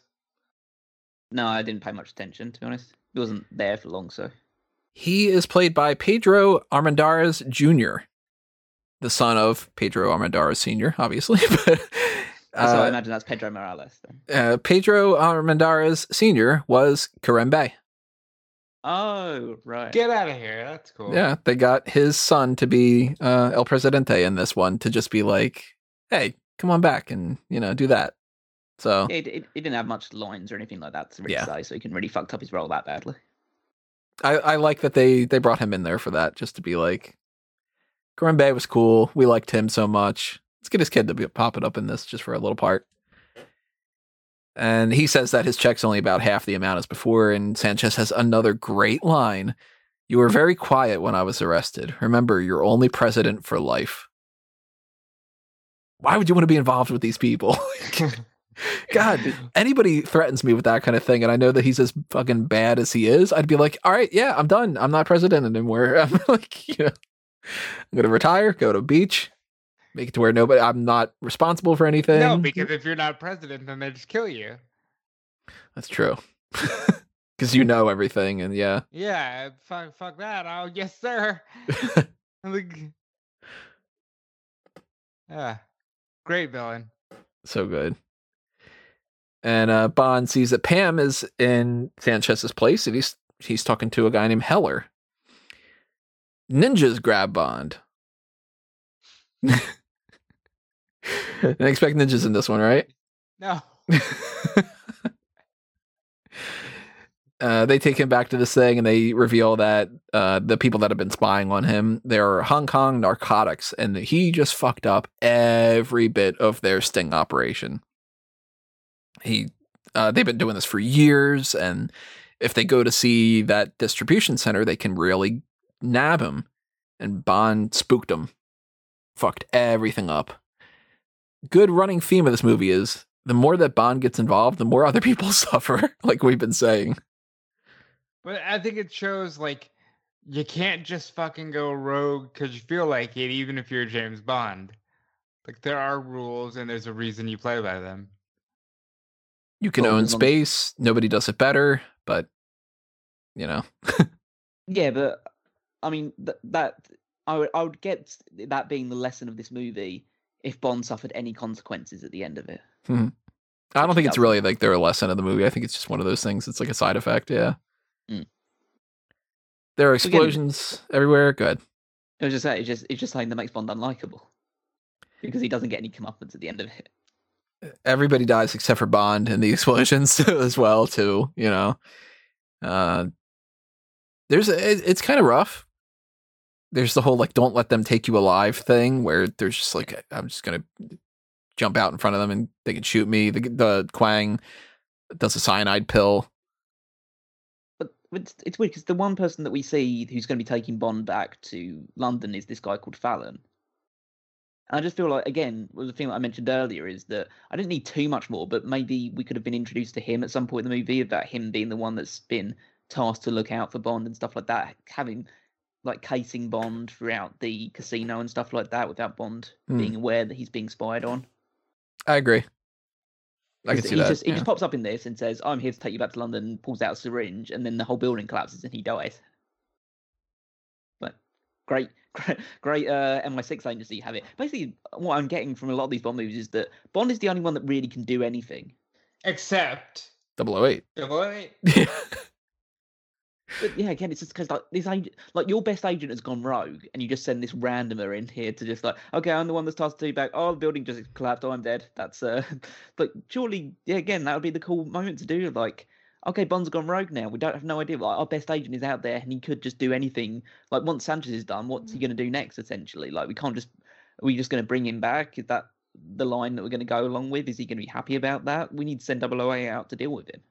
No, I didn't pay much attention to be honest. He wasn't there for long, so He is played by Pedro Armendariz Jr., the son of Pedro Armendariz Sr., obviously. but, so I uh, imagine that's Pedro Morales. Then. uh, Pedro Armendariz Sr. was Kerim Bey. Oh right. Get out of here. That's cool. Yeah, they got his son to be uh, El Presidente in this one to just be like, hey, come on back and, you know, do that. So, Yeah, he, he he didn't have much lines or anything like that to really Yeah. say, so he couldn't really fucked up his role that badly. I, I like that they they brought him in there for that, just to be like, Kerim Bey was cool. We liked him so much. Let's get his kid to be popping up in this just for a little part. And he says that his check's only about half the amount as before. And Sanchez has another great line. You were very quiet when I was arrested. Remember, you're only president for life. Why would you want to be involved with these people? God, anybody threatens me with that kind of thing, and I know that he's as fucking bad as he is, I'd be like, all right, yeah, I'm done. I'm not president anymore. I'm like, you know, I'm gonna retire, go to a beach, make it to where nobody, I'm not responsible for anything. no, because if you're not president, then they just kill you. that's true. Because you know everything, and yeah, Yeah, fuck, fuck that. Oh, yes, sir. Yeah, great villain. so good. And uh, Bond sees that Pam is in Sanchez's place, and he's he's talking to a guy named Heller. Ninjas grab Bond. I expect ninjas in this one, right? No. uh, they take him back to this thing and they reveal that uh, the people that have been spying on him they're Hong Kong narcotics and he just fucked up every bit of their sting operation. He uh, they've been doing this for years and if they go to see that distribution center they can really nab him and Bond spooked him. Fucked everything up. Good running theme of this movie is the more that Bond gets involved, the more other people suffer, like we've been saying. But I think it shows like you can't just fucking go rogue because you feel like it, even if you're James Bond. Like there are rules and there's a reason you play by them. You can own space, nobody does it better, but you know. Yeah, but I mean th- that I would I would get that being the lesson of this movie if Bond suffered any consequences at the end of it. I don't think it's really like their lesson of the movie. I think it's just one of those things. It's like a side effect, yeah. Mm. There are Again- explosions everywhere. Good. It was just that. It's just it's just something that makes Bond unlikable because he doesn't get any comeuppance at the end of it. Everybody dies except for Bond and the explosions as well, too. You know, uh, there's a, it's kind of rough. There's the whole like "don't let them take you alive" thing, where there's just like I'm just gonna jump out in front of them and they can shoot me. The the Kwang does a cyanide pill. But it's, it's weird because the one person that we see who's going to be taking Bond back to London is this guy called Fallon. And I just feel like, again, the thing that I mentioned earlier is that I didn't need too much more, but maybe we could have been introduced to him at some point in the movie about him being the one that's been tasked to look out for Bond and stuff like that, having like casing Bond throughout the casino and stuff like that without Bond Hmm. being aware that he's being spied on. I agree. I can 'Cause see he that. Just, he just pops up in this and says, "I'm here to take you back to London." Pulls out a syringe, and then the whole building collapses and he dies. But great, great, great uh, MI6 agency have it. Basically, what I'm getting from a lot of these Bond movies is that Bond is the only one that really can do anything. Except 008. double eight. Yeah. But yeah, again, it's just because like this agent, like your best agent has gone rogue, and you just send this randomer in here to just like, okay, I'm the one that's tasked to do back. Oh, the building just collapsed. Oh, I'm dead. That's uh, but surely, yeah, again, that would be the cool moment to do. Like, okay, Bond's gone rogue now. We don't have no idea. Like, our best agent is out there, and he could just do anything. Like, once Sanchez is done, what's he going to do next? Essentially, like, we can't just. Are we just going to bring him back? Is that the line that we're going to go along with? Is he going to be happy about that? We need to send 008 out to deal with him.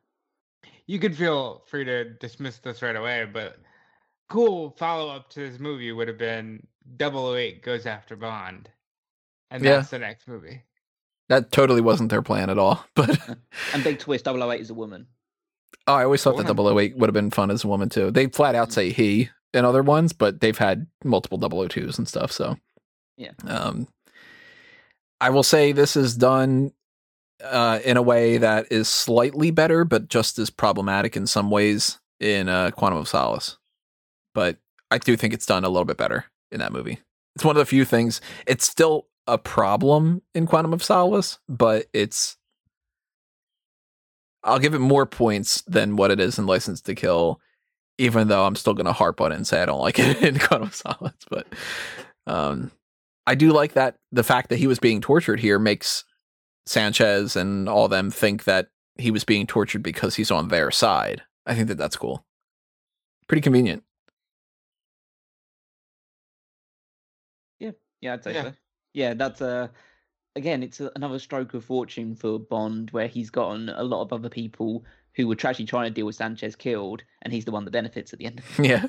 You could feel free to dismiss this right away, but cool follow up to this movie would have been 008 goes after Bond. And Yeah. that's the next movie. That totally wasn't their plan at all. But And big twist: 008 is a woman. oh, I always thought that Woman. 008 would have been fun as a woman too. They flat out say he in other ones, but they've had multiple 002s and stuff. So Yeah. Um, I will say this is done uh, in a way that is slightly better, but just as problematic in some ways in uh, Quantum of Solace. But I do think it's done a little bit better in that movie. It's one of the few things. It's still a problem in Quantum of Solace, but it's. I'll give it more points than what it is in License to Kill, even though I'm still going to harp on it and say I don't like it in Quantum of Solace. But um, I do like that the fact that he was being tortured here makes Sanchez and all them think that he was being tortured because he's on their side. I think that that's cool. Pretty convenient. Yeah, yeah, I'd say Yeah. so. Yeah, that's uh again, it's a, another stroke of fortune for Bond, where he's gotten a lot of other people who were actually trying to deal with Sanchez killed, and he's the one that benefits at the end. Yeah.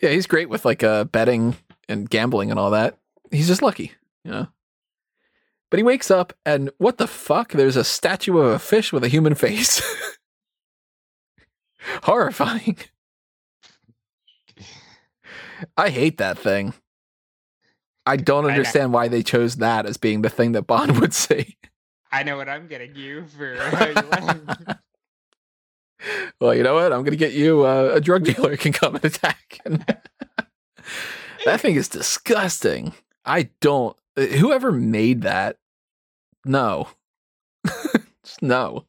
Yeah, he's great with like uh betting and gambling and all that. He's just lucky, you know. But he wakes up and what the fuck? There's a statue of a fish with a human face. Horrifying. I hate that thing. I don't understand why they chose that as being the thing that Bond would say. I know what I'm getting you for. how you like- well, you know what? I'm going to get you uh, a drug dealer can come and attack. that thing is disgusting. I don't. uh, Whoever made that, no, no.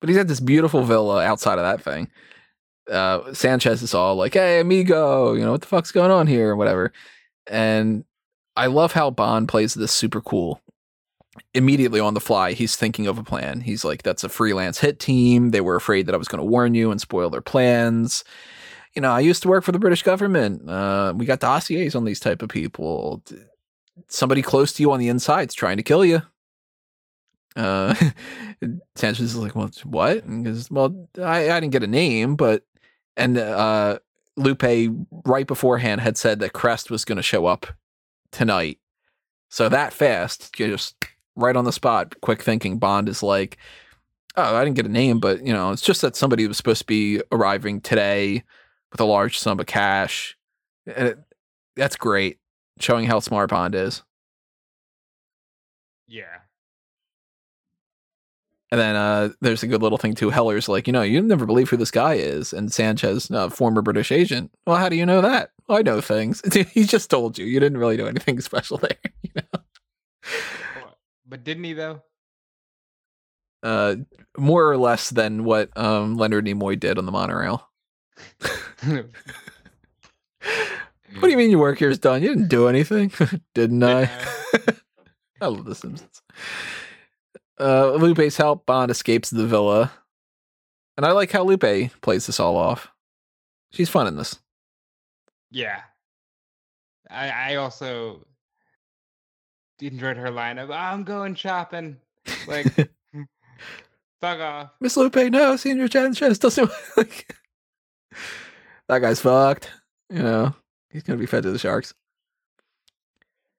But he's at this beautiful villa outside of that thing. Uh, Sanchez is all like, "Hey, amigo, you know what the fuck's going on here, or whatever." And I love how Bond plays this super cool immediately on the fly, he's thinking of a plan. He's like, that's a freelance hit team. They were afraid that I was going to warn you and spoil their plans. You know, I used to work for the British government. Uh, we got dossiers on these type of people. Somebody close to you on the inside's trying to kill you. Uh, Sanchez is like, well, what? And goes, well, I, I didn't get a name, but and uh, Lupe right beforehand had said that Krest was going to show up tonight. So that fast, just right on the spot, quick thinking. Bond is like, oh, I didn't get a name, but you know, it's just that somebody was supposed to be arriving today with a large sum of cash. And it, that's great, showing how smart Bond is. yeah. And then uh, there's a good little thing too. Heller's like, you know, you never believe who this guy is. And Sanchez, uh, former British agent. Well, how do you know that? Well, I know things. he just told you. You didn't really do anything special there. You know? But didn't he though? uh, more or less than what um, Leonard Nimoy did on the monorail. What do you mean your work here is done? You didn't do anything, didn't I? I love The Simpsons. Uh, Lupe's help, Bond escapes the villa. And I like how Lupe plays this all off. She's fun in this. Yeah. I I also enjoyed her line of I'm going shopping. Like fuck off. Miss Lupe, no, Senior Sanchez doesn't like that guy's fucked. You know, he's gonna be fed to the sharks.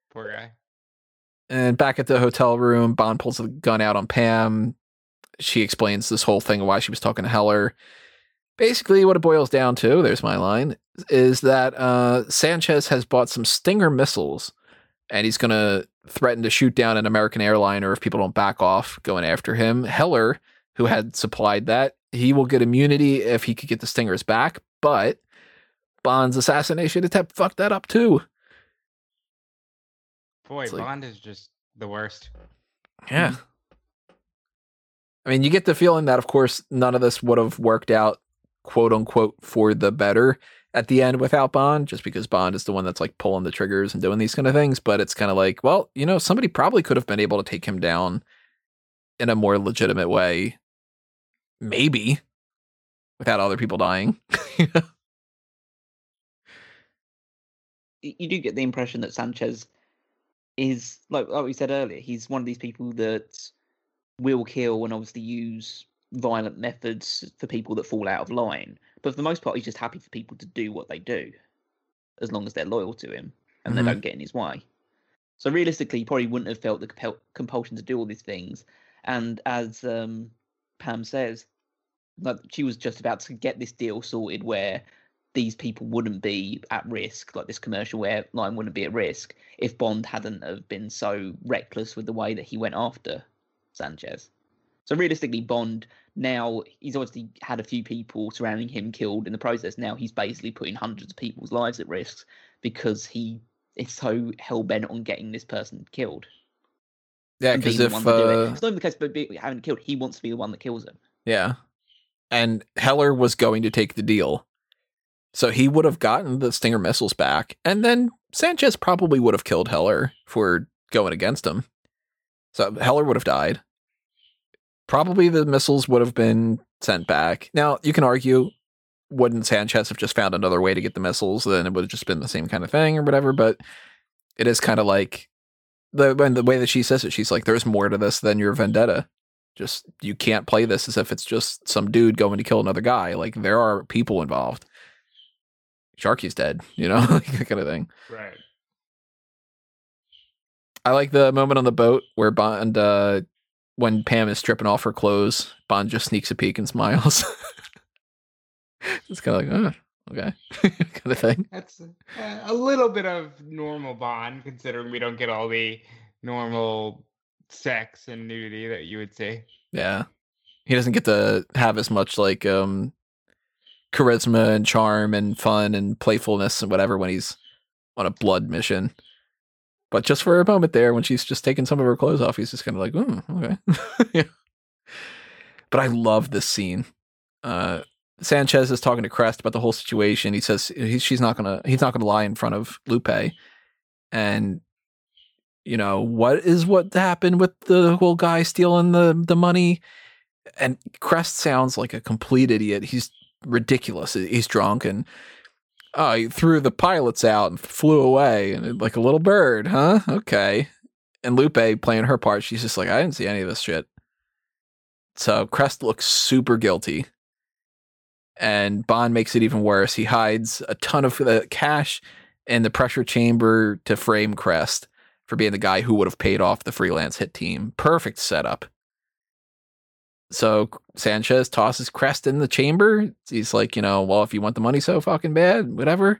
Poor guy. And back at the hotel room, Bond pulls the gun out on Pam. She explains this whole thing of why she was talking to Heller. Basically, what it boils down to, there's my line, is that uh, Sanchez has bought some Stinger missiles and he's going to threaten to shoot down an American airliner if people don't back off going after him. Heller, who had supplied that, he will get immunity if he could get the Stingers back, but Bond's assassination attempt fucked that up too. Boy, like- Bond is just the worst. Yeah. Hmm. I mean, you get the feeling that, of course, none of this would have worked out, quote unquote, for the better at the end without Bond, just because Bond is the one that's like pulling the triggers and doing these kind of things. But it's kind of like, well, you know, somebody probably could have been able to take him down in a more legitimate way, maybe without other people dying. you do get the impression that Sanchez is like like we said earlier, he's one of these people that will kill and obviously use violent methods for people that fall out of line. But for the most part, he's just happy for people to do what they do, as long as they're loyal to him and Mhm. they don't get in his way. So realistically, he probably wouldn't have felt the compel- compulsion to do all these things. And as um, Pam says, like she was just about to get this deal sorted where these people wouldn't be at risk, like this commercial airline wouldn't be at risk if Bond hadn't have been so reckless with the way that he went after Sanchez. So realistically, Bond now he's obviously had a few people surrounding him killed in the process. Now he's basically putting hundreds of people's lives at risk because he is so hell bent on getting this person killed. yeah, because if the one to do it. uh, It's not even the case, but having killed, he wants to be the one that kills him. Yeah. And Heller was going to take the deal. So he would have gotten the Stinger missiles back. And then Sanchez probably would have killed Heller for going against him. So Heller would have died. Probably the missiles would have been sent back. Now, you can argue, wouldn't Sanchez have just found another way to get the missiles? Then it would have just been the same kind of thing or whatever. But it is kind of like the when the way that she says it, she's like, there's more to this than your vendetta just you can't play this as if it's just some dude going to kill another guy. Like there are people involved. Sharky's dead, you know, like that kind of thing. Right. I like the moment on the boat where Bond, uh, when Pam is stripping off her clothes, Bond just sneaks a peek and smiles. it's kind of like, oh, okay, kind of thing. That's a, a little bit of normal Bond, considering we don't get all the normal sex and nudity that you would see. Yeah, he doesn't get to have as much like um charisma and charm and fun and playfulness and whatever when he's on a blood mission. But just for a moment there, when she's just taking some of her clothes off, he's just kind of like, oh, okay. yeah. But I love this scene. Uh, Sanchez is talking to Krest about the whole situation. He says he, she's not gonna he's not gonna lie in front of Lupe, and you know what is what happened with the whole guy stealing the the money. And Krest sounds like a complete idiot. He's ridiculous. He's drunk and oh, he threw the pilots out and flew away and uh, like a little bird, huh? Okay. And Lupe playing her part, she's just like, I didn't see any of this shit. So Krest looks super guilty. And Bond makes it even worse. He hides a ton of the cash in the pressure chamber to frame Krest for being the guy who would have paid off the freelance hit team. Perfect setup. So Sanchez tosses Krest in the chamber. He's like, you know, well, if you want the money so fucking bad, whatever.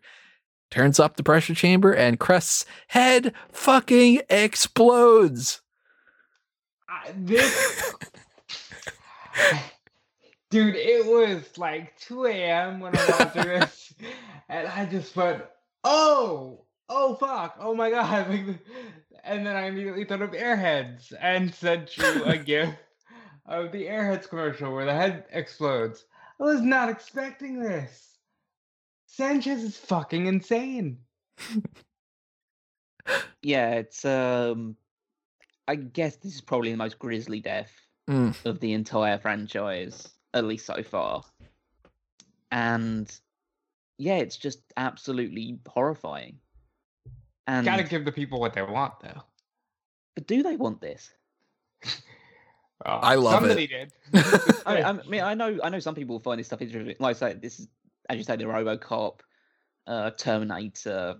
Turns up the pressure chamber and Krest's head fucking explodes. I, this, dude, it was like 2 a.m. when I watched this, and I just went, "Oh, oh fuck, oh my god!" Like, and then I immediately thought of Airheads and sent you a gif of the Airheads commercial where the head explodes. I was not expecting this. Sanchez is fucking insane. Yeah, it's um I guess this is probably the most grisly death Mm. of the entire franchise, at least so far. And yeah, it's just absolutely horrifying. And Gotta give the people what they want, though. but do they want this? Oh, I love it. somebody did. I, I mean, I know, I know some people find this stuff interesting. Like I say, this is, as you say, the RoboCop, uh, Terminator,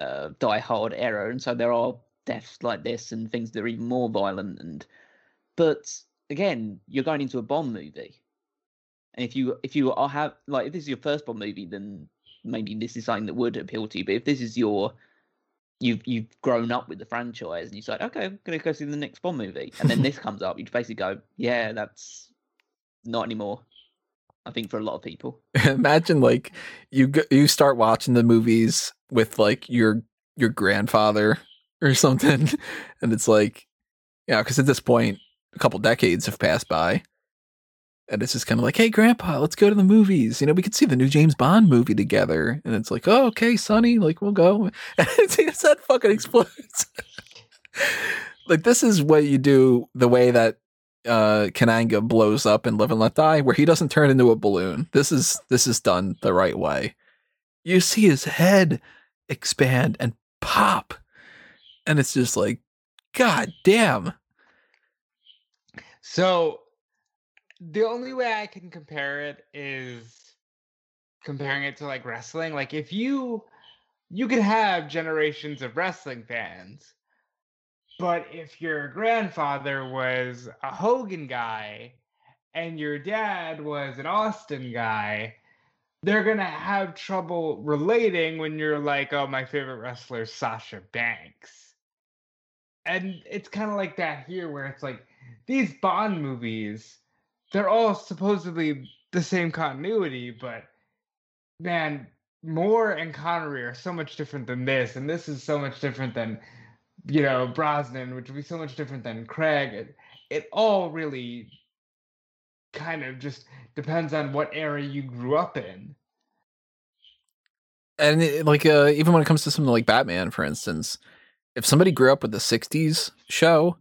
uh, Die Hard era, and so there are deaths like this and things that are even more violent. And but again, you're going into a Bond movie, and if you if you are have like if this is your first Bond movie, then maybe this is something that would appeal to you. But if this is your you've you've grown up with the franchise and you say, okay, I'm gonna go see the next Bond movie, and then this comes up, you basically go, yeah, that's not anymore. I think for a lot of people. Imagine like you go, you start watching the movies with like your your grandfather or something, and it's like, yeah, because at this point, a couple decades have passed by, and it's just kind of like, hey, grandpa, let's go to the movies. You know, we could see the new James Bond movie together, and it's like, oh, okay, Sonny, like we'll go. And it's, that fucking explodes. like this is what you do the way that uh Kananga blows up in Live and Let Die, where he doesn't turn into a balloon. This is this is done the right way. You see his head expand and pop. And it's just like, God damn. So the only way I can compare it is comparing it to like wrestling. Like if you you could have generations of wrestling fans, but if your grandfather was a Hogan guy and your dad was an Austin guy, they're gonna have trouble relating when you're like, oh, my favorite wrestler is Sasha Banks. And it's kind of like that here, where it's like these Bond movies, they're all supposedly the same continuity, but man, Moore and Connery are so much different than this, and this is so much different than, you know, Brosnan, which would be so much different than Craig. It, it all really kind of just depends on what era you grew up in. And it, like uh even when it comes to something like Batman, for instance, if somebody grew up with the '60s show,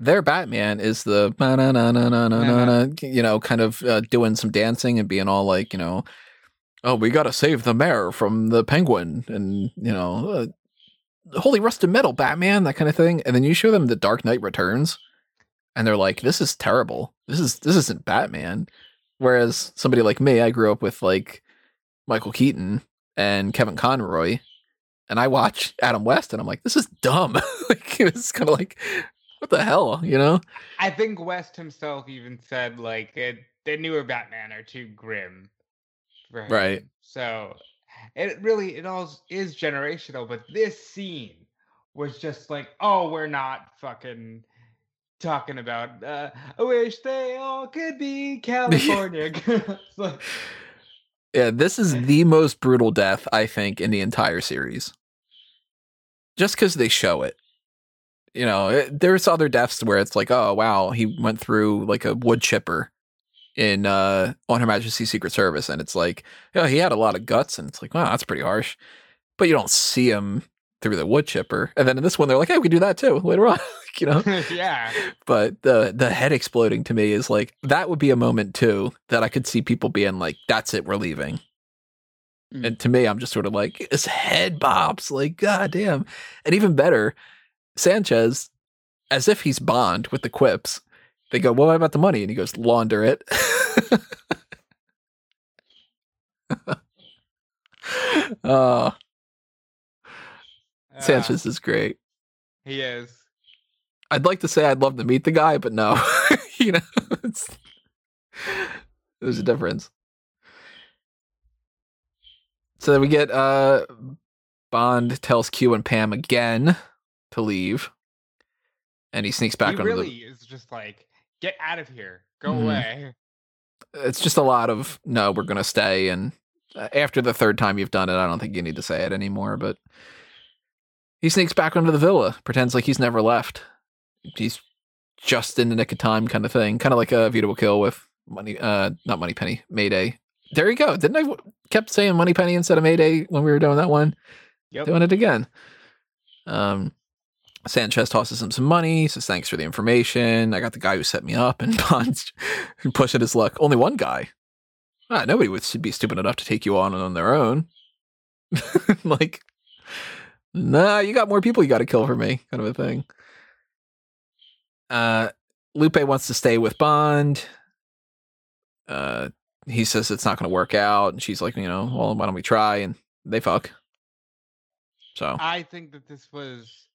their Batman is the na na na na na na na, you know, kind of uh, doing some dancing and being all like, you know, oh, we got to save the mayor from the penguin, and you know, uh, holy rusted metal, Batman, that kind of thing. And then you show them the Dark Knight Returns, and they're like, this is terrible. This is this isn't Batman. Whereas somebody like me, I grew up with like Michael Keaton and Kevin Conroy, and I watch Adam West, and I'm like, this is dumb. like it was kind of like, what the hell, you know? I think West himself even said like it, the newer Batman are too grim. Right. So it really it all is generational, but this scene was just like, oh, we're not fucking talking about uh, I wish they all could be California. Like, Yeah, this is the most brutal death I think in the entire series. Just because they show it, you know, it, there's other deaths where it's like, oh wow, he went through like a wood chipper in uh on Her Majesty's Secret Service, and it's like, yeah, he had a lot of guts, and it's like, wow, that's pretty harsh. But you don't see him through the wood chipper, and then in this one, they're like, hey, we can do that too later on, you know. yeah. But the the head exploding to me is like that would be a moment too that I could see people being like, "That's it, we're leaving." Mm. And to me, I'm just sort of like, his head bops, like, god damn. And even better, Sanchez, as if he's Bond with the quips. They go, "What about the money?" And he goes, "Launder it." uh, Uh, Sanchez is great. he is. I'd like to say I'd love to meet the guy, but no, you know, it's, there's a difference. So then we get uh Bond tells Q and Pam again to leave, and he sneaks back he under really the. is just like, get out of here, go Mhm. away. It's just a lot of no, we're gonna stay, and uh, after the third time you've done it, I don't think you need to say it anymore. But he sneaks back under the villa, pretends like he's never left. He's just in the nick of time, kind of thing, kind of like a View to a Kill with money, uh, not Moneypenny, Mayday, There you go. Didn't I w- kept saying Moneypenny instead of Mayday when we were doing that one? Yep. Doing it again. Um, Sanchez tosses him some money. Says thanks for the information. I got the guy who set me up, and Bond's pushing his luck. Only one guy. Ah, nobody would be stupid enough to take you on on their own. like, nah, you got more people you got to kill for me, kind of a thing. Uh, Lupe wants to stay with Bond. Uh, he says it's not going to work out, and she's like, you know, well, why don't we try? And they fuck. So I think that this was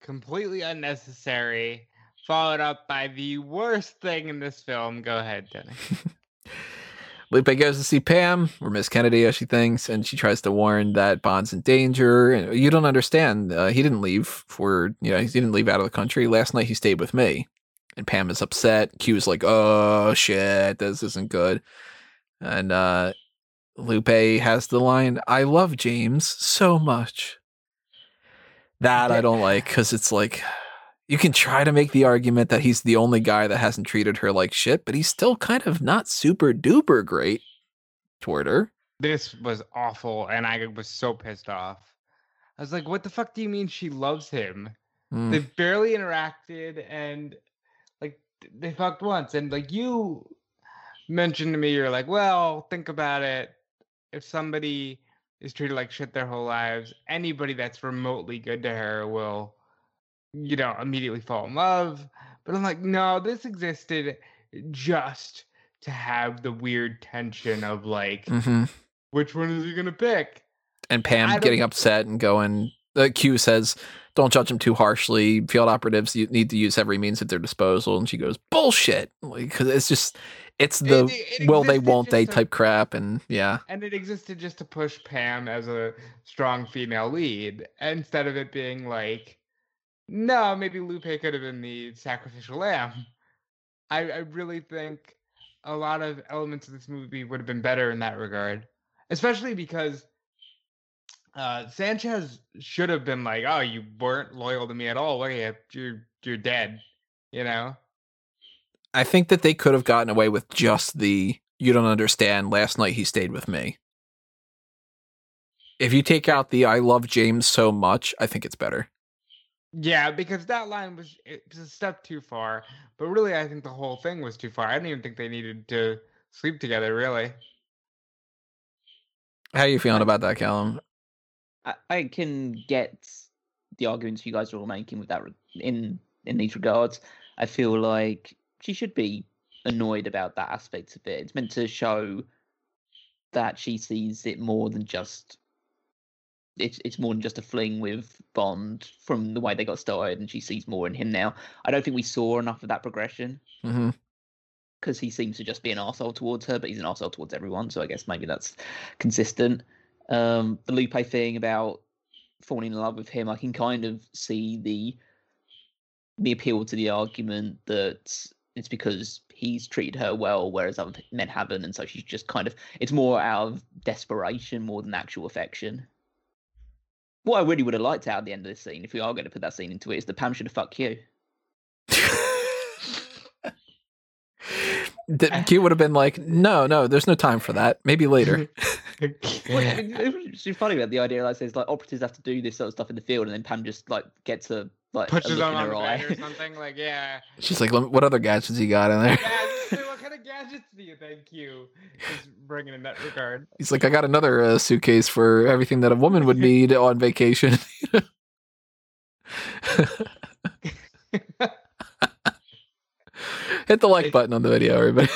completely unnecessary, followed up by the worst thing in this film. Go ahead, Denny. Lupe goes to see Pam, or Miss Kennedy, as she thinks, and she tries to warn that Bond's in danger. And you don't understand. Uh, he didn't leave for, you know, he didn't leave out of the country. Last night he stayed with me. And Pam is upset. Q is like, oh shit, this isn't good. And uh, Lupe has the line, I love James so much. That I don't like because it's like, you can try to make the argument that he's the only guy that hasn't treated her like shit, but he's still kind of not super duper great toward her. This was awful, and I was so pissed off. I was like, "What the fuck do you mean she loves him? Mm. They've barely interacted, and like they fucked once." And like you mentioned to me, you're like, "Well, think about it. If somebody is treated like shit their whole lives, anybody that's remotely good to her will." you know, immediately fall in love. But I'm like, no, this existed just to have the weird tension of like, mm-hmm. which one is he gonna pick? And Pam getting upset and going. The Q says, "Don't judge him too harshly. Field operatives you need to use every means at their disposal." And she goes, "Bullshit!" Like, 'cause it's just, it's the It- it will they, won't they to- type crap, and yeah, And it existed just to push Pam as a strong female lead instead of it being like, no, maybe Lupe could have been the sacrificial lamb. I, I really think a lot of elements of this movie would have been better in that regard, especially because uh, Sanchez should have been like, "Oh, you weren't loyal to me at all. Look at you, you're you're dead," you know. I think that they could have gotten away with just the "you don't understand." Last night he stayed with me. If you take out the "I love James so much," I think it's better. Yeah, because that line was it was a step too far. But really, I think the whole thing was too far. I didn't even think they needed to sleep together. Really. How are you feeling about that, Callum? I, I can get the arguments you guys are all making with that re- in in these regards. I feel like she should be annoyed about that aspect of it. It's meant to show that she sees it more than just it's it's more than just a fling with Bond from the way they got started, and she sees more in him now. I don't think we saw enough of that progression because he seems to just be an asshole towards her, but he's an asshole towards everyone. So I guess maybe that's consistent. Um, the Lupe thing about falling in love with him, I can kind of see the the appeal to the argument that it's because he's treated her well, whereas other men haven't, and so she's just kind of it's more out of desperation more than actual affection. What I really would have liked out at the end of this scene, if we are going to put that scene into it, is the Pam should have fucked you. The- Q would have been like, "No, no, there's no time for that. Maybe later." Well, I it was just funny about the idea. Like, says like operatives have to do this sort of stuff in the field, and then Pam just like gets a like a Pushes look on in on her eye. or something. Like, yeah. She's like, "What other gadgets you got in there?" Yeah, I was gonna say, what kind of gadgets do you think you is bringing in that regard? He's like, "I got another uh, suitcase for everything that a woman would need on vacation." Hit the like button on the video, everybody.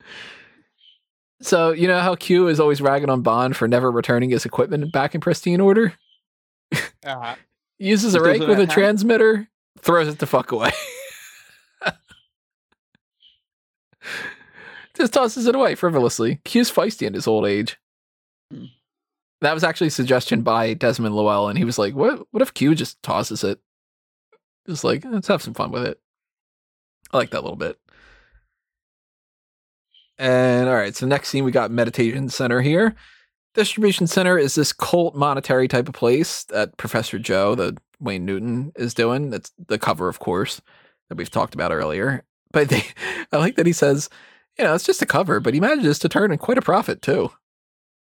so you know how Q is always ragging on Bond for never returning his equipment back in pristine order. Uh-huh. Uses a rake with a transmitter, throws it the fuck away. Just tosses it away frivolously. Q's feisty in his old age. Hmm. That was actually a suggestion by Desmond Llewelyn, and he was like, "What? What if Q just tosses it? Just like let's have some fun with it." I like that a little bit. And all right, so next scene we got meditation center here. Distribution center is this cult monetary type of place that Professor Joe, the Wayne Newton, is doing. That's the cover, of course, that we've talked about earlier. But they, I like that he says, you know, it's just a cover, but he manages to turn in quite a profit too.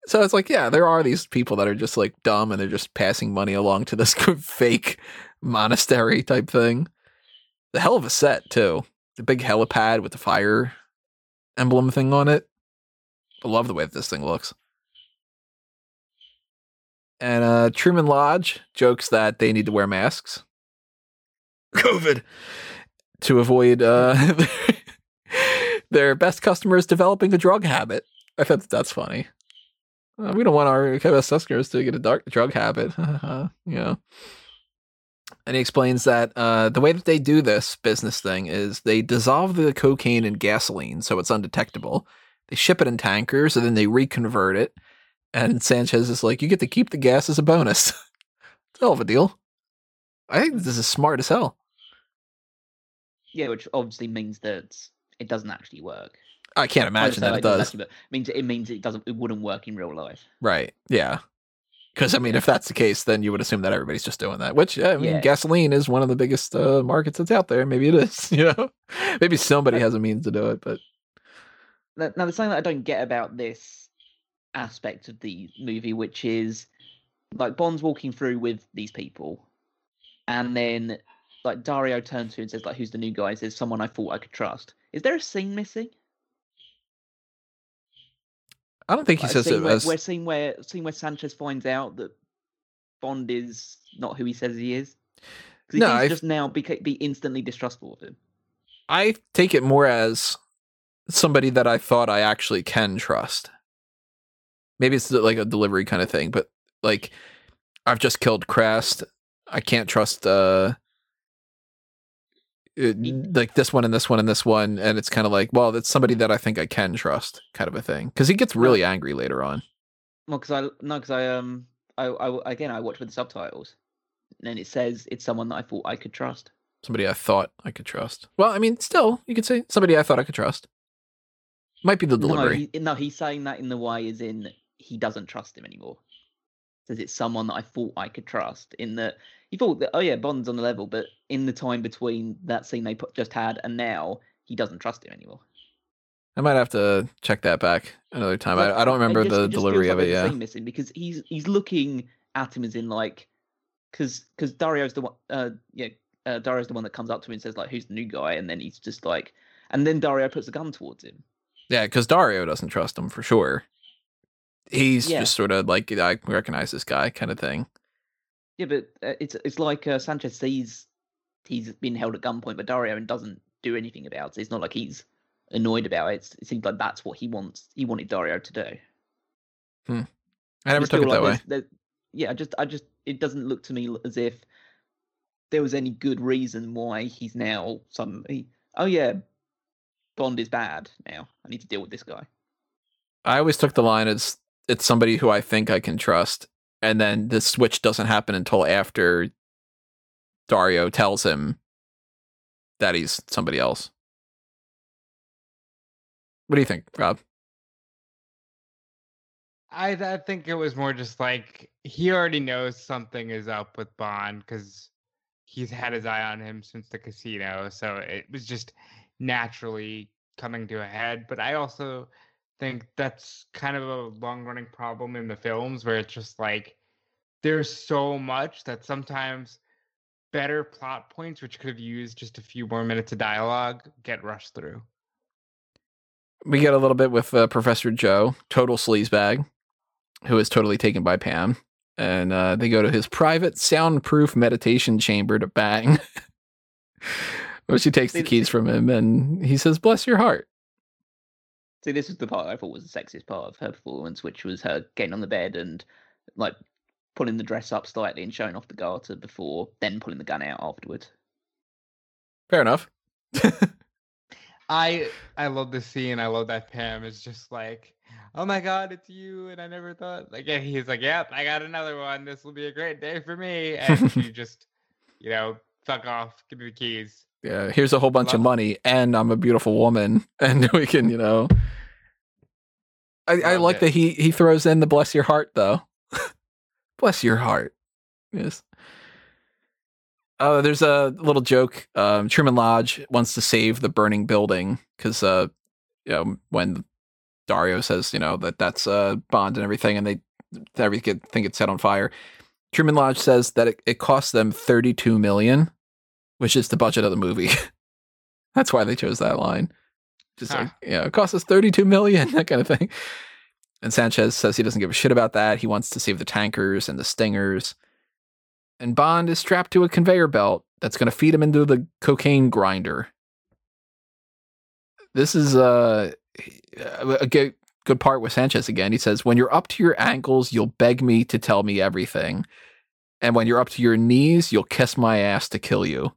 So it's like, yeah, there are these people that are just like dumb and they're just passing money along to this fake monastery type thing. The hell of a set too. The big helipad with the fire emblem thing on it. I love the way that this thing looks. And uh, Truman Lodge jokes that they need to wear masks. COVID to avoid uh, their best customers developing a drug habit. I thought that that's funny. Uh, we don't want our best customers to get a dark drug habit, you know. And he explains that uh, the way that they do this business thing is they dissolve the cocaine in gasoline so it's undetectable. They ship it in tankers and then they reconvert it. And Sanchez is like, you get to keep the gas as a bonus. it's a hell of a deal. I think this is smart as hell. Yeah, which obviously means that it doesn't actually work. I can't imagine that it does. It means it means it doesn't. It wouldn't work in real life. Right. Yeah. Because I mean, if that's the case, then you would assume that everybody's just doing that. Which I mean, Yeah. gasoline is one of the biggest uh, markets that's out there. Maybe it is. You know, maybe somebody has a means to do it, but Now, now, there's something that I don't get about this aspect of the movie, which is like Bond's walking through with these people, and then like Dario turns to him and says, "Like, who's the new guy?" He says, "Someone I thought I could trust." Is there a scene missing? I don't think he says it where, as. where scene where scene where Sanchez finds out that Bond is not who he says he is. Because he No, I- just now be be instantly distrustful of him. I take it more as somebody that I thought I actually can trust. Maybe it's like a delivery kind of thing, but like I've just killed Krest. I can't trust uh it- like this one and this one and this one and it's kind of like well that's somebody that i think i can trust kind of a thing. Because he gets really angry later on. Well, because I no, because I um I, I again I watch with the subtitles, and it says it's someone that I thought I could trust. somebody i thought i could trust. Well i mean still you could say somebody i thought i could trust. Might be the delivery No, he, no, he's saying that in the way as in he doesn't trust him anymore. Says it's someone that I thought I could trust. In that he thought that oh yeah, Bond's on the level, but in the time between that scene they put, just had and now, he doesn't trust him anymore. i might have to check that back another time Like, i, I don't remember just- the it just feels delivery like of it yeah missing because he's he's looking at him as in like because because Dario's the one uh yeah uh, Dario's the one that comes up to him and says like who's the new guy and then he's just like and then Dario puts a gun towards him. yeah because dario doesn't trust him for sure he's Yeah. just sort of like i recognize this guy kind of thing Yeah, but uh, it's it's like uh, Sanchez sees he's been held at gunpoint, by Dario and doesn't do anything about it. It's not like he's annoyed about it. It's, it seems like that's what he wants. He wanted Dario to do. i never just took it feel that way like there's- yeah, I just, I just, it doesn't look to me as if there was any good reason why he's now some. He, oh yeah, Bond is bad now. I need to deal with this guy. I always took the line as it's somebody who I think I can trust, and then the switch doesn't happen until after Dario tells him that he's somebody else. What do you think, Rob? I I think it was more just like he already knows something is up with Bond because he's had his eye on him since the casino, so it was just naturally coming to a head. But I also think that's kind of a long running problem in the films where it's just like there's so much that sometimes better plot points which could have used just a few more minutes of dialogue get rushed through. We get a little bit with uh, Professor Joe, total sleazebag, who is totally taken by Pam, and uh, they go to his private soundproof meditation chamber to bang. Where she takes the keys from him, and he says, "Bless your heart." See, this is the part I thought was the sexiest part of her performance, which was her getting on the bed and like pulling the dress up slightly and showing off the garter before then pulling the gun out afterwards. Fair enough. I I love this scene. I love that Pam is just like, oh my god, it's you, and I never thought. Like, yeah, he's like, yep, I got another one. This will be a great day for me. And she just, you know, fuck off, give me the keys. yeah, here's a whole bunch of money, and I'm a beautiful woman, and we can, you know. I, I like that he he throws in the bless your heart though. bless your heart. Yes. Uh, there's a little joke. Um, Truman Lodge wants to save the burning building because uh, you know, when Dario says, you know, that that's uh, Bond and everything, and they everything gets set on fire. Truman Lodge says that it, it cost them 32 million, which is the budget of the movie. that's why they chose that line. Just huh. like, you know, it costs us 32 million, that kind of thing. And Sanchez says he doesn't give a shit about that. He wants to save the tankers and the stingers. And Bond is strapped to a conveyor belt that's going to feed him into the cocaine grinder. This is uh, a good, good part with Sanchez again. He says, When you're up to your ankles, you'll beg me to tell me everything. And when you're up to your knees, you'll kiss my ass to kill you.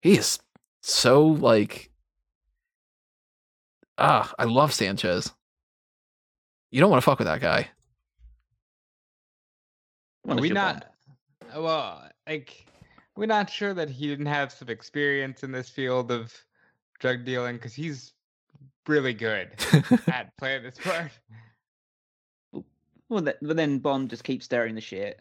He is so like, ah, I love Sanchez. You don't want to fuck with that guy. Are we not? Well, like we're not sure that he didn't have some experience in this field of drug dealing because he's really good at playing this part. Well, but then Bond just keeps staring the shit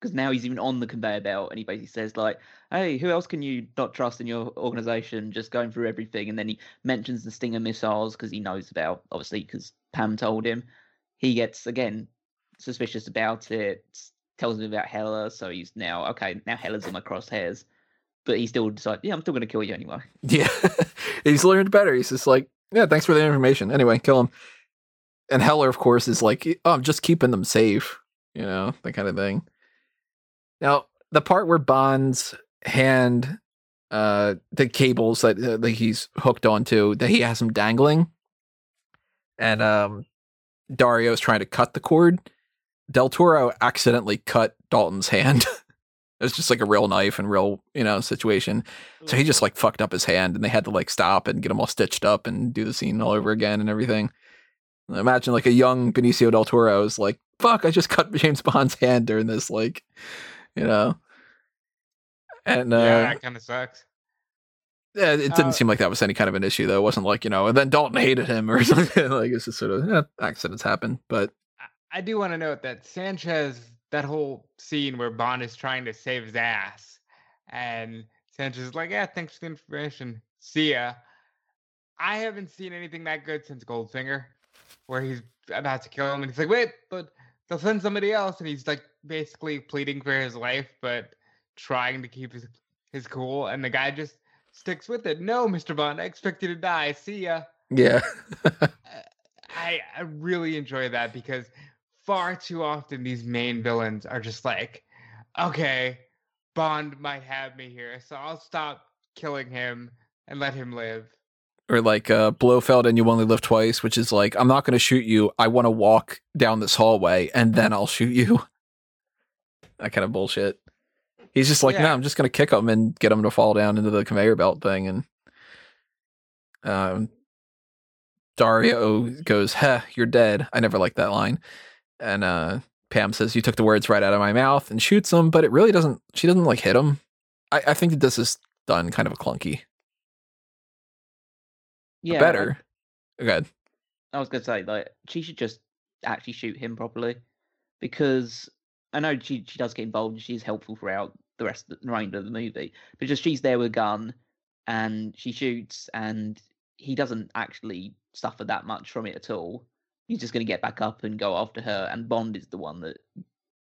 because now he's even on the conveyor belt and he basically says like, "Hey, who else can you not trust in your organization?" Just going through everything, and then he mentions the Stinger missiles because he knows about obviously because Pam told him. He gets again suspicious about it. Tells him about Heller, so he's now okay. Now Heller's in my crosshairs, but he still decides, yeah, I'm still going to kill you anyway. Yeah, he's learned better. He's just like, yeah, thanks for the information. Anyway, kill him. And Heller, of course, is like, oh, I'm just keeping them safe, you know, that kind of thing. Now, the part where Bond's hand, uh, the cables that, uh, that he's hooked onto, that he has them dangling, and um, Dario's trying to cut the cord. Del Toro accidentally cut Dalton's hand. it was just like a real knife and real, you know, situation. So he just like fucked up his hand, and they had to like stop and get him all stitched up and do the scene all over again and everything. Imagine like a young Benicio del Toro is like, "Fuck! I just cut James Bond's hand during this." Like, you know. And uh, yeah, that kind of sucks. Yeah, it didn't uh, seem like that was any kind of an issue though. It wasn't like you know, and then Dalton hated him or something. like it's just sort of yeah, accidents happen. But I do want to note that Sanchez, that whole scene where Bond is trying to save his ass, and Sanchez is like, "Yeah, thanks for the information. See ya." I haven't seen anything that good since Goldfinger, where he's about to kill him, and he's like, "Wait, but they'll send somebody else," and he's like basically pleading for his life, but trying to keep his his cool, and the guy just sticks with it. No, Mr. Bond, I expect you to die. See ya. Yeah. I, I really enjoy that because far too often these main villains are just like, okay, Bond might have me here, so I'll stop killing him and let him live. Or like uh, Blofeld and You Only Live Twice, which is like, I'm not going to shoot you. I want to walk down this hallway and then I'll shoot you. that kind of bullshit. He's just like, yeah. no, I'm just gonna kick him and get him to fall down into the conveyor belt thing. And um, Dario goes, "Heh, you're dead." I never liked that line. And uh, Pam says, "You took the words right out of my mouth," and shoots him, but it really doesn't. She doesn't like hit him. I, I think that this is done kind of a clunky. Yeah, better. I, Good. I was gonna say like she should just actually shoot him properly because I know she she does get involved and she's helpful throughout the rest of the remainder of the movie, but just she's there with a gun and she shoots and he doesn't actually suffer that much from it at all. He's just going to get back up and go after her, and Bond is the one that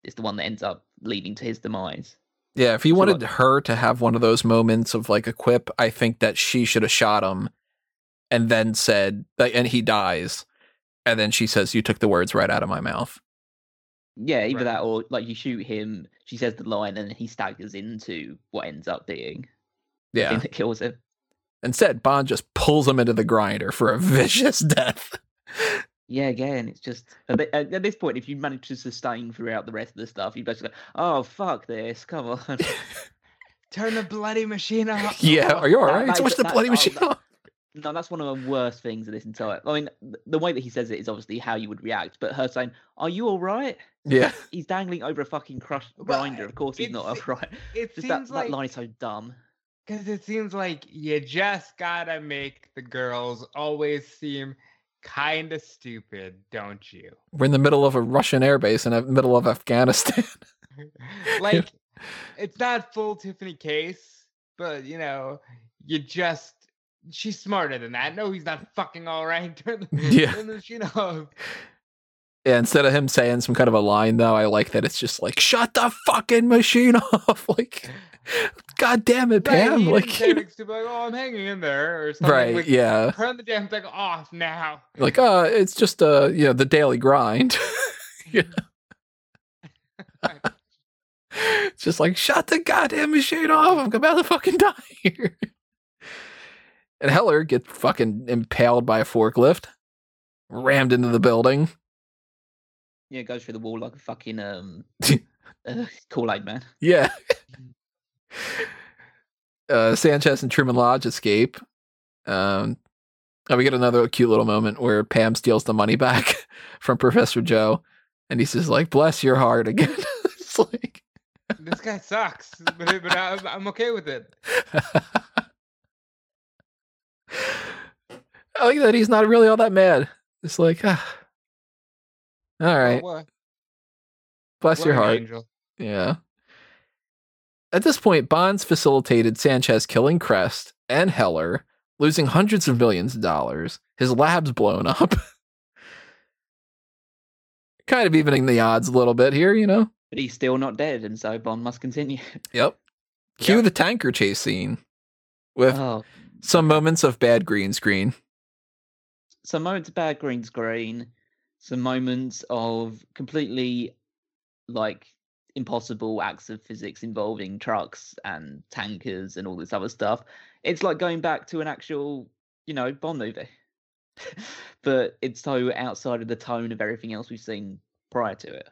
is the one that ends up leading to his demise. Yeah, if he so wanted like, her to have one of those moments of like a quip, I think that she should have shot him and then said, and he dies. And then she says, You took the words right out of my mouth. Yeah, either right. that or like you shoot him, she says the line, and he staggers into what ends up being yeah the that kills him. Instead, Bond just pulls him into the grinder for a vicious death. Yeah, again, it's just at this point, if you manage to sustain throughout the rest of the stuff, you basically, go, oh fuck this, come on, turn the bloody machine off. Yeah, are you all right? That, Switch the bloody oh, machine oh, off. No, that's one of the worst things of this entire. I mean, the way that he says it is obviously how you would react, but her saying, "Are you all right?" Yeah, he's dangling over a fucking crushed grinder. Of course, he's not all right. It just seems that, like that line is so dumb. Because it seems like you just gotta make the girls always seem kind of stupid, don't you? We're in the middle of a Russian airbase in the middle of Afghanistan. like, it's not full Tiffany case, but you know, you just she's smarter than that. No, he's not fucking all right. Turn the, Yeah. machine off. Yeah, instead of him saying some kind of a line though, I like that it's just like shut the fucking machine off. like God damn it, Right, Pam. like didn't say like, "Oh, I'm hanging in there," or something. Right, like, yeah. Turn the damn thing off now. like uh it's just uh you know the daily grind. Yeah. it's just like shut the goddamn machine off. I'm about to fucking die here. And Heller gets fucking impaled by a forklift, rammed into the building. Yeah, goes through the wall like a fucking um uh, Kool Aid man. Yeah. uh, Sanchez and Truman Lodge escape. Um, and we get another cute little moment where Pam steals the money back from Professor Joe, and he's just like, "Bless your heart" again. it's like, This guy sucks, but, but I'm, I'm okay with it. I like that he's not really all that mad. It's like, ah, all Oh, bless what your heart. angel. Yeah. At this point, Bonds facilitated Sanchez killing Krest and Heller, losing hundreds of millions of dollars. His lab's blown up. kind of evening the odds a little bit here, you know? But he's still not dead, and so Bond must continue. Yep. Cue Yep. the tanker chase scene with oh, some moments of bad green screen. some moments of bad green screen, some moments of completely like impossible acts of physics involving trucks and tankers and all this other stuff. It's like going back to an actual, you know, Bond movie. but it's so outside of the tone of everything else we've seen prior to it.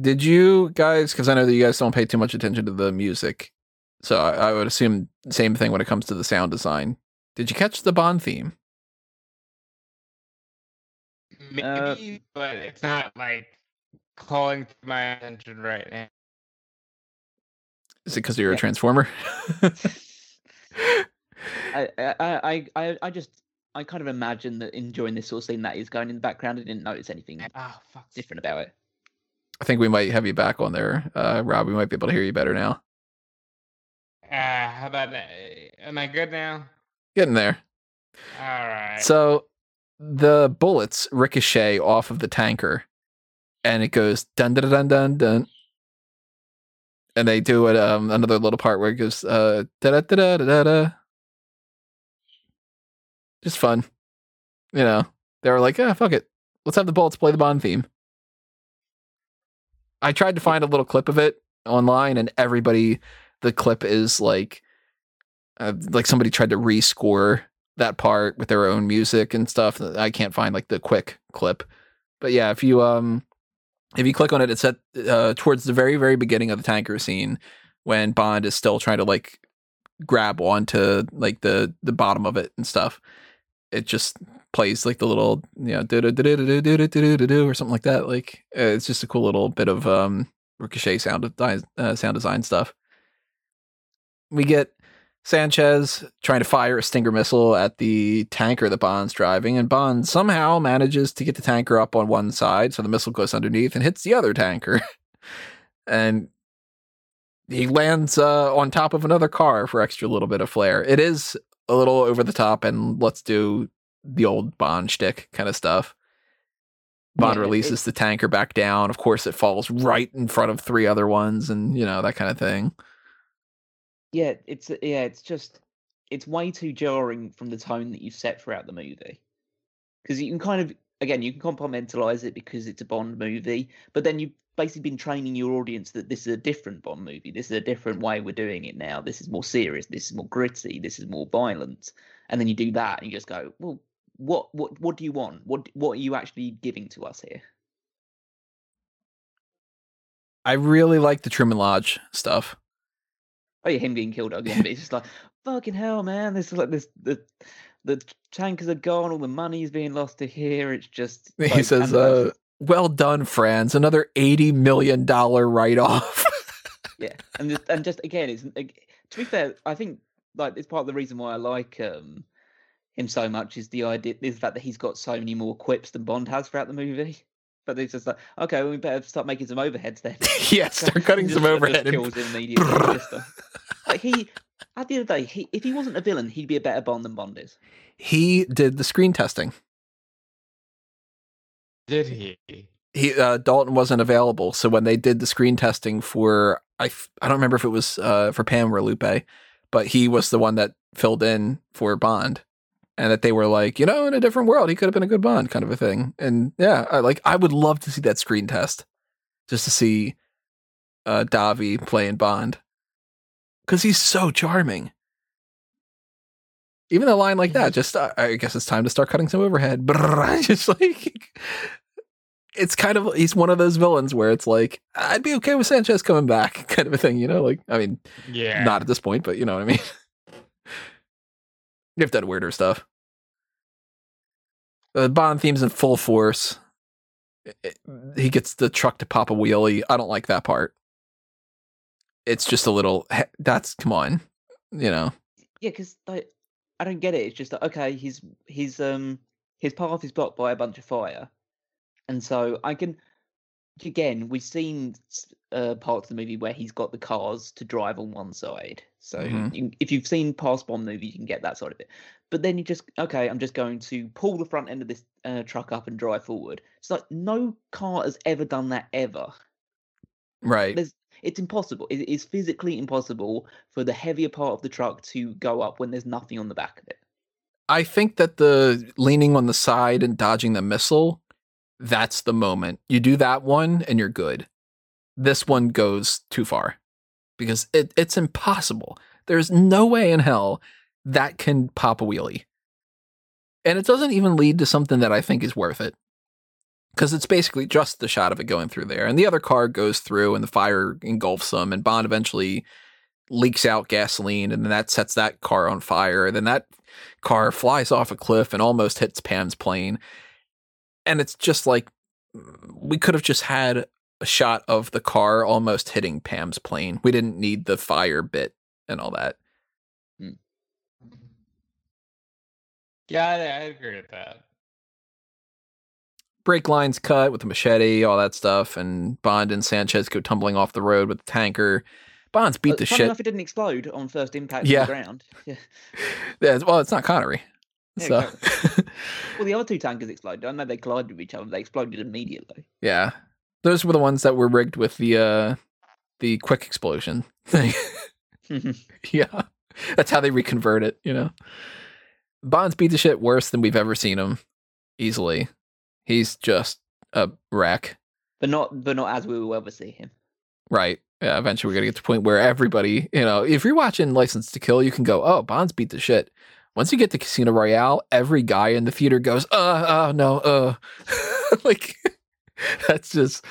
Did you guys, because I know that you guys don't pay too much attention to the music, so I, I would assume same thing when it comes to the sound design. Did you catch the Bond theme? Maybe, Uh, but it's not like calling to my attention right now. Is it because you're a transformer? I, I, I, I, I just, I kind of imagine that enjoying this sort of scene that is going in the background. I didn't notice anything Oh fuck. different about it. I think we might have you back on there, uh, Rob. We might be able to hear you better now. Uh, how about uh, am I good now? Getting there. All right. So the bullets ricochet off of the tanker, and it goes dun dun dun dun dun. And they do it um another little part where it goes uh da da da da da da. Just fun, you know. They were like, "Yeah, fuck it, let's have the bullets play the Bond theme." I tried to find a little clip of it online, and everybody, the clip is like, uh, like somebody tried to rescore that part with their own music and stuff. I can't find like the quick clip, but yeah, if you um if you click on it, it's at uh, towards the very very beginning of the tanker scene when Bond is still trying to like grab onto like the the bottom of it and stuff. It just plays like the little you know do do do do do do do do or something like that. Like uh, it's just a cool little bit of um ricochet sound uh, sound design stuff. We get Sanchez trying to fire a Stinger missile at the tanker that Bond's driving, and Bond somehow manages to get the tanker up on one side, so the missile goes underneath and hits the other tanker. and he lands uh, on top of another car for extra little bit of flair. It is a little over the top, and let's do the old Bond shtick kind of stuff. Bond Yeah, releases the tanker back down. Of course, it falls right in front of three other ones, and you know that kind of thing. Yeah, it's yeah, it's just it's way too jarring from the tone that you set throughout the movie. Because you can kind of again you can compartmentalize it because it's a Bond movie, but then you've basically been training your audience that this is a different Bond movie. This is a different way we're doing it now. This is more serious. This is more gritty. This is more violent. And then you do that, and you just go, well, what what what do you want? What what are you actually giving to us here? I really like the Truman Lodge stuff. Oh yeah, him getting killed again. But it's just like fucking hell, man. This is like this the the tankers are gone. All the money's being lost to here. It's just He like, says, uh, "Well done, Franz. Another eighty million dollar write off." yeah, and just, and just again, it's to be fair. I think like it's part of the reason why I like um him so much is the idea is the fact that he's got so many more quips than Bond has throughout the movie. But it's just like, okay, well, we better start making some overheads then. yeah, start cutting some just overhead. kills him immediately. uh, like he, At the end of the day, he, if he wasn't a villain, he'd be a better Bond than Bond is. He did the screen testing. Did he? He uh, Dalton wasn't available, so when they did the screen testing for I f- I don't remember if it was uh, for Pam or Lupe, but he was the one that filled in for Bond, and that they were like, you know, in a different world, he could have been a good Bond, kind of a thing. And yeah, I, like I would love to see that screen test, just to see uh, Davi playing Bond, because he's so charming. Even a line like that, just uh, I guess it's time to start cutting some overhead. Just like it's kind of he's one of those villains where it's like I'd be okay with Sanchez coming back, kind of a thing. You know, like I mean, Yeah. not at this point, but you know what I mean. You've done weirder stuff. The Bond theme's in full force. It- it- he gets the truck to pop a wheelie. I don't like that part. It's just a little. That's come on, you know. Yeah, because like I don't get it. It's just that okay, his his um his path is blocked by a bunch of fire, and so I can again we've seen uh, parts of the movie where he's got the cars to drive on one side. So Mhm. you, if you've seen past Bond movies, you can get that side of it. But then you just okay, I'm just going to pull the front end of this uh, truck up and drive forward. It's like no car has ever done that ever. Right. There's it's impossible. It is physically impossible for the heavier part of the truck to go up when there's nothing on the back of it. I think that the leaning on the side and dodging the missile, that's the moment. You do that one and you're good. This one goes too far because it, it's impossible. There's no way in hell that can pop a wheelie. And it doesn't even lead to something that I think is worth it. Because it's basically just the shot of it going through there. And the other car goes through and the fire engulfs them, and Bond eventually leaks out gasoline, and then that sets that car on fire. And then that car flies off a cliff and almost hits Pam's plane. And it's just like we could have just had a shot of the car almost hitting Pam's plane. We didn't need the fire bit and all that. Yeah, I, I agree with that. Brake lines cut with the machete, all that stuff, and Bond and Sanchez go tumbling off the road with the tanker. Bond's beat the shit. enough, it didn't explode on first impact Yeah. to the ground. Yeah. Yeah, well, it's not Connery. Yeah, So Well, the other two tankers exploded. I know they collided with each other. They exploded immediately. yeah. Those were the ones that were rigged with the uh the quick explosion thing. Yeah. That's how they reconvert it, you know. Bond's beat the shit worse than we've ever seen him. Easily. He's just a wreck. but not, but not as we will ever see him. Right. Yeah, eventually we're gonna get to the point where everybody, you know, if you're watching License to Kill, you can go, Oh, Bond's beat the shit. Once you get to Casino Royale, every guy in the theater goes, uh, uh, no, uh like that's just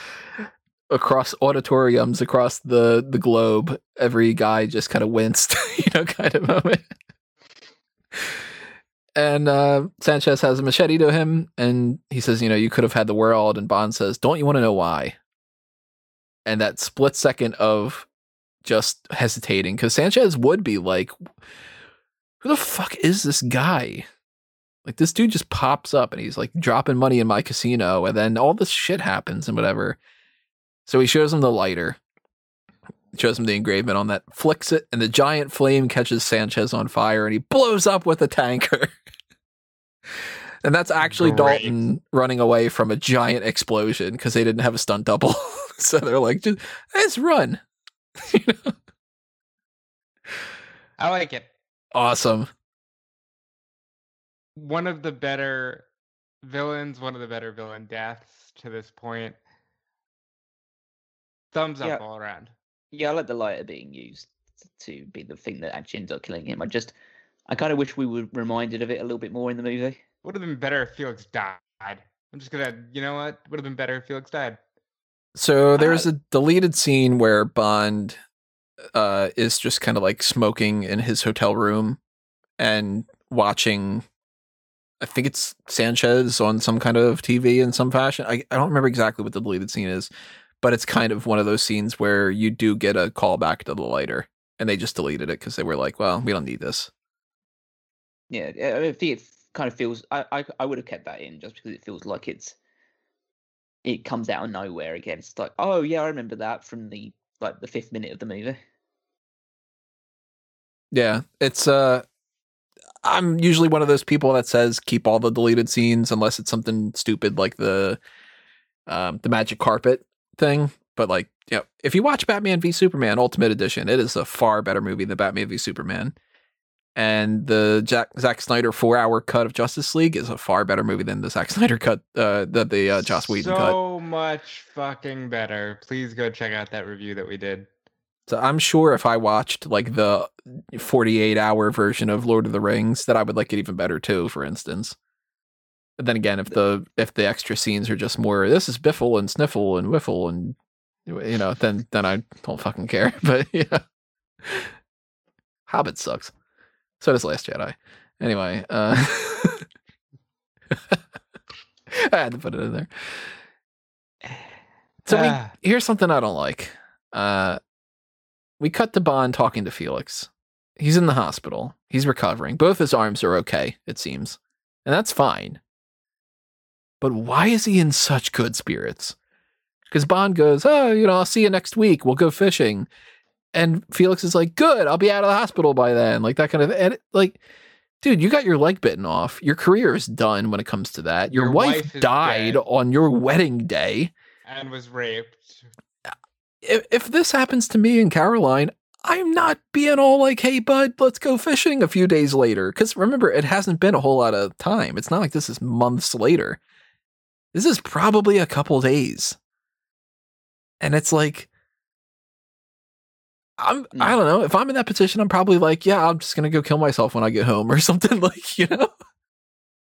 across auditoriums across the the globe, every guy just kind of winced, you know, kind of moment. And uh, Sanchez has a machete to him, and he says, "You know, you could have had the world." And Bond says, "Don't you want to know why?" And that split second of just hesitating, because Sanchez would be like, "Who the fuck is this guy?" Like this dude just pops up, and he's like dropping money in my casino, and then all this shit happens and whatever. So he shows him the lighter, shows him the engravement on that, flicks it, and the giant flame catches Sanchez on fire, and he blows up with a tanker. and that's actually Great. Dalton running away from a giant explosion because they didn't have a stunt double. so they're like, just let's run. You know? I like it. Awesome. One of the better villains, one of the better villain deaths to this point. Thumbs up Yeah. all around. Yeah, I like the lighter being used to be the thing that actually ends up killing him. I just, I kind of wish we were reminded of it a little bit more in the movie. Would have been better if Felix died. I'm just gonna, you know what? Would have been better if Felix died. So there's Uh, a deleted scene where Bond uh, is just kind of like smoking in his hotel room and watching. I think it's Sanchez on some kind of TV in some fashion. I, I don't remember exactly what the deleted scene is, but it's kind of one of those scenes where you do get a call back to the lighter, and they just deleted it because they were like, "Well, we don't need this." Yeah, I think it kind of feels. I, I, I would have kept that in just because it feels like it's. It comes out of nowhere again. It's like, oh yeah, I remember that from the like the fifth minute of the movie. Yeah, it's uh I'm usually one of those people that says keep all the deleted scenes unless it's something stupid like the um the magic carpet thing. But like, yeah, if you watch Batman v Superman Ultimate Edition, it is a far better movie than Batman v Superman. And the Jack, Zack Snyder four hour cut of Justice League is a far better movie than the Zack Snyder cut, uh, the the uh, Joss Whedon cut. So much fucking better. Please go check out that review that we did. So I'm sure if I watched like the 48 hour version of Lord of the Rings, that I would like it even better too. For instance. But then again, if the if the extra scenes are just more, this is Biffle and Sniffle and Whiffle and you know, then then I don't fucking care. But yeah, Hobbit sucks. So does Last Jedi. Anyway, uh, I had to put it in there. So Ah. we, here's something I don't like. Uh, we cut to Bond talking to Felix. He's in the hospital. He's recovering. Both his arms are okay, it seems. And that's fine. But why is he in such good spirits? Because Bond goes, Oh, you know, I'll see you next week. We'll go fishing. And Felix is like, Good, I'll be out of the hospital by then. Like that kind of and it- like dude, you got your leg bitten off. Your career is done when it comes to that. Your, Your wife, wife died dead. on your wedding day And was raped. if, if this happens to me and Caroline, I'm not being all like, hey, bud, let's go fishing a few days later. Because remember, it hasn't been a whole lot of time. It's not like this is months later. This is probably a couple days. And it's like, I'm, I don't know. If I'm in that position, I'm probably like, yeah, I'm just going to go kill myself when I get home or something like, you know?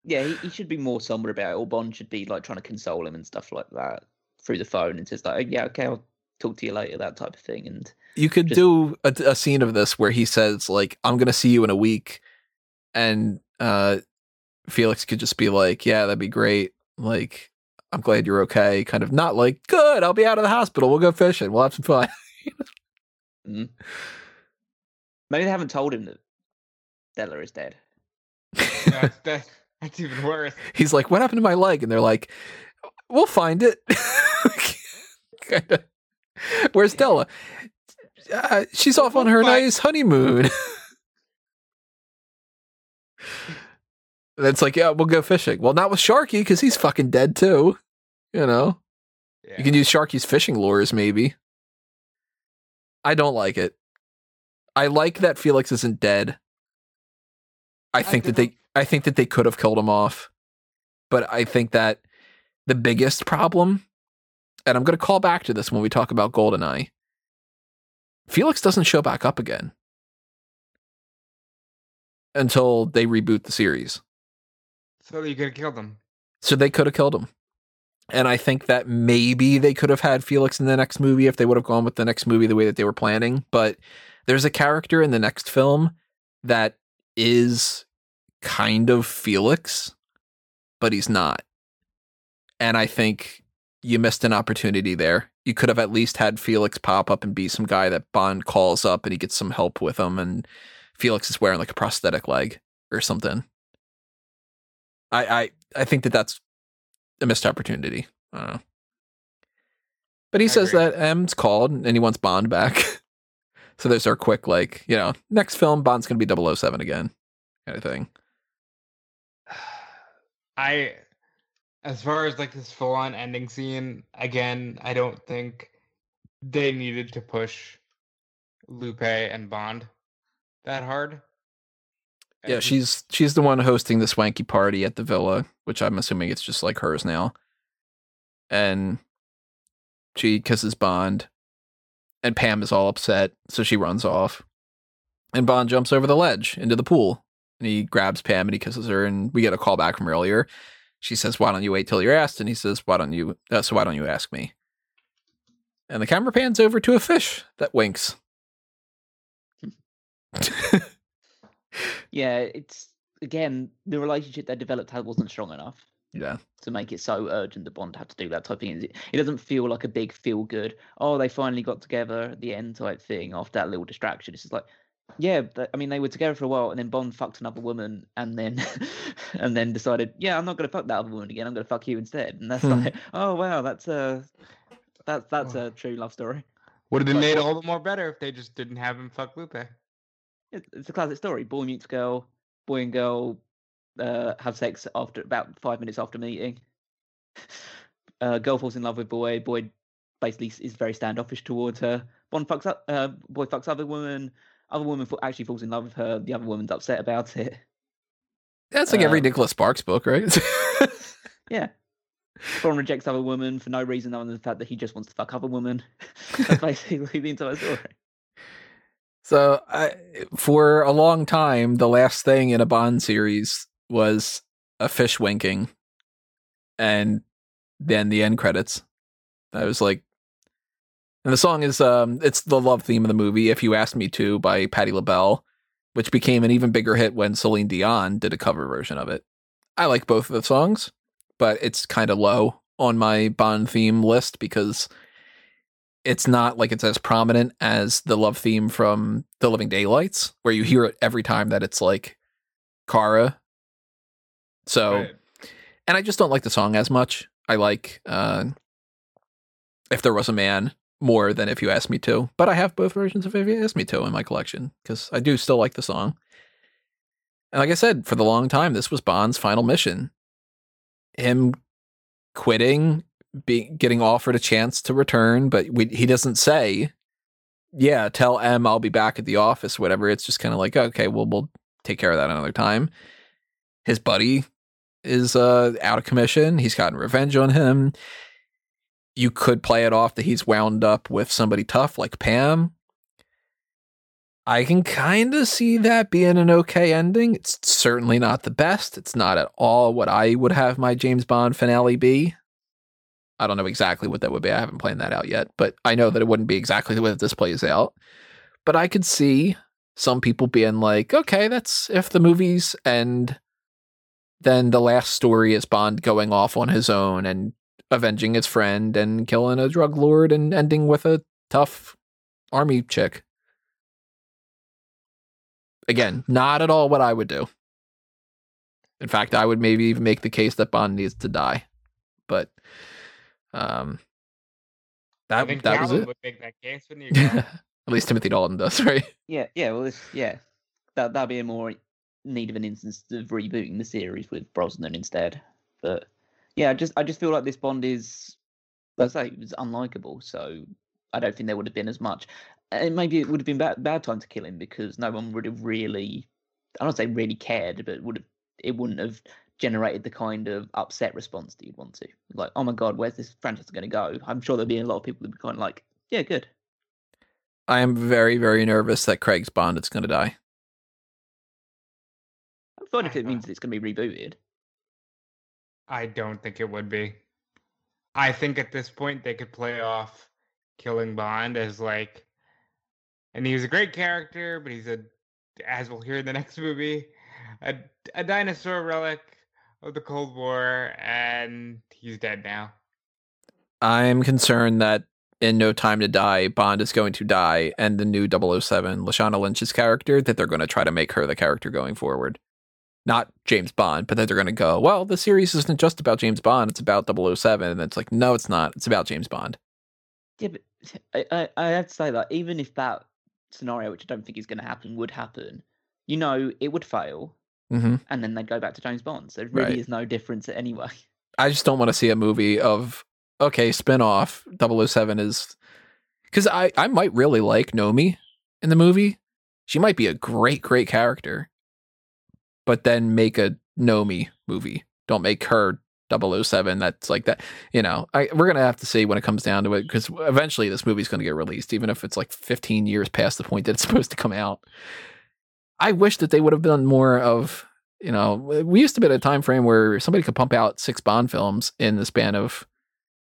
Yeah, he, he should be more somber about it, or Bond should be like trying to console him and stuff like that through the phone and says like, "Yeah, okay, I'll talk to you later," that type of thing. And You could Just- do a, a scene of this where he says, like, I'm going to see you in a week. And uh, Felix could just be like, yeah, that'd be great. Like, I'm glad you're okay. Kind of not like, good, I'll be out of the hospital. We'll go fishing. We'll have some fun. mm. maybe they haven't told him that Della is dead. That's, that's, that's even worse. He's like, what happened to my leg? And they're like, we'll find it. kind of. Where's Della? Uh, she's off on her nice honeymoon. And it's like, yeah, we'll go fishing. Well, not with Sharky because he's fucking dead too. You know, Yeah. you can use Sharky's fishing lures, maybe. I don't like it. I like that Felix isn't dead. I think that they, I think that they could have killed him off, but I think that the biggest problem, and I'm going to call back to this when we talk about Goldeneye. Felix doesn't show back up again until they reboot the series. so you could have killed him. So they could have killed him. And I think that maybe they could have had Felix in the next movie if they would have gone with the next movie the way that they were planning. But there's a character in the next film that is kind of Felix, but he's not. And I think you missed an opportunity there. You could have at least had Felix pop up and be some guy that Bond calls up and he gets some help with him. And Felix is wearing like a prosthetic leg or something. I I I think that that's a missed opportunity. I. But he I says agree. that M's called and he wants Bond back. so there's our quick like, you know, next film Bond's going to be 007 again kind of thing. I, as far as like this full on ending scene, again, I don't think they needed to push Lupe and Bond that hard. Yeah, she's she's the one hosting the swanky party at the villa, which I'm assuming it's just like hers now. And she kisses Bond, and Pam is all upset, so she runs off. And Bond jumps over the ledge into the pool, and he grabs Pam and he kisses her. And we get a call back from earlier. She says, "Why don't you wait till you're asked?" And he says, "Why don't you? Uh, so why don't you ask me?" And the camera pans over to a fish that winks. Yeah, it's again the relationship they developed had wasn't strong enough yeah. to make it so urgent that Bond had to do that type of thing. It, doesn't feel like a big feel good. Oh, they finally got together at the end type thing after that little distraction. It's just like, yeah, I mean they were together for a while, and then Bond fucked another woman, and then and then decided, yeah, I'm not gonna fuck that other woman again. I'm gonna fuck you instead. And that's Hmm. like, oh wow, that's a that's that's a true love story. would have been but made all the more better if they just didn't have him fuck Lupe. It's, a classic story. Boy meets girl. Boy and girl uh, have sex after about five minutes after meeting. Uh, girl falls in love with boy. Boy basically is very standoffish towards her. One fucks up. Uh, boy fucks other woman. Other woman actually falls in love with her. The other woman's upset about it. That's like every Uh, Nicholas Sparks book, right? Yeah. Bond rejects other woman for no reason other than the fact that he just wants to fuck other woman. That's basically the entire story. So, I, for a long time, the last thing in a Bond series was a fish winking, and then the end credits. I was like, and the song is um, it's the love theme of the movie. If you asked me to, by Patti LaBelle, which became an even bigger hit when Celine Dion did a cover version of it. I like both of the songs, but it's kind of low on my Bond theme list because it's not like it's as prominent as the love theme from The Living Daylights, where you hear it every time that it's like Kara. So, Right. and I just don't like the song as much. I like uh, If There Was a Man more than If You Asked Me To, but I have both versions of If You Asked Me To in my collection because I do still like the song. And like I said, for the long time, this was Bond's final mission. Him quitting, be, getting offered a chance to return, but we, he doesn't say, "Yeah, tell M I'll be back at the office." Whatever. It's just kind of like, okay, well, we'll take care of that another time. His buddy is uh, out of commission. He's gotten revenge on him. You could play it off that he's wound up with somebody tough like Pam. I can kind of see that being an okay ending. It's certainly not the best. It's not at all what I would have my James Bond finale be. I don't know exactly what that would be. I haven't planned that out yet, but I know that it wouldn't be exactly the way that this plays out. But I could see some people being like, okay, that's if the movies end, then the last story is Bond going off on his own and avenging his friend and killing a drug lord and ending with a tough army chick. Again, not at all what I would do. In fact, I would maybe even make the case that Bond needs to die. But um I that think that was it. would make that case, wouldn't you? At least Timothy Dalton does, right? Yeah, yeah. Well, this, yeah, that that'd be a more need of an instance of rebooting the series with Brosnan instead. But yeah, I just I just feel like this Bond is, let's say, it was unlikable. So I don't think there would have been as much. And maybe it would have been bad bad time to kill him because no one would have really, I don't say really cared, but would have it wouldn't have generated the kind of upset response that you'd want to. Like, oh my god, where's this franchise going to go? I'm sure there'll be a lot of people who'd be kind of like, yeah, good. I am very, very nervous that Craig's Bond is going to die. I'm fine if it means that it's going to be rebooted. I don't think it would be. I think at this point they could play off killing Bond as like, and he was a great character, but he's a, as we'll hear in the next movie, a, a dinosaur relic of the Cold War, and he's dead now. I'm concerned that in No Time to Die, Bond is going to die, and the new 007, Lashana Lynch's character, that they're going to try to make her the character going forward. Not James Bond, but that they're going to go, well, the series isn't just about James Bond, it's about 007. And it's like, no, it's not. It's about James Bond. Yeah, but I, I, I have to say that even if that scenario, which I don't think is going to happen, would happen, you know, it would fail, hmm and then they'd go back to James Bond. So it really Right. is no difference anyway. I just don't want to see a movie of okay, spin off 007 is because I I might really like Nomi in the movie. She might be a great great character, but then make a Nomi movie. Don't make her 007 that's like that you know I, we're gonna have to see when it comes down to it because eventually this movie's gonna get released even if it's like 15 years past the point that it's supposed to come out i wish that they would have done more of you know we used to be at a time frame where somebody could pump out six bond films in the span of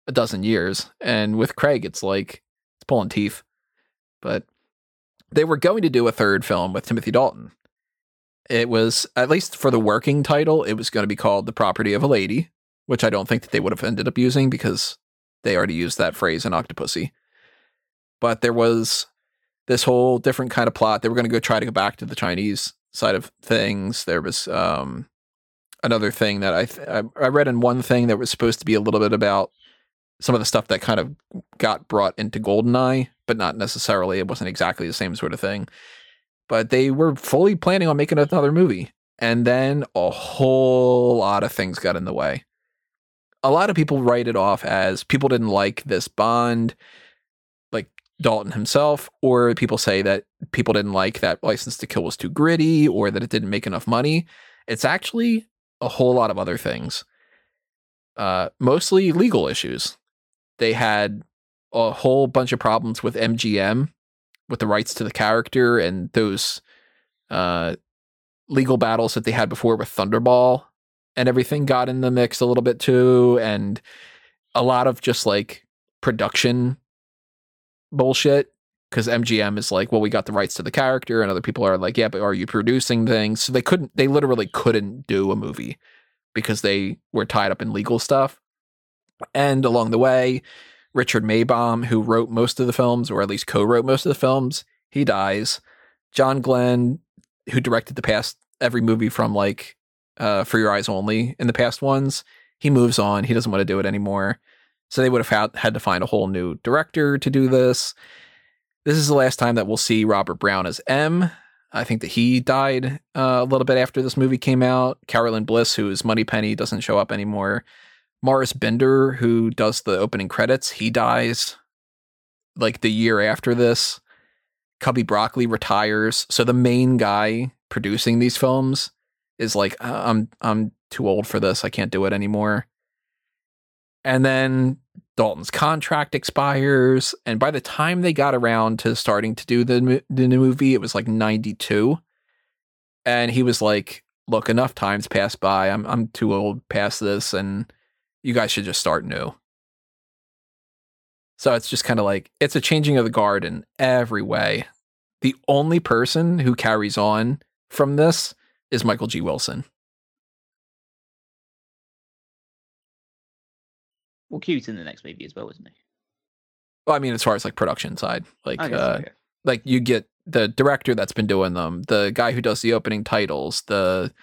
a dozen years. And with craig it's like it's pulling teeth. But they were going to do a third film with timothy dalton. It was at least for the working title it was going to be called the property of a lady which i don't think that they would have ended up using because they already used that phrase in octopussy. But there was this whole different kind of plot they were going to go try to go back to the chinese side of things there was um another thing that I, th- I read in one thing that was supposed to be a little bit about some of the stuff that kind of got brought into Goldeneye, but not necessarily. It wasn't exactly the same sort of thing. but they were fully planning on making another movie. And then a whole lot of things got in the way. A lot of people write it off as people didn't like this Bond, Dalton himself, or people say that people didn't like that License to Kill was too gritty or that it didn't make enough money. It's actually a whole lot of other things. Uh, mostly legal issues. They had a whole bunch of problems with MGM with the rights to the character and those uh, legal battles that they had before with Thunderball and everything got in the mix a little bit too. And a lot of just like production bullshit because MGM is like, well, we got the rights to the character, and other people are like, yeah, but are you producing things? So they couldn't, they literally couldn't do a movie because they were tied up in legal stuff. And along the way, Richard Maibaum, who wrote most of the films, or at least co-wrote most of the films, he dies. John Glen, who directed the past every movie from like uh, For Your Eyes Only in the past ones, he moves on. He doesn't want to do it anymore. So they would have had, to find a whole new director to do this. This is the last time that we'll see Robert Brown as M. I think that he died uh, a little bit after this movie came out. Caroline Bliss, who is Moneypenny, doesn't show up anymore. Maurice Binder, who does the opening credits, he dies like the year after this. Cubby Broccoli retires. So the main guy producing these films is like, uh, I'm I'm too old for this. I can't do it anymore. And then Dalton's contract expires, and by the time they got around to starting to do the the new movie, it was like '92, and he was like, "Look, enough times passed by. I'm I'm too old past this, and you guys should just start new." So it's just kind of like it's a changing of the guard in every way. The only person who carries on from this is Michael G. Wilson. Well, Q's in the next movie as well, isn't he? Well, I mean, as far as like production side, like guess, uh, okay. like you get the director that's been doing them, the guy who does the opening titles, the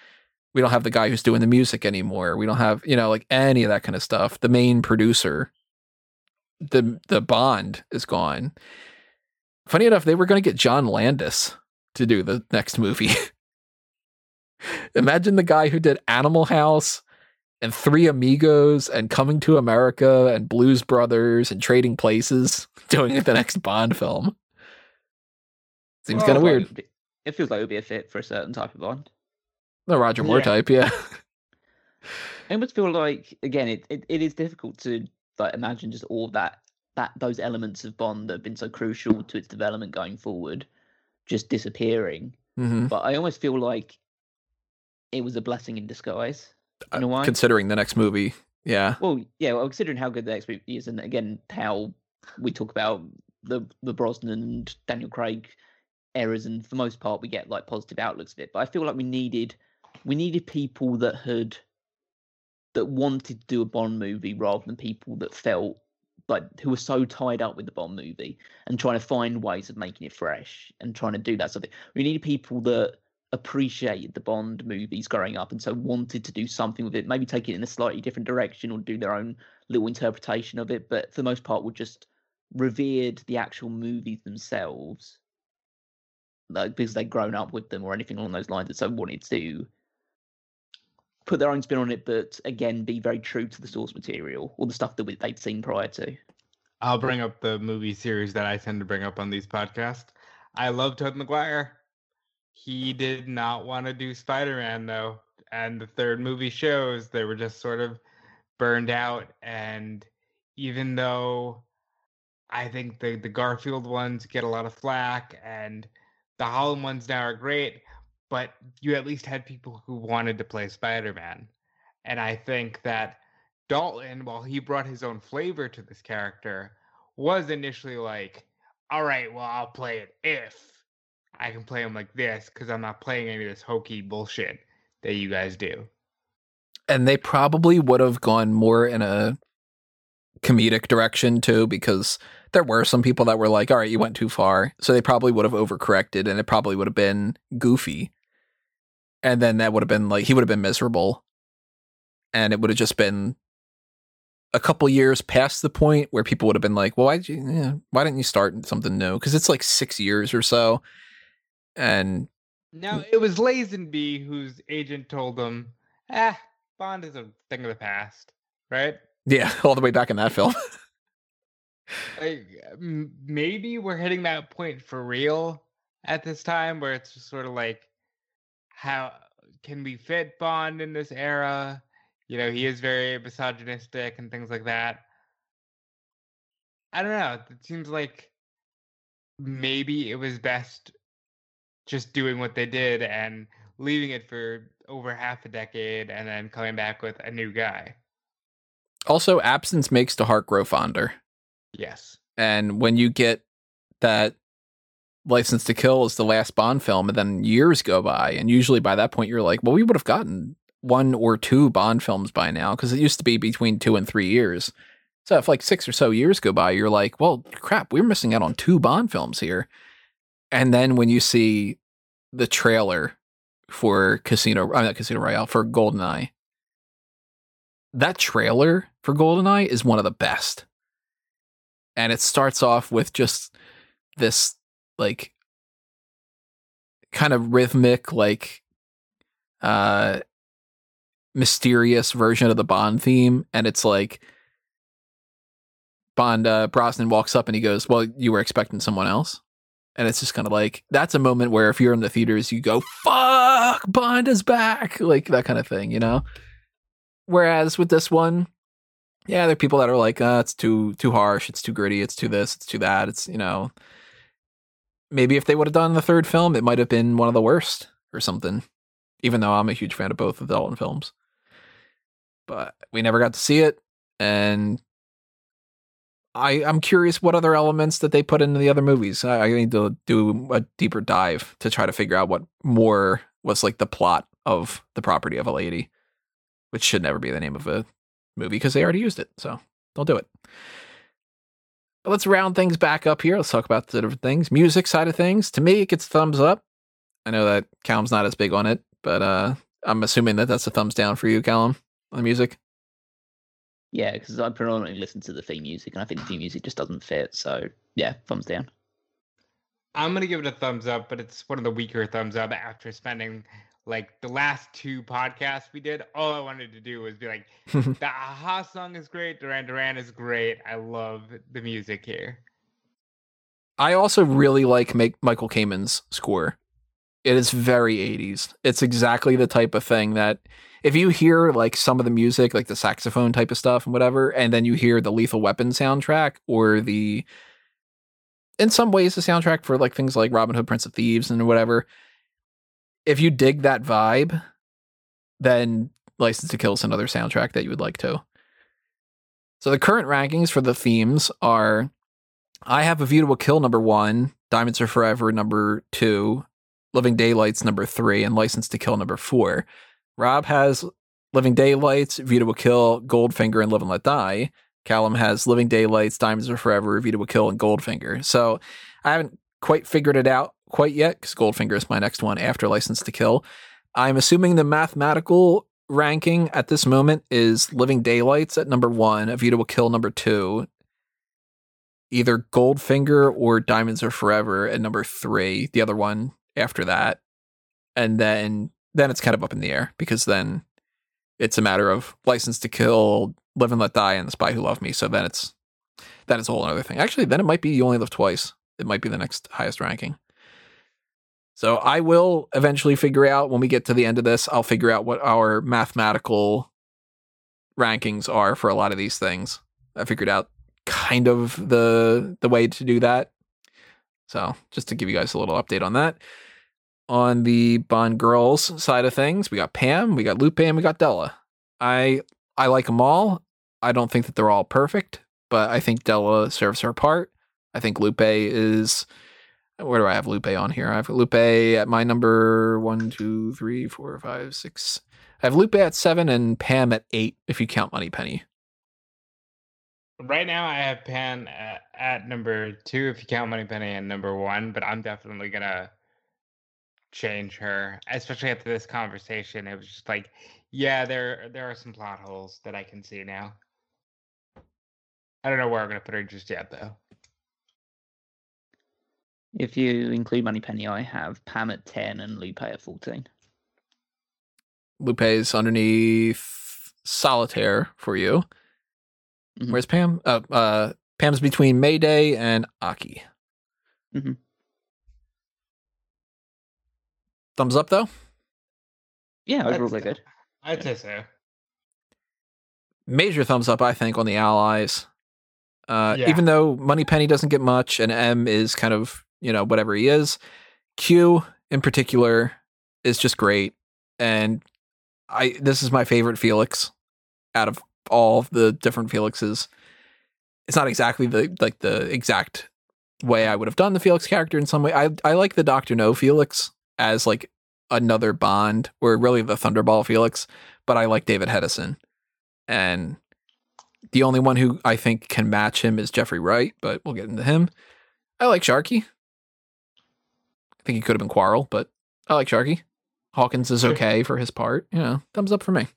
we don't have the guy who's doing the music anymore. We don't have, you know, like any of that kind of stuff. The main producer, the the Bond is gone. Funny enough, they were going to get John Landis to do the next movie. Imagine the guy who did Animal House and Three Amigos and Coming to America and Blues Brothers and Trading Places doing the next Bond film. Seems Well, kind of weird. be- It feels like it would be a fit for a certain type of Bond. The Roger Moore Yeah. type, yeah. I almost feel like again, it, it, it is difficult to like imagine just all that that those elements of Bond that have been so crucial to its development going forward just disappearing. hmm But I almost feel like it was a blessing in disguise. In a way. Considering the next movie, yeah. Well, yeah, well, considering how good the next movie is, and again how we talk about the the Brosnan and Daniel Craig errors, and for the most part we get like positive outlooks of it. But I feel like we needed we needed people that had that wanted to do a Bond movie rather than people that felt like who were so tied up with the Bond movie and trying to find ways of making it fresh and trying to do that sort of thing. We needed people that appreciated the Bond movies growing up and so wanted to do something with it, maybe take it in a slightly different direction or do their own little interpretation of it, but for the most part would just revered the actual movies themselves. Like because they'd grown up with them or anything along those lines, and so wanted to put their own spin on it, but again be very true to the source material or the stuff that they'd seen prior to. I'll bring up the movie series that I tend to bring up on these podcasts. I love Todd Maguire. He did not want to do Spider Man though, and the third movie shows they were just sort of burned out. And even though I think the the Garfield ones get a lot of flack, and the Holland ones now are great, but you at least had people who wanted to play Spider Man, and I think that Dalton, while he brought his own flavor to this character, was initially like, all right, well, I'll play it if I can play them like this because I'm not playing any of this hokey bullshit that you guys do. And they probably would have gone more in a comedic direction too, because there were some people that were like, all right, you went too far. So they probably would have overcorrected and it probably would have been goofy. And then that would have been like, he would have been miserable. And it would have just been a couple years past the point where people would have been like, well, why did you, yeah, why didn't you start something new? Because it's like six years or so. And Now it was Lazenby whose agent told him, "Ah, Bond is a thing of the past." Right? yeah, all the way back in that film. Like maybe we're hitting that point for real at this time, where it's just sort of like, how can we fit Bond in this era? You know, he is very misogynistic and things like that. I don't know. It seems like maybe it was best just doing what they did and leaving it for over half a decade and then coming back with a new guy. also, absence makes the heart grow fonder. Yes. And when you get that License to Kill is the last Bond film, and then years go by, and usually by that point you're like, well, we would have gotten one or two Bond films by now because it used to be between two and three years. So if like six or so years go by, you're like, well, crap, we're missing out on two Bond films here. And then when you see the trailer for Casino, I'm not Casino Royale for Goldeneye, that trailer for Goldeneye is one of the best. And it starts off with just this like kind of rhythmic like uh mysterious version of the bond theme. And it's like bond uh brosnan walks up and he goes well you were expecting someone else and it's just kind of like that's a moment where if you're in the theaters you go fuck bond is back like that kind of thing you know whereas with this one yeah, there are people that are like, uh, it's too too harsh, it's too gritty, it's too this, it's too that. It's you know, maybe if they would have done the third film, it might have been one of the worst or something. Even though I'm a huge fan of both of the Dalton films, but we never got to see it, and I I'm curious what other elements that they put into the other movies. I, I need to do a deeper dive to try to figure out what more was like the plot of the property of a lady, which should never be the name of a movie because they already used it. So don't do it. But let's round things back up here. Let's talk about the different things. Music side of things. To me, it gets thumbs up. I know that Callum's not as big on it, but uh, I'm assuming that that's a thumbs down for you, Callum, on the music. Yeah, because I predominantly listen to the theme music, and I think the theme music just doesn't fit. So yeah, thumbs down. I'm gonna give it a thumbs up, but it's one of the weaker thumbs up after spending like the last two podcasts we did. All I wanted to do was be like, the a-ha song is great, Duran Duran is great. I love the music here. I also really like make Michael Kamen's score. It is very 80s. It's exactly the type of thing that if you hear like some of the music, like the saxophone type of stuff and whatever, and then you hear the Lethal Weapon soundtrack or the in some ways the soundtrack for like things like Robin Hood Prince of Thieves and whatever, if you dig that vibe, then License to Kill is another soundtrack that you would like to. So the current rankings for the themes are I have A View to a Kill number one, Diamonds Are Forever number two, Living Daylights number three, and License to Kill number four. Rob has Living Daylights, View to a Kill, Goldfinger, and Live and Let Die. Callum has Living Daylights, Diamonds Are Forever, View to a Kill, and Goldfinger. So I haven't quite figured it out quite yet because Goldfinger is my next one after License to Kill. I'm assuming the mathematical ranking at this moment is Living Daylights at number one, A View to a Kill number two, either Goldfinger or Diamonds Are Forever at number three. The other one after that, and then then it's kind of up in the air because then it's a matter of License to Kill, Live and Let Die, and The Spy Who Loved Me. So then it's then it's a whole other thing. Actually, then it might be You Only Live Twice. It might be the next highest ranking. So I will eventually figure out when we get to the end of this, I'll figure out what our mathematical rankings are for a lot of these things. I figured out kind of the the way to do that. So just to give you guys a little update on that. On the Bond girls side of things, we got Pam, we got Lupe, and we got Della. I I like them all. I don't think that they're all perfect, but I think Della serves her part. I think Lupe is where do I have Lupe on here? I have Lupe at my number one, two, three, four, five, six. I have Lupe at seven and Pam at eight, if you count Moneypenny. Right now, I have Pam at, at number two, if you count Moneypenny, and number one. But I'm definitely gonna change her, especially after this conversation. It was just like, yeah, there there are some plot holes that I can see now. I don't know where I'm gonna put her just yet, though. If you include Moneypenny, I have Pam at 10 and Lupe at 14. Lupe's underneath Solitaire for you. Mhm. Where's Pam? Uh, uh, Pam's between Mayday and Aki. Mhm. Thumbs up though. Yeah, overall That's- they're good. I'd say so. Major thumbs up, I think, on the Allies. Uh, Yeah. Even though Moneypenny doesn't get much, and M is kind of you know whatever he is. Q in particular is just great, and I this is my favorite Felix out of all of the different Felixes. It's not exactly the like the exact way I would have done the Felix character in some way. I I like the Doctor No Felix as like another Bond, or really the Thunderball Felix, but I like David Hedison, and the only one who I think can match him is Jeffrey Wright, but we'll get into him. I like Sharky. I think he could have been Quarrel, but I like Sharky. Hawkins is okay for his part. You know, thumbs up for me.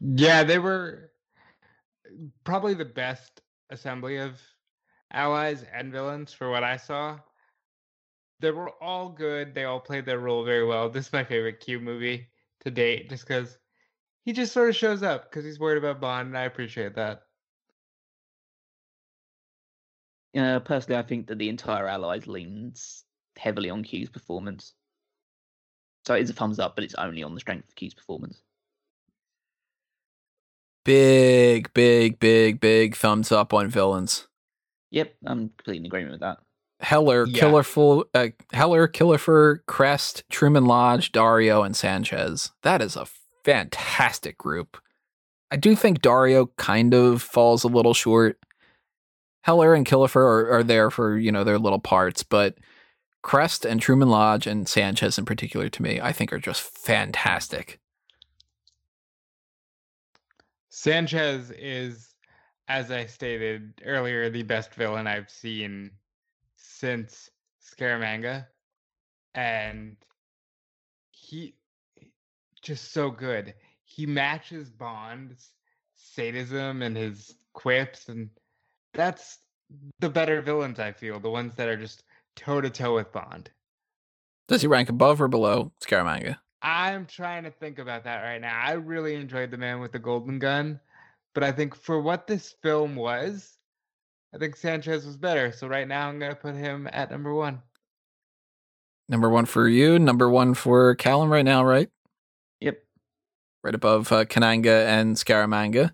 Yeah, they were probably the best assembly of allies and villains for what I saw. They were all good. They all played their role very well. This is my favorite Q movie to date, just because he just sort of shows up because he's worried about Bond, and I appreciate that. Uh, personally, I think that the entire Allies leans heavily on Q's performance. So it is a thumbs up, but it's only on the strength of Q's performance. Big, big, big, big thumbs up on villains. Yep, I'm completely in agreement with that. Heller, Yeah. Killerful, uh, Heller, Killifer, Krest, Truman Lodge, Dario, and Sanchez. That is a fantastic group. I do think Dario kind of falls a little short. Heller and Killifer are, are there for you know their little parts, but Krest and Truman Lodge and Sanchez in particular to me, I think are just fantastic. Sanchez is, as I stated earlier, the best villain I've seen since Scaramanga. And he just so good. He matches Bond's sadism and his quips, and that's the better villains I feel, the ones that are just toe to toe with Bond. Does he rank above or below Scaramanga? I'm trying to think about that right now. I really enjoyed The Man with the Golden Gun, but I think for what this film was, I think Sanchez was better. So right now I'm going to put him at number one. Number one for you, number one for Callum right now, right? Yep, Right above uh, Kananga and Scaramanga.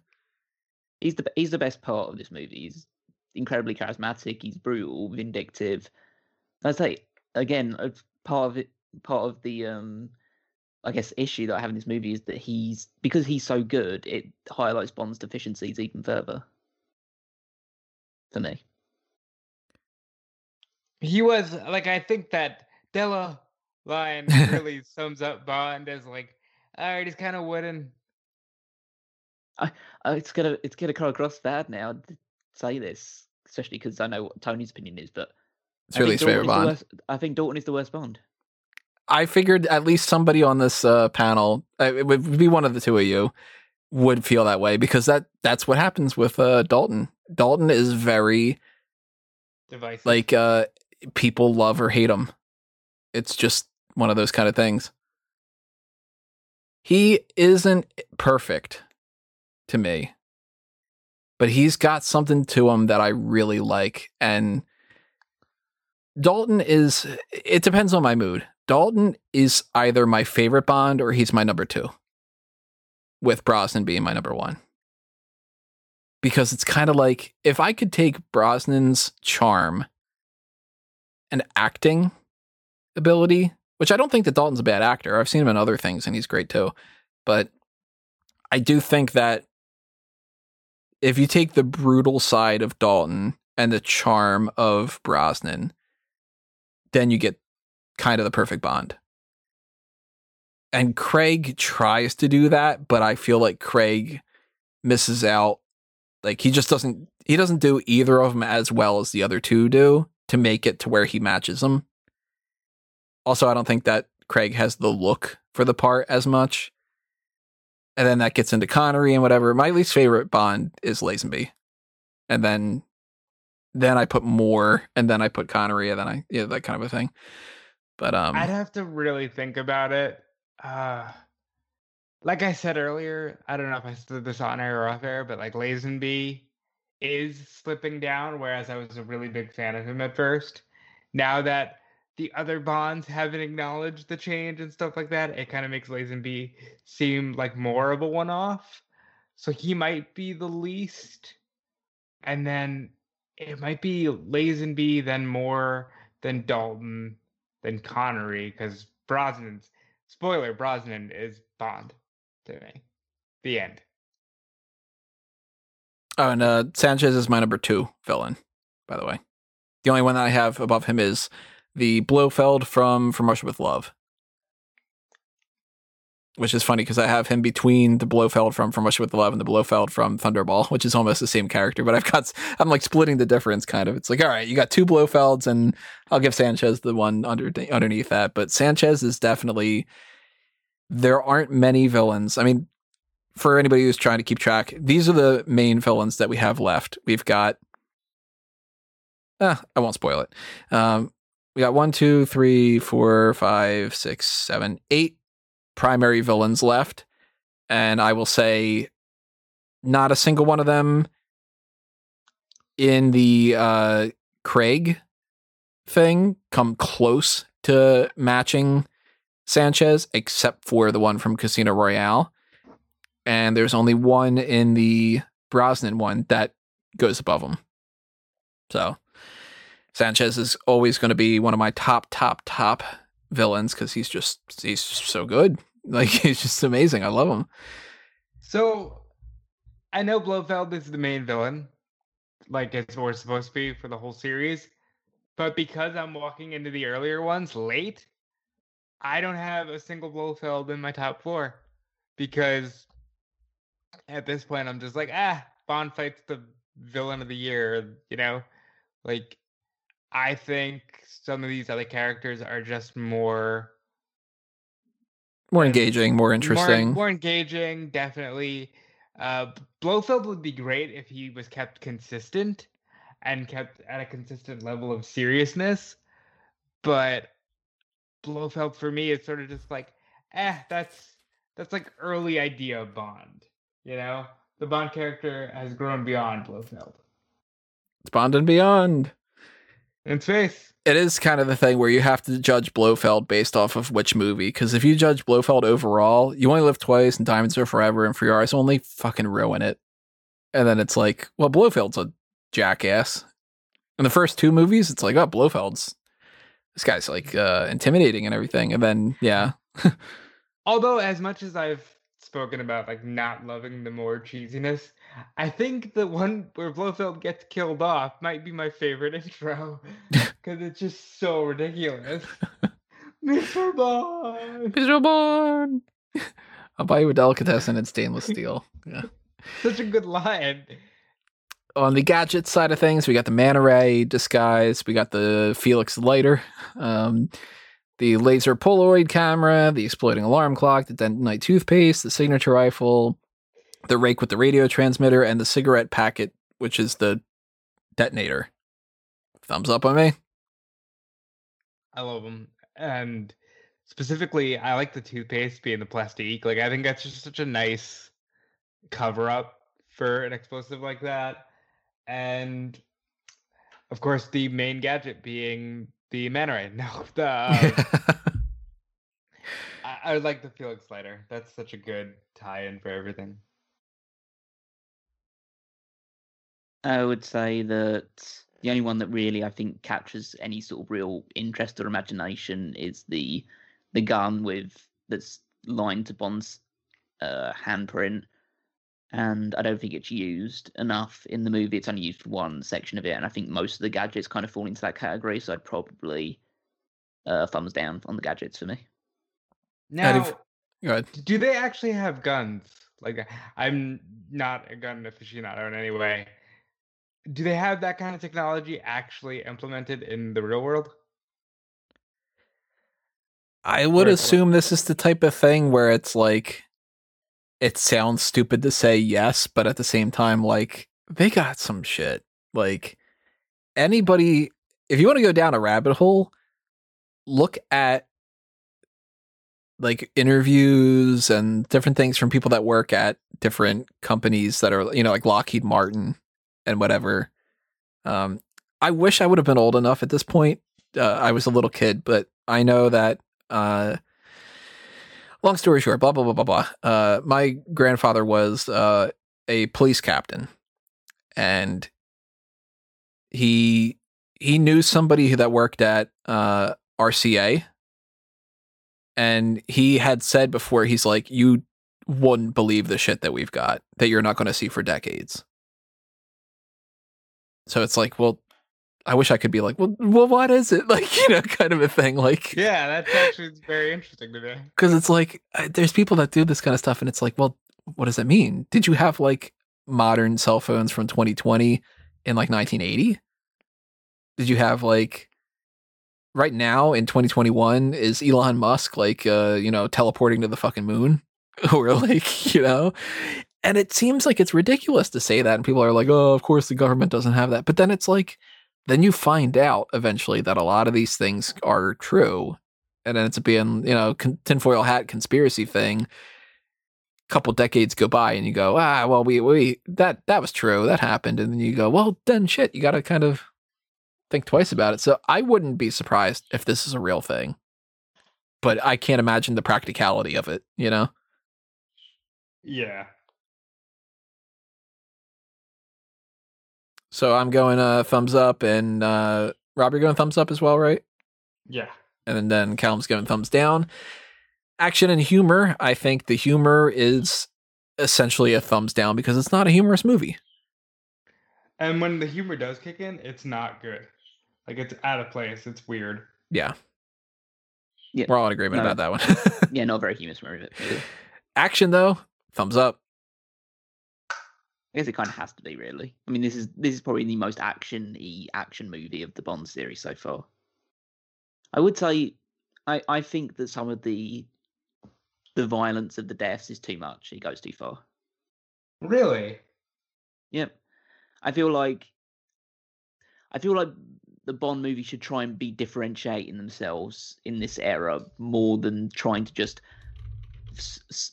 he's the he's the best part of this movie. He's incredibly charismatic. He's brutal, vindictive. I say again, part of it, part of the um, I guess issue that I have in this movie is that he's because he's so good, it highlights Bond's deficiencies even further. For me, He was like, I think that Della line really sums up Bond as like, all right, he's kind of wooden. uh, it's gonna it's gonna come across bad now to say this, especially because I know what Tony's opinion is. But It's I really think his favorite Dalton is the Bond. worst- I think Dalton is the worst Bond. I figured at least somebody on this uh, panel, uh, it would be one of the two of you, would feel that way because that that's what happens with uh, Dalton. Dalton is very Devices. like uh, people love or hate him. It's just one of those kind of things. He isn't perfect to me, but he's got something to him that I really like. And Dalton is, it depends on my mood. Dalton is either my favorite Bond or he's my number two, with Brosnan being my number one. Because it's kind of like if I could take Brosnan's charm and acting ability, which I don't think that Dalton's a bad actor. I've seen him in other things and he's great too. But I do think that if you take the brutal side of Dalton and the charm of Brosnan, then you get kind of the perfect bond. And Craig tries to do that, but I feel like Craig misses out. Like he just doesn't he doesn't do either of them as well as the other two do to make it to where he matches them. Also, I don't think that Craig has the look for the part as much. And then that gets into Connery and whatever. My least favorite Bond is Lazenby. And then then I put Moore, and then I put Connery, and then I yeah that kind of a thing. But um, I'd have to really think about it. Uh, like I said earlier, I don't know if I said this on air or off air, but like Lazenby is slipping down, whereas I was a really big fan of him at first. Now that the other bonds haven't acknowledged the change and stuff like that, it kind of makes Lazenby seem like more of a one off. So he might be the least. And then it might be Lazenby, then Moore, then Dalton, then Connery, because Brosnan's spoiler, Brosnan is Bond to me. The end. Oh, and uh, Sanchez is my number two villain, by the way. The only one that I have above him is the Blofeld from From Russia with Love, which is funny because I have him between the Blofeld from From Russia with Love and the Blofeld from Thunderball, which is almost the same character. But I've got I'm like splitting the difference, kind of. It's like all right, you got two Blofelds, and I'll give Sanchez the one under underneath that. But Sanchez is definitely there aren't many villains. I mean, for anybody who's trying to keep track, these are the main villains that we have left. We've got, uh, I won't spoil it. Um, we got one, two, three, four, five, six, seven, eight primary villains left. And I will say, not a single one of them in the uh, Craig thing come close to matching Sanchez, except for the one from Casino Royale and there's only one in the Brosnan one that goes above him. So Sanchez is always going to be one of my top, top, top villains because he's just he's so good. Like it's just amazing. I love him. So I know Blofeld is the main villain, like it's what supposed to be for the whole series. But because I'm walking into the earlier ones late, I don't have a single Blofeld in my top four because at this point, I'm just like, ah, Bond fights the villain of the year. You know, like I think some of these other characters are just more more engaging, more interesting, more, more engaging. Definitely, uh, Blofeld would be great if he was kept consistent and kept at a consistent level of seriousness. But Blofeld for me is sort of just like, eh, that's that's like early idea of Bond. You know, the Bond character has grown beyond Blofeld. It's Bond and beyond. In faith. It is kind of the thing where you have to judge Blofeld based off of which movie. Because if you judge Blofeld overall, you only live twice and Diamonds Are Forever and For Your Eyes only fucking ruin it. And then it's like, well, Blofeld's a jackass. In the first two movies, it's like, oh, Blofeld's this guy's like uh, intimidating and everything. And then, yeah. Although, as much as I've spoken about like not loving the more cheesiness. I think the one where Blofeld gets killed off might be my favorite intro because it's just so ridiculous. Mr. Bond, Mr. Bond. I'll buy you a delicatessen in stainless steel. Yeah. Such a good line. On the gadget side of things, we got the Manta Ray disguise. We got the Felix lighter. Um, the laser Polaroid camera, the exploding alarm clock, the Dentonite toothpaste, the signature rifle, the rake with the radio transmitter, and the cigarette packet, which is the detonator. Thumbs up on me. I love them. And specifically, I like the toothpaste being the plastique. Like, I think that's just such a nice cover up for an explosive like that. And of course, the main gadget being the Manta Ray. No, the. Um, I, I would like the Felix Leiter. That's such a good tie-in for everything. I would say that the only one that really I think captures any sort of real interest or imagination is the the gun with that's lined to Bond's uh, handprint, and I don't think it's used enough in the movie. It's only used for one section of it, and I think most of the gadgets kind of fall into that category. So I'd probably uh, thumbs down on the gadgets for me. Now, do they actually have guns? Like, I'm not a gun aficionado in any way. Do they have that kind of technology actually implemented in the real world? I would assume this is the type of thing where it's like it sounds stupid to say yes, but at the same time, like they got some shit. Like anybody, if you want to go down a rabbit hole, look at like interviews and different things from people that work at different companies that are, you know, like Lockheed Martin and whatever. Um, I wish I would have been old enough at this point. Uh, I was a little kid, but I know that. Uh, long story short, blah blah blah blah blah. Uh, my grandfather was uh, a police captain, and he he knew somebody that worked at uh, RCA, and he had said before, he's like, "You wouldn't believe the shit that we've got that you're not going to see for decades." So it's like, well, I wish I could be like, well, well, what is it? Like, you know, kind of a thing. Like, Yeah, that's actually very interesting to me. because it's like there's people that do this kind of stuff, and it's like, well, what does that mean? Did you have like modern cell phones from 2020 in like 1980? Did you have like right now in 2021 is Elon Musk like uh, you know, teleporting to the fucking moon or like, you know? And it seems like it's ridiculous to say that and people are like, "Oh, of course the government doesn't have that." But then it's like then you find out eventually that a lot of these things are true and then it's being you know con- tinfoil hat conspiracy thing. A couple decades go by and you go ah well we we that that was true that happened and then you go well then shit you got to kind of think twice about it. So i wouldn't be surprised if this is a real thing but i can't imagine the practicality of it you know? Yeah. So i'm going uh thumbs up and uh rob you're going thumbs up as well right Yeah. and then Callum's going thumbs down. Action and humor, I think the humor is essentially a thumbs down because it's not a humorous movie. And when the humor does kick in, it's not good. Like it's out of place. It's weird. Yeah. Yeah. We're all in agreement No. about that one. Yeah, not very humorous movie. movie. Action though, thumbs up. I guess it kind of has to be really. I mean, this is this is probably the most action-y action movie of the Bond series so far. I would say, I I think that some of the the violence of the deaths is too much. He goes too far. Really? Yep. I feel like I feel like the Bond movie should try and be differentiating themselves in this era more than trying to just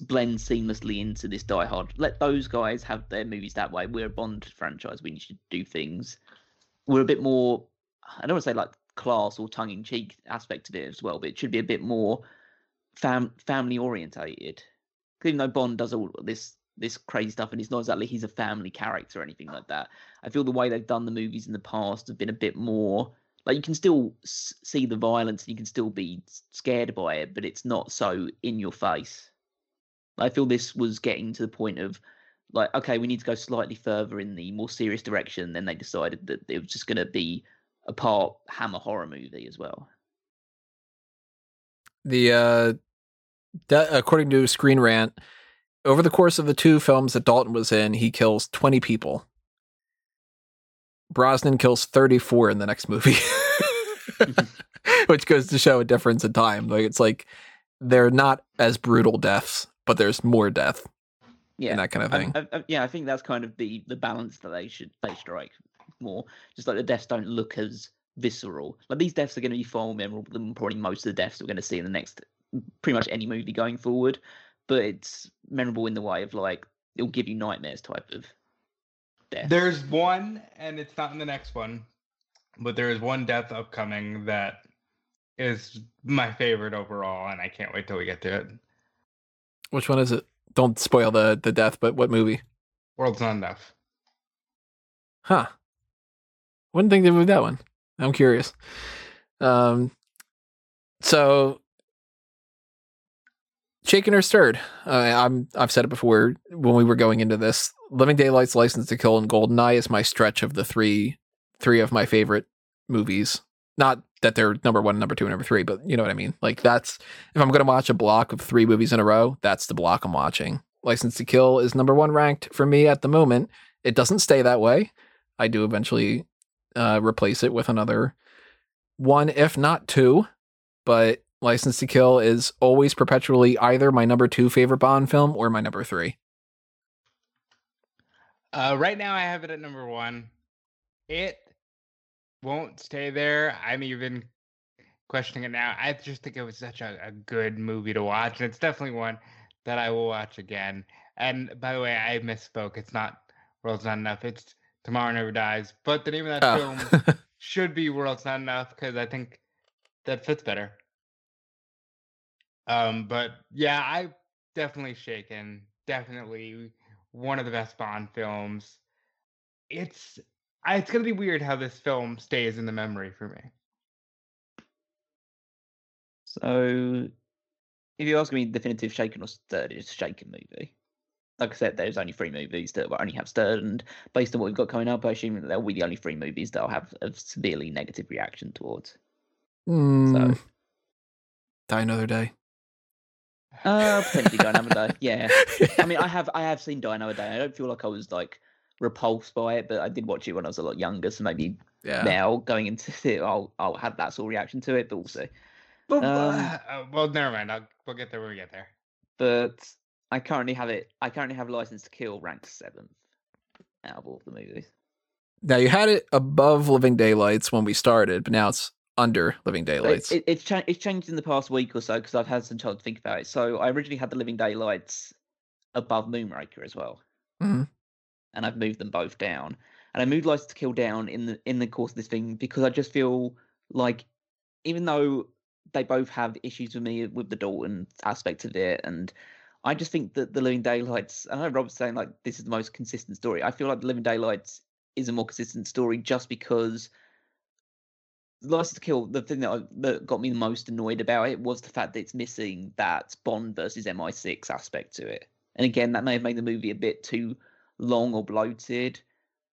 blend seamlessly into this Die Hard. Let those guys have their movies that way. We're a Bond franchise. We need to do things. We're a bit more. I don't want to say like class or tongue in cheek aspect of it as well, but it should be a bit more fam family orientated. Even though Bond does all this this crazy stuff, and it's not exactly he's a family character or anything like that. I feel the way they've done the movies in the past have been a bit more like you can still see the violence and you can still be scared by it, but it's not so in your face. I feel this was getting to the point of like, okay, we need to go slightly further in the more serious direction. Then they decided that it was just going to be a part Hammer horror movie as well. The uh that, according to Screen Rant, over the course of the two films that Dalton was in, he kills 20 people. Brosnan kills 34 in the next movie. Which goes to show a difference in time. Like it's like they're not as brutal deaths, but there's more death Yeah, and that kind of thing. I, I, yeah, I think that's kind of the the balance that they should they strike more. Just like the deaths don't look as visceral. Like these deaths are going to be far more memorable than probably most of the deaths we're going to see in the next pretty much any movie going forward. But it's memorable in the way of like it'll give you nightmares type of death. There's one, and it's not in the next one, but there is one death upcoming that is my favorite overall, and I can't wait till we get to it. Which one is it? Don't spoil the the death, but what movie? World's not enough. Huh. Wouldn't think they would that one. I'm curious. Um so shaken or stirred. Uh, I'm I've said it before when we were going into this. Living Daylights, License to Kill, and Goldeneye is my stretch of the three three of my favorite movies. Not that they're number one, number two, and number three, but you know what I mean. Like that's if I'm gonna watch a block of three movies in a row, that's the block I'm watching. License to Kill is number one ranked for me at the moment. It doesn't stay that way. I do eventually uh, replace it with another one, if not two. But License to Kill is always perpetually either my number two favorite Bond film or my number three. Uh, right now, I have it at number one. It won't stay there. I'm even questioning it now. I just think it was such a, a good movie to watch, and it's definitely one that I will watch again. And by the way, I misspoke. It's not World's Not Enough. It's Tomorrow Never Dies. But the name of that Oh. film should be World's Not Enough because I think that fits better. Um, but yeah, I definitely shaken. Definitely one of the best Bond films. It's I, it's gonna be weird how this film stays in the memory for me. So, if you ask me definitive Shaken or Stirred, it's a Shaken movie. Like I said, there's only three movies that will only have Stirred, and based on what we've got coming up, I assume that they'll be the only three movies that I'll have a severely negative reaction towards. Mm, Die Another Day. Uh, potentially Die Another Day. Yeah. I mean, I have I have seen Die Another Day. I don't feel like I was like repulsed by it, but I did watch it when I was a lot younger, so maybe yeah. now going into it, I'll I'll have that sort of reaction to it. But also, But, Um, uh, well, never mind. I'll, we'll get there when we get there. but I currently have it. I currently have License to Kill ranked seventh out of all of the movies. Now you had it above Living Daylights when we started, but now it's under Living Daylights. It, it's cha- it's changed in the past week or so because I've had some time to think about it. So I originally had the Living Daylights above Moonraker as well, Mhm. And I've moved them both down. And I moved License to Kill down in the in the course of this thing because I just feel like even though they both have issues with me with the Dalton aspect of it, and I just think that the Living Daylights. I know Rob's saying like this is the most consistent story. I feel like the Living Daylights is a more consistent story just because License to Kill, the thing that, I, that got me the most annoyed about it was the fact that it's missing that Bond versus MI6 aspect to it. And again, that may have made the movie a bit too long or bloated,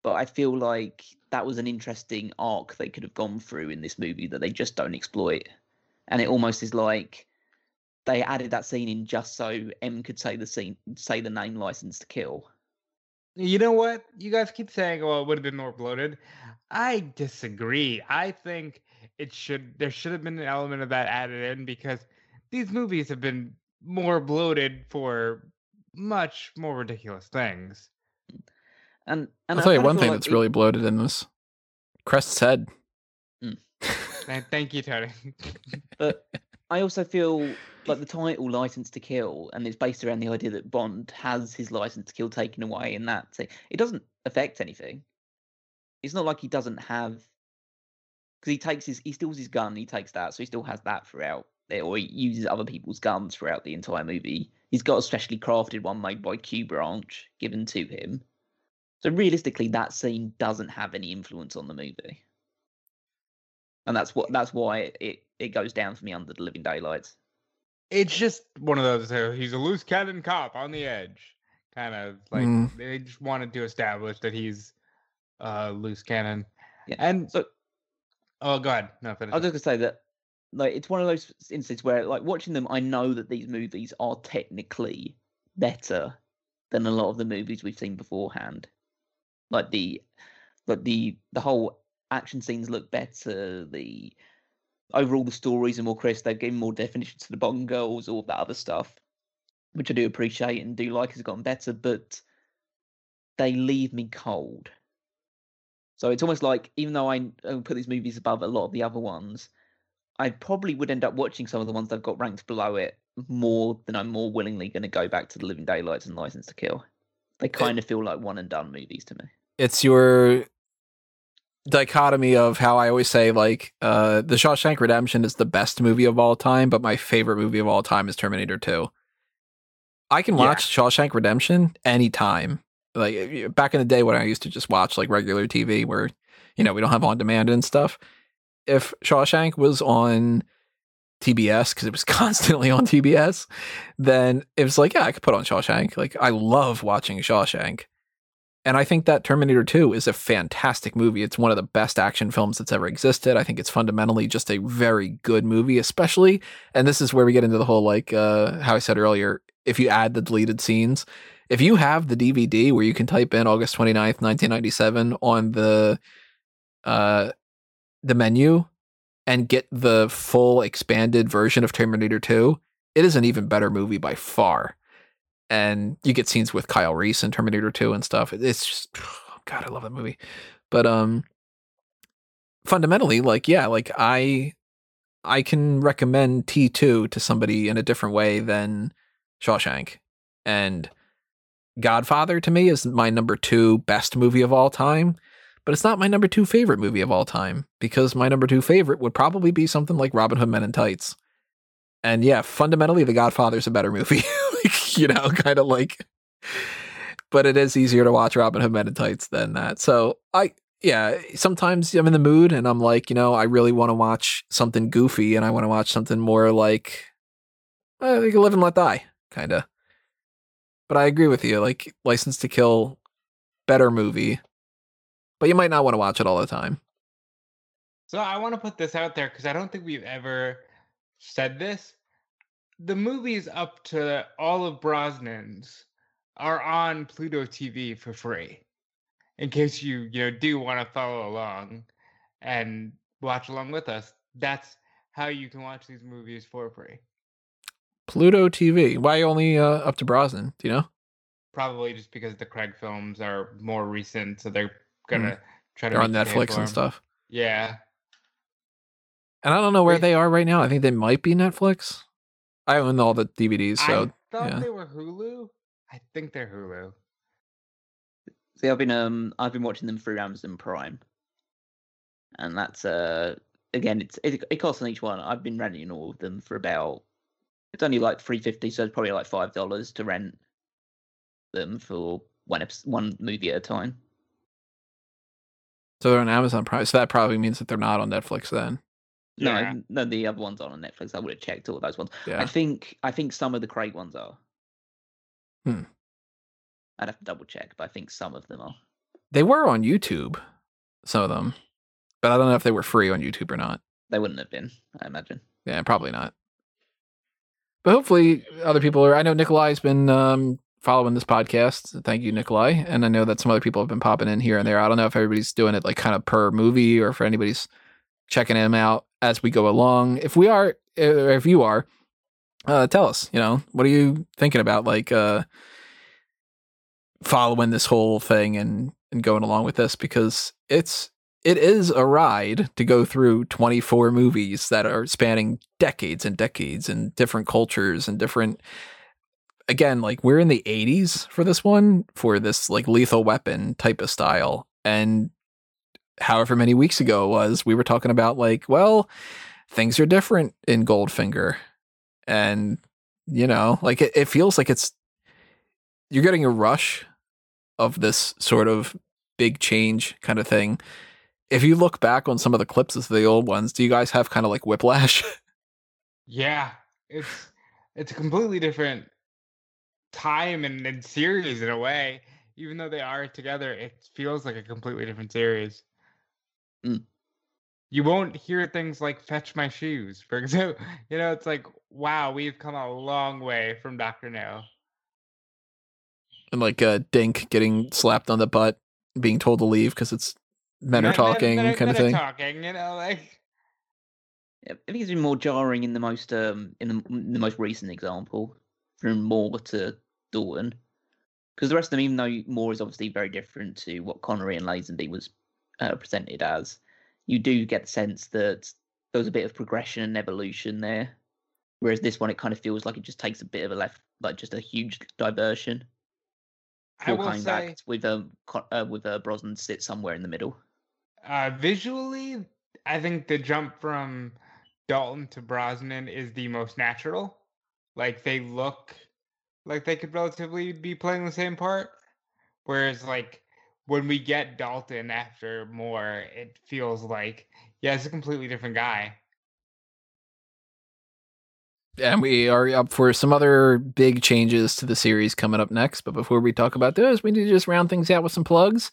but I feel like that was an interesting arc they could have gone through in this movie that they just don't exploit. And it almost is like they added that scene in just so M could say the scene, say the name License to Kill. You know what? You guys keep saying, "Well, it would have been more bloated." I disagree. I think it should. There should have been an element of that added in because these movies have been more bloated for much more ridiculous things. And and I'll tell you one thing like that's it- really bloated in this. Krest's head. Mm. Th- Thank you, Tony. But I also feel like the title "License to Kill" and it's based around the idea that Bond has his license to kill taken away, and that it doesn't affect anything. It's not like he doesn't have because he takes his he steals his gun, he takes that, so he still has that throughout it, or he uses other people's guns throughout the entire movie. He's got a specially crafted one made by Q Branch given to him. So realistically, that scene doesn't have any influence on the movie, and that's what that's why it, it, it goes down for me under the Living Daylights. it's just one of those. Uh, he's a loose cannon cop on the edge, kind of like Mm. they just wanted to establish that he's uh loose cannon. Yeah. And So oh, go ahead. No, finish. I was just gonna say that like it's one of those instances where like watching them, I know that these movies are technically better than a lot of the movies we've seen beforehand. Like the like the the whole action scenes look better, the overall the stories are more crisp, they've given more definition to the Bond girls, all that other stuff. Which I do appreciate and do like has gotten better, but they leave me cold. So it's almost like even though I put these movies above a lot of the other ones, I probably would end up watching some of the ones that have got ranked below it more than I'm more willingly going to go back to the Living Daylights and License to Kill. They eh kind of feel like one and done movies to me. It's your dichotomy of how I always say like uh The Shawshank Redemption is the best movie of all time, but my favorite movie of all time is Terminator 2. I can Yeah. watch Shawshank Redemption anytime. Like back in the day when I used to just watch like regular TV where you know, we don't have on demand and stuff. If Shawshank was on TBS because it was constantly on TBS, then it was like, yeah, I could put on Shawshank. Like I love watching Shawshank. And I think that Terminator 2 is a fantastic movie. It's one of the best action films that's ever existed. I think it's fundamentally just a very good movie, especially, and this is where we get into the whole like uh how I said earlier, if you add the deleted scenes, if you have the DVD where you can type in August 29th, 1997 on the uh the menu and get the full expanded version of Terminator 2, it is an even better movie by far. And you get scenes with Kyle Reese in Terminator 2 and stuff. It's just God, I love that movie. But um fundamentally, like yeah, like I I can recommend T2 to somebody in a different way than Shawshank. And Godfather to me is my number 2 best movie of all time, but it's not my number 2 favorite movie of all time because my number 2 favorite would probably be something like Robin Hood Men in Tights. And yeah, fundamentally The Godfather's a better movie. like, you know, kind of like but it is easier to watch Robin Hood Men in Tights than that. So I yeah, sometimes I'm in the mood and I'm like, you know, I really want to watch something goofy and I want to watch something more like uh, like Live and Let Die, kind of. But I agree with you. Like License to Kill, better movie, but you might not want to watch it all the time. So I want to put this out there because I don't think we've ever said this. The movies up to all of Brosnan's are on Pluto TV for free in case you you know do want to follow along and watch along with us. That's how you can watch these movies for free. Pluto TV. Why only uh, up to Brosnan? Do you know? Probably just because the Craig films are more recent, so they're gonna mm. try to. They're on Netflix and stuff. Yeah. And I don't know where Wait. they are right now. I think they might be Netflix. I own all the DVDs, so I thought yeah. they were Hulu. I think they're Hulu. See, I've been um I've been watching them through Amazon Prime, and that's uh again it's it, it costs on each one. I've been renting all of them for about it's only like three fifty, so it's probably like five dollars to rent them for one episode, one movie at a time. So they're on Amazon Prime. So that probably means that they're not on Netflix then. No, yeah. no, the other ones are on Netflix. I would have checked all those ones. Yeah. I think I think some of the Craig ones are. Hmm. I'd have to double check, but I think some of them are. They were on YouTube, some of them, but I don't know if they were free on YouTube or not. They wouldn't have been, I imagine. Yeah, probably not. But hopefully, other people are. I know Nikolai's been um, following this podcast. Thank you, Nikolai. And I know that some other people have been popping in here and there. I don't know if everybody's doing it like kind of per movie or if anybody's checking him out as we go along. If we are, if you are, uh, tell us. You know, what are you thinking about? Like, uh, following this whole thing and and going along with this because it's it is a ride to go through 24 movies that are spanning decades and decades and different cultures and different again like we're in the 80s for this one for this like lethal weapon type of style and however many weeks ago it was we were talking about like well things are different in goldfinger and you know like it, it feels like it's you're getting a rush of this sort of big change kind of thing. If you look back on some of the clips of the old ones, do you guys have kind of like whiplash? yeah, it's it's a completely different time and, and series in a way. Even though they are together, it feels like a completely different series. Mm. You won't hear things like "fetch my shoes," for example. You know, it's like, wow, we've come a long way from Doctor No and like uh, Dink getting slapped on the butt, being told to leave because it's men, are talking men, men, kind men of thing. Talking, you know, like. I think it's been more jarring in the most um in the, the most recent example from Moore to Dalton, because the rest of them, even though Moore is obviously very different to what Connery and Lazenby was uh, presented as, you do get the sense that there was a bit of progression and evolution there. Whereas this one, it kind of feels like it just takes a bit of a left, like just a huge diversion. I will say, back with a uh, with uh, Brosnan sit somewhere in the middle. Uh, visually, I think the jump from Dalton to Brosnan is the most natural. Like they look like they could relatively be playing the same part, whereas like when we get Dalton after Moore, it feels like yeah, it's a completely different guy and we are up for some other big changes to the series coming up next. But before we talk about those, we need to just round things out with some plugs.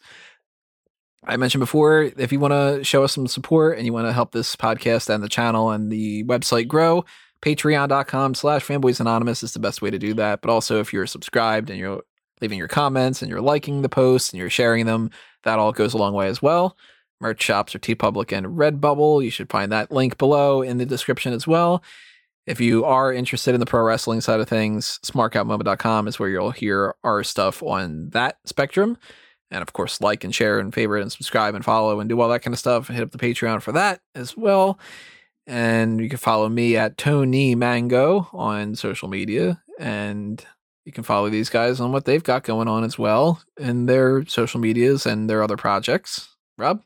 I mentioned before, if you want to show us some support and you want to help this podcast and the channel and the website grow, patreon.com slash fanboys anonymous is the best way to do that. But also if you're subscribed and you're leaving your comments and you're liking the posts and you're sharing them, that all goes a long way as well. Merch shops are TeePublic and Redbubble. You should find that link below in the description as well. If you are interested in the pro wrestling side of things, smarkoutmoment.com is where you'll hear our stuff on that spectrum. And of course, like and share and favorite and subscribe and follow and do all that kind of stuff. Hit up the Patreon for that as well. And you can follow me at Tony Mango on social media. And you can follow these guys on what they've got going on as well in their social medias and their other projects. Rob?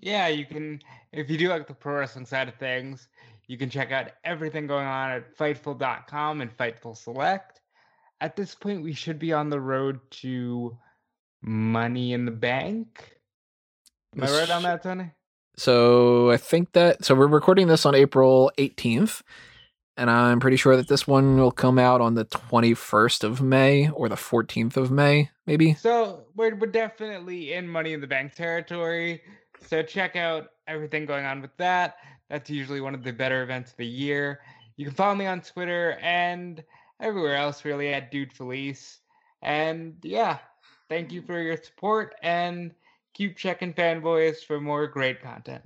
Yeah, you can, if you do like the pro wrestling side of things, you can check out everything going on at Fightful.com and Fightful Select. At this point, we should be on the road to Money in the Bank. Am I right on that, Tony? So I think that so we're recording this on April 18th, and I'm pretty sure that this one will come out on the 21st of May or the 14th of May, maybe. So we're we're definitely in Money in the Bank territory. So check out everything going on with that. That's usually one of the better events of the year. You can follow me on Twitter and everywhere else, really, at Dude Felice. And yeah, thank you for your support and keep checking Fanboys for more great content.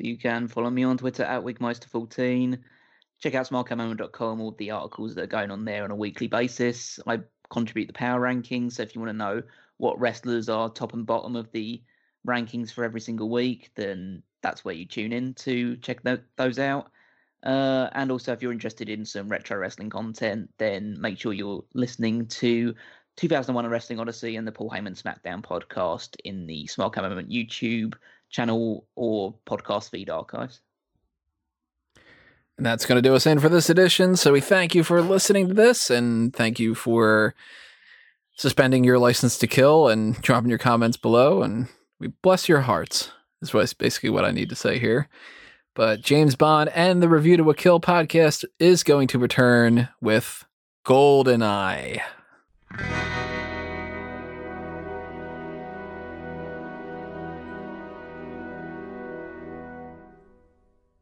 So you can follow me on Twitter at Wigmeister14. Check out smarkoutmoment.com, all the articles that are going on there on a weekly basis. I contribute the power rankings. So if you want to know what wrestlers are top and bottom of the rankings for every single week, then that's where you tune in to check th- those out. Uh, and also, if you're interested in some retro wrestling content, then make sure you're listening to 2001 Wrestling Odyssey and the Paul Heyman SmackDown podcast in the Smark Out Moment YouTube channel or podcast feed archives. And that's going to do us in for this edition. So we thank you for listening to this and thank you for suspending your license to kill and dropping your comments below. And we bless your hearts, is basically what I need to say here. But James Bond and the Review to a Kill podcast is going to return with Golden Eye.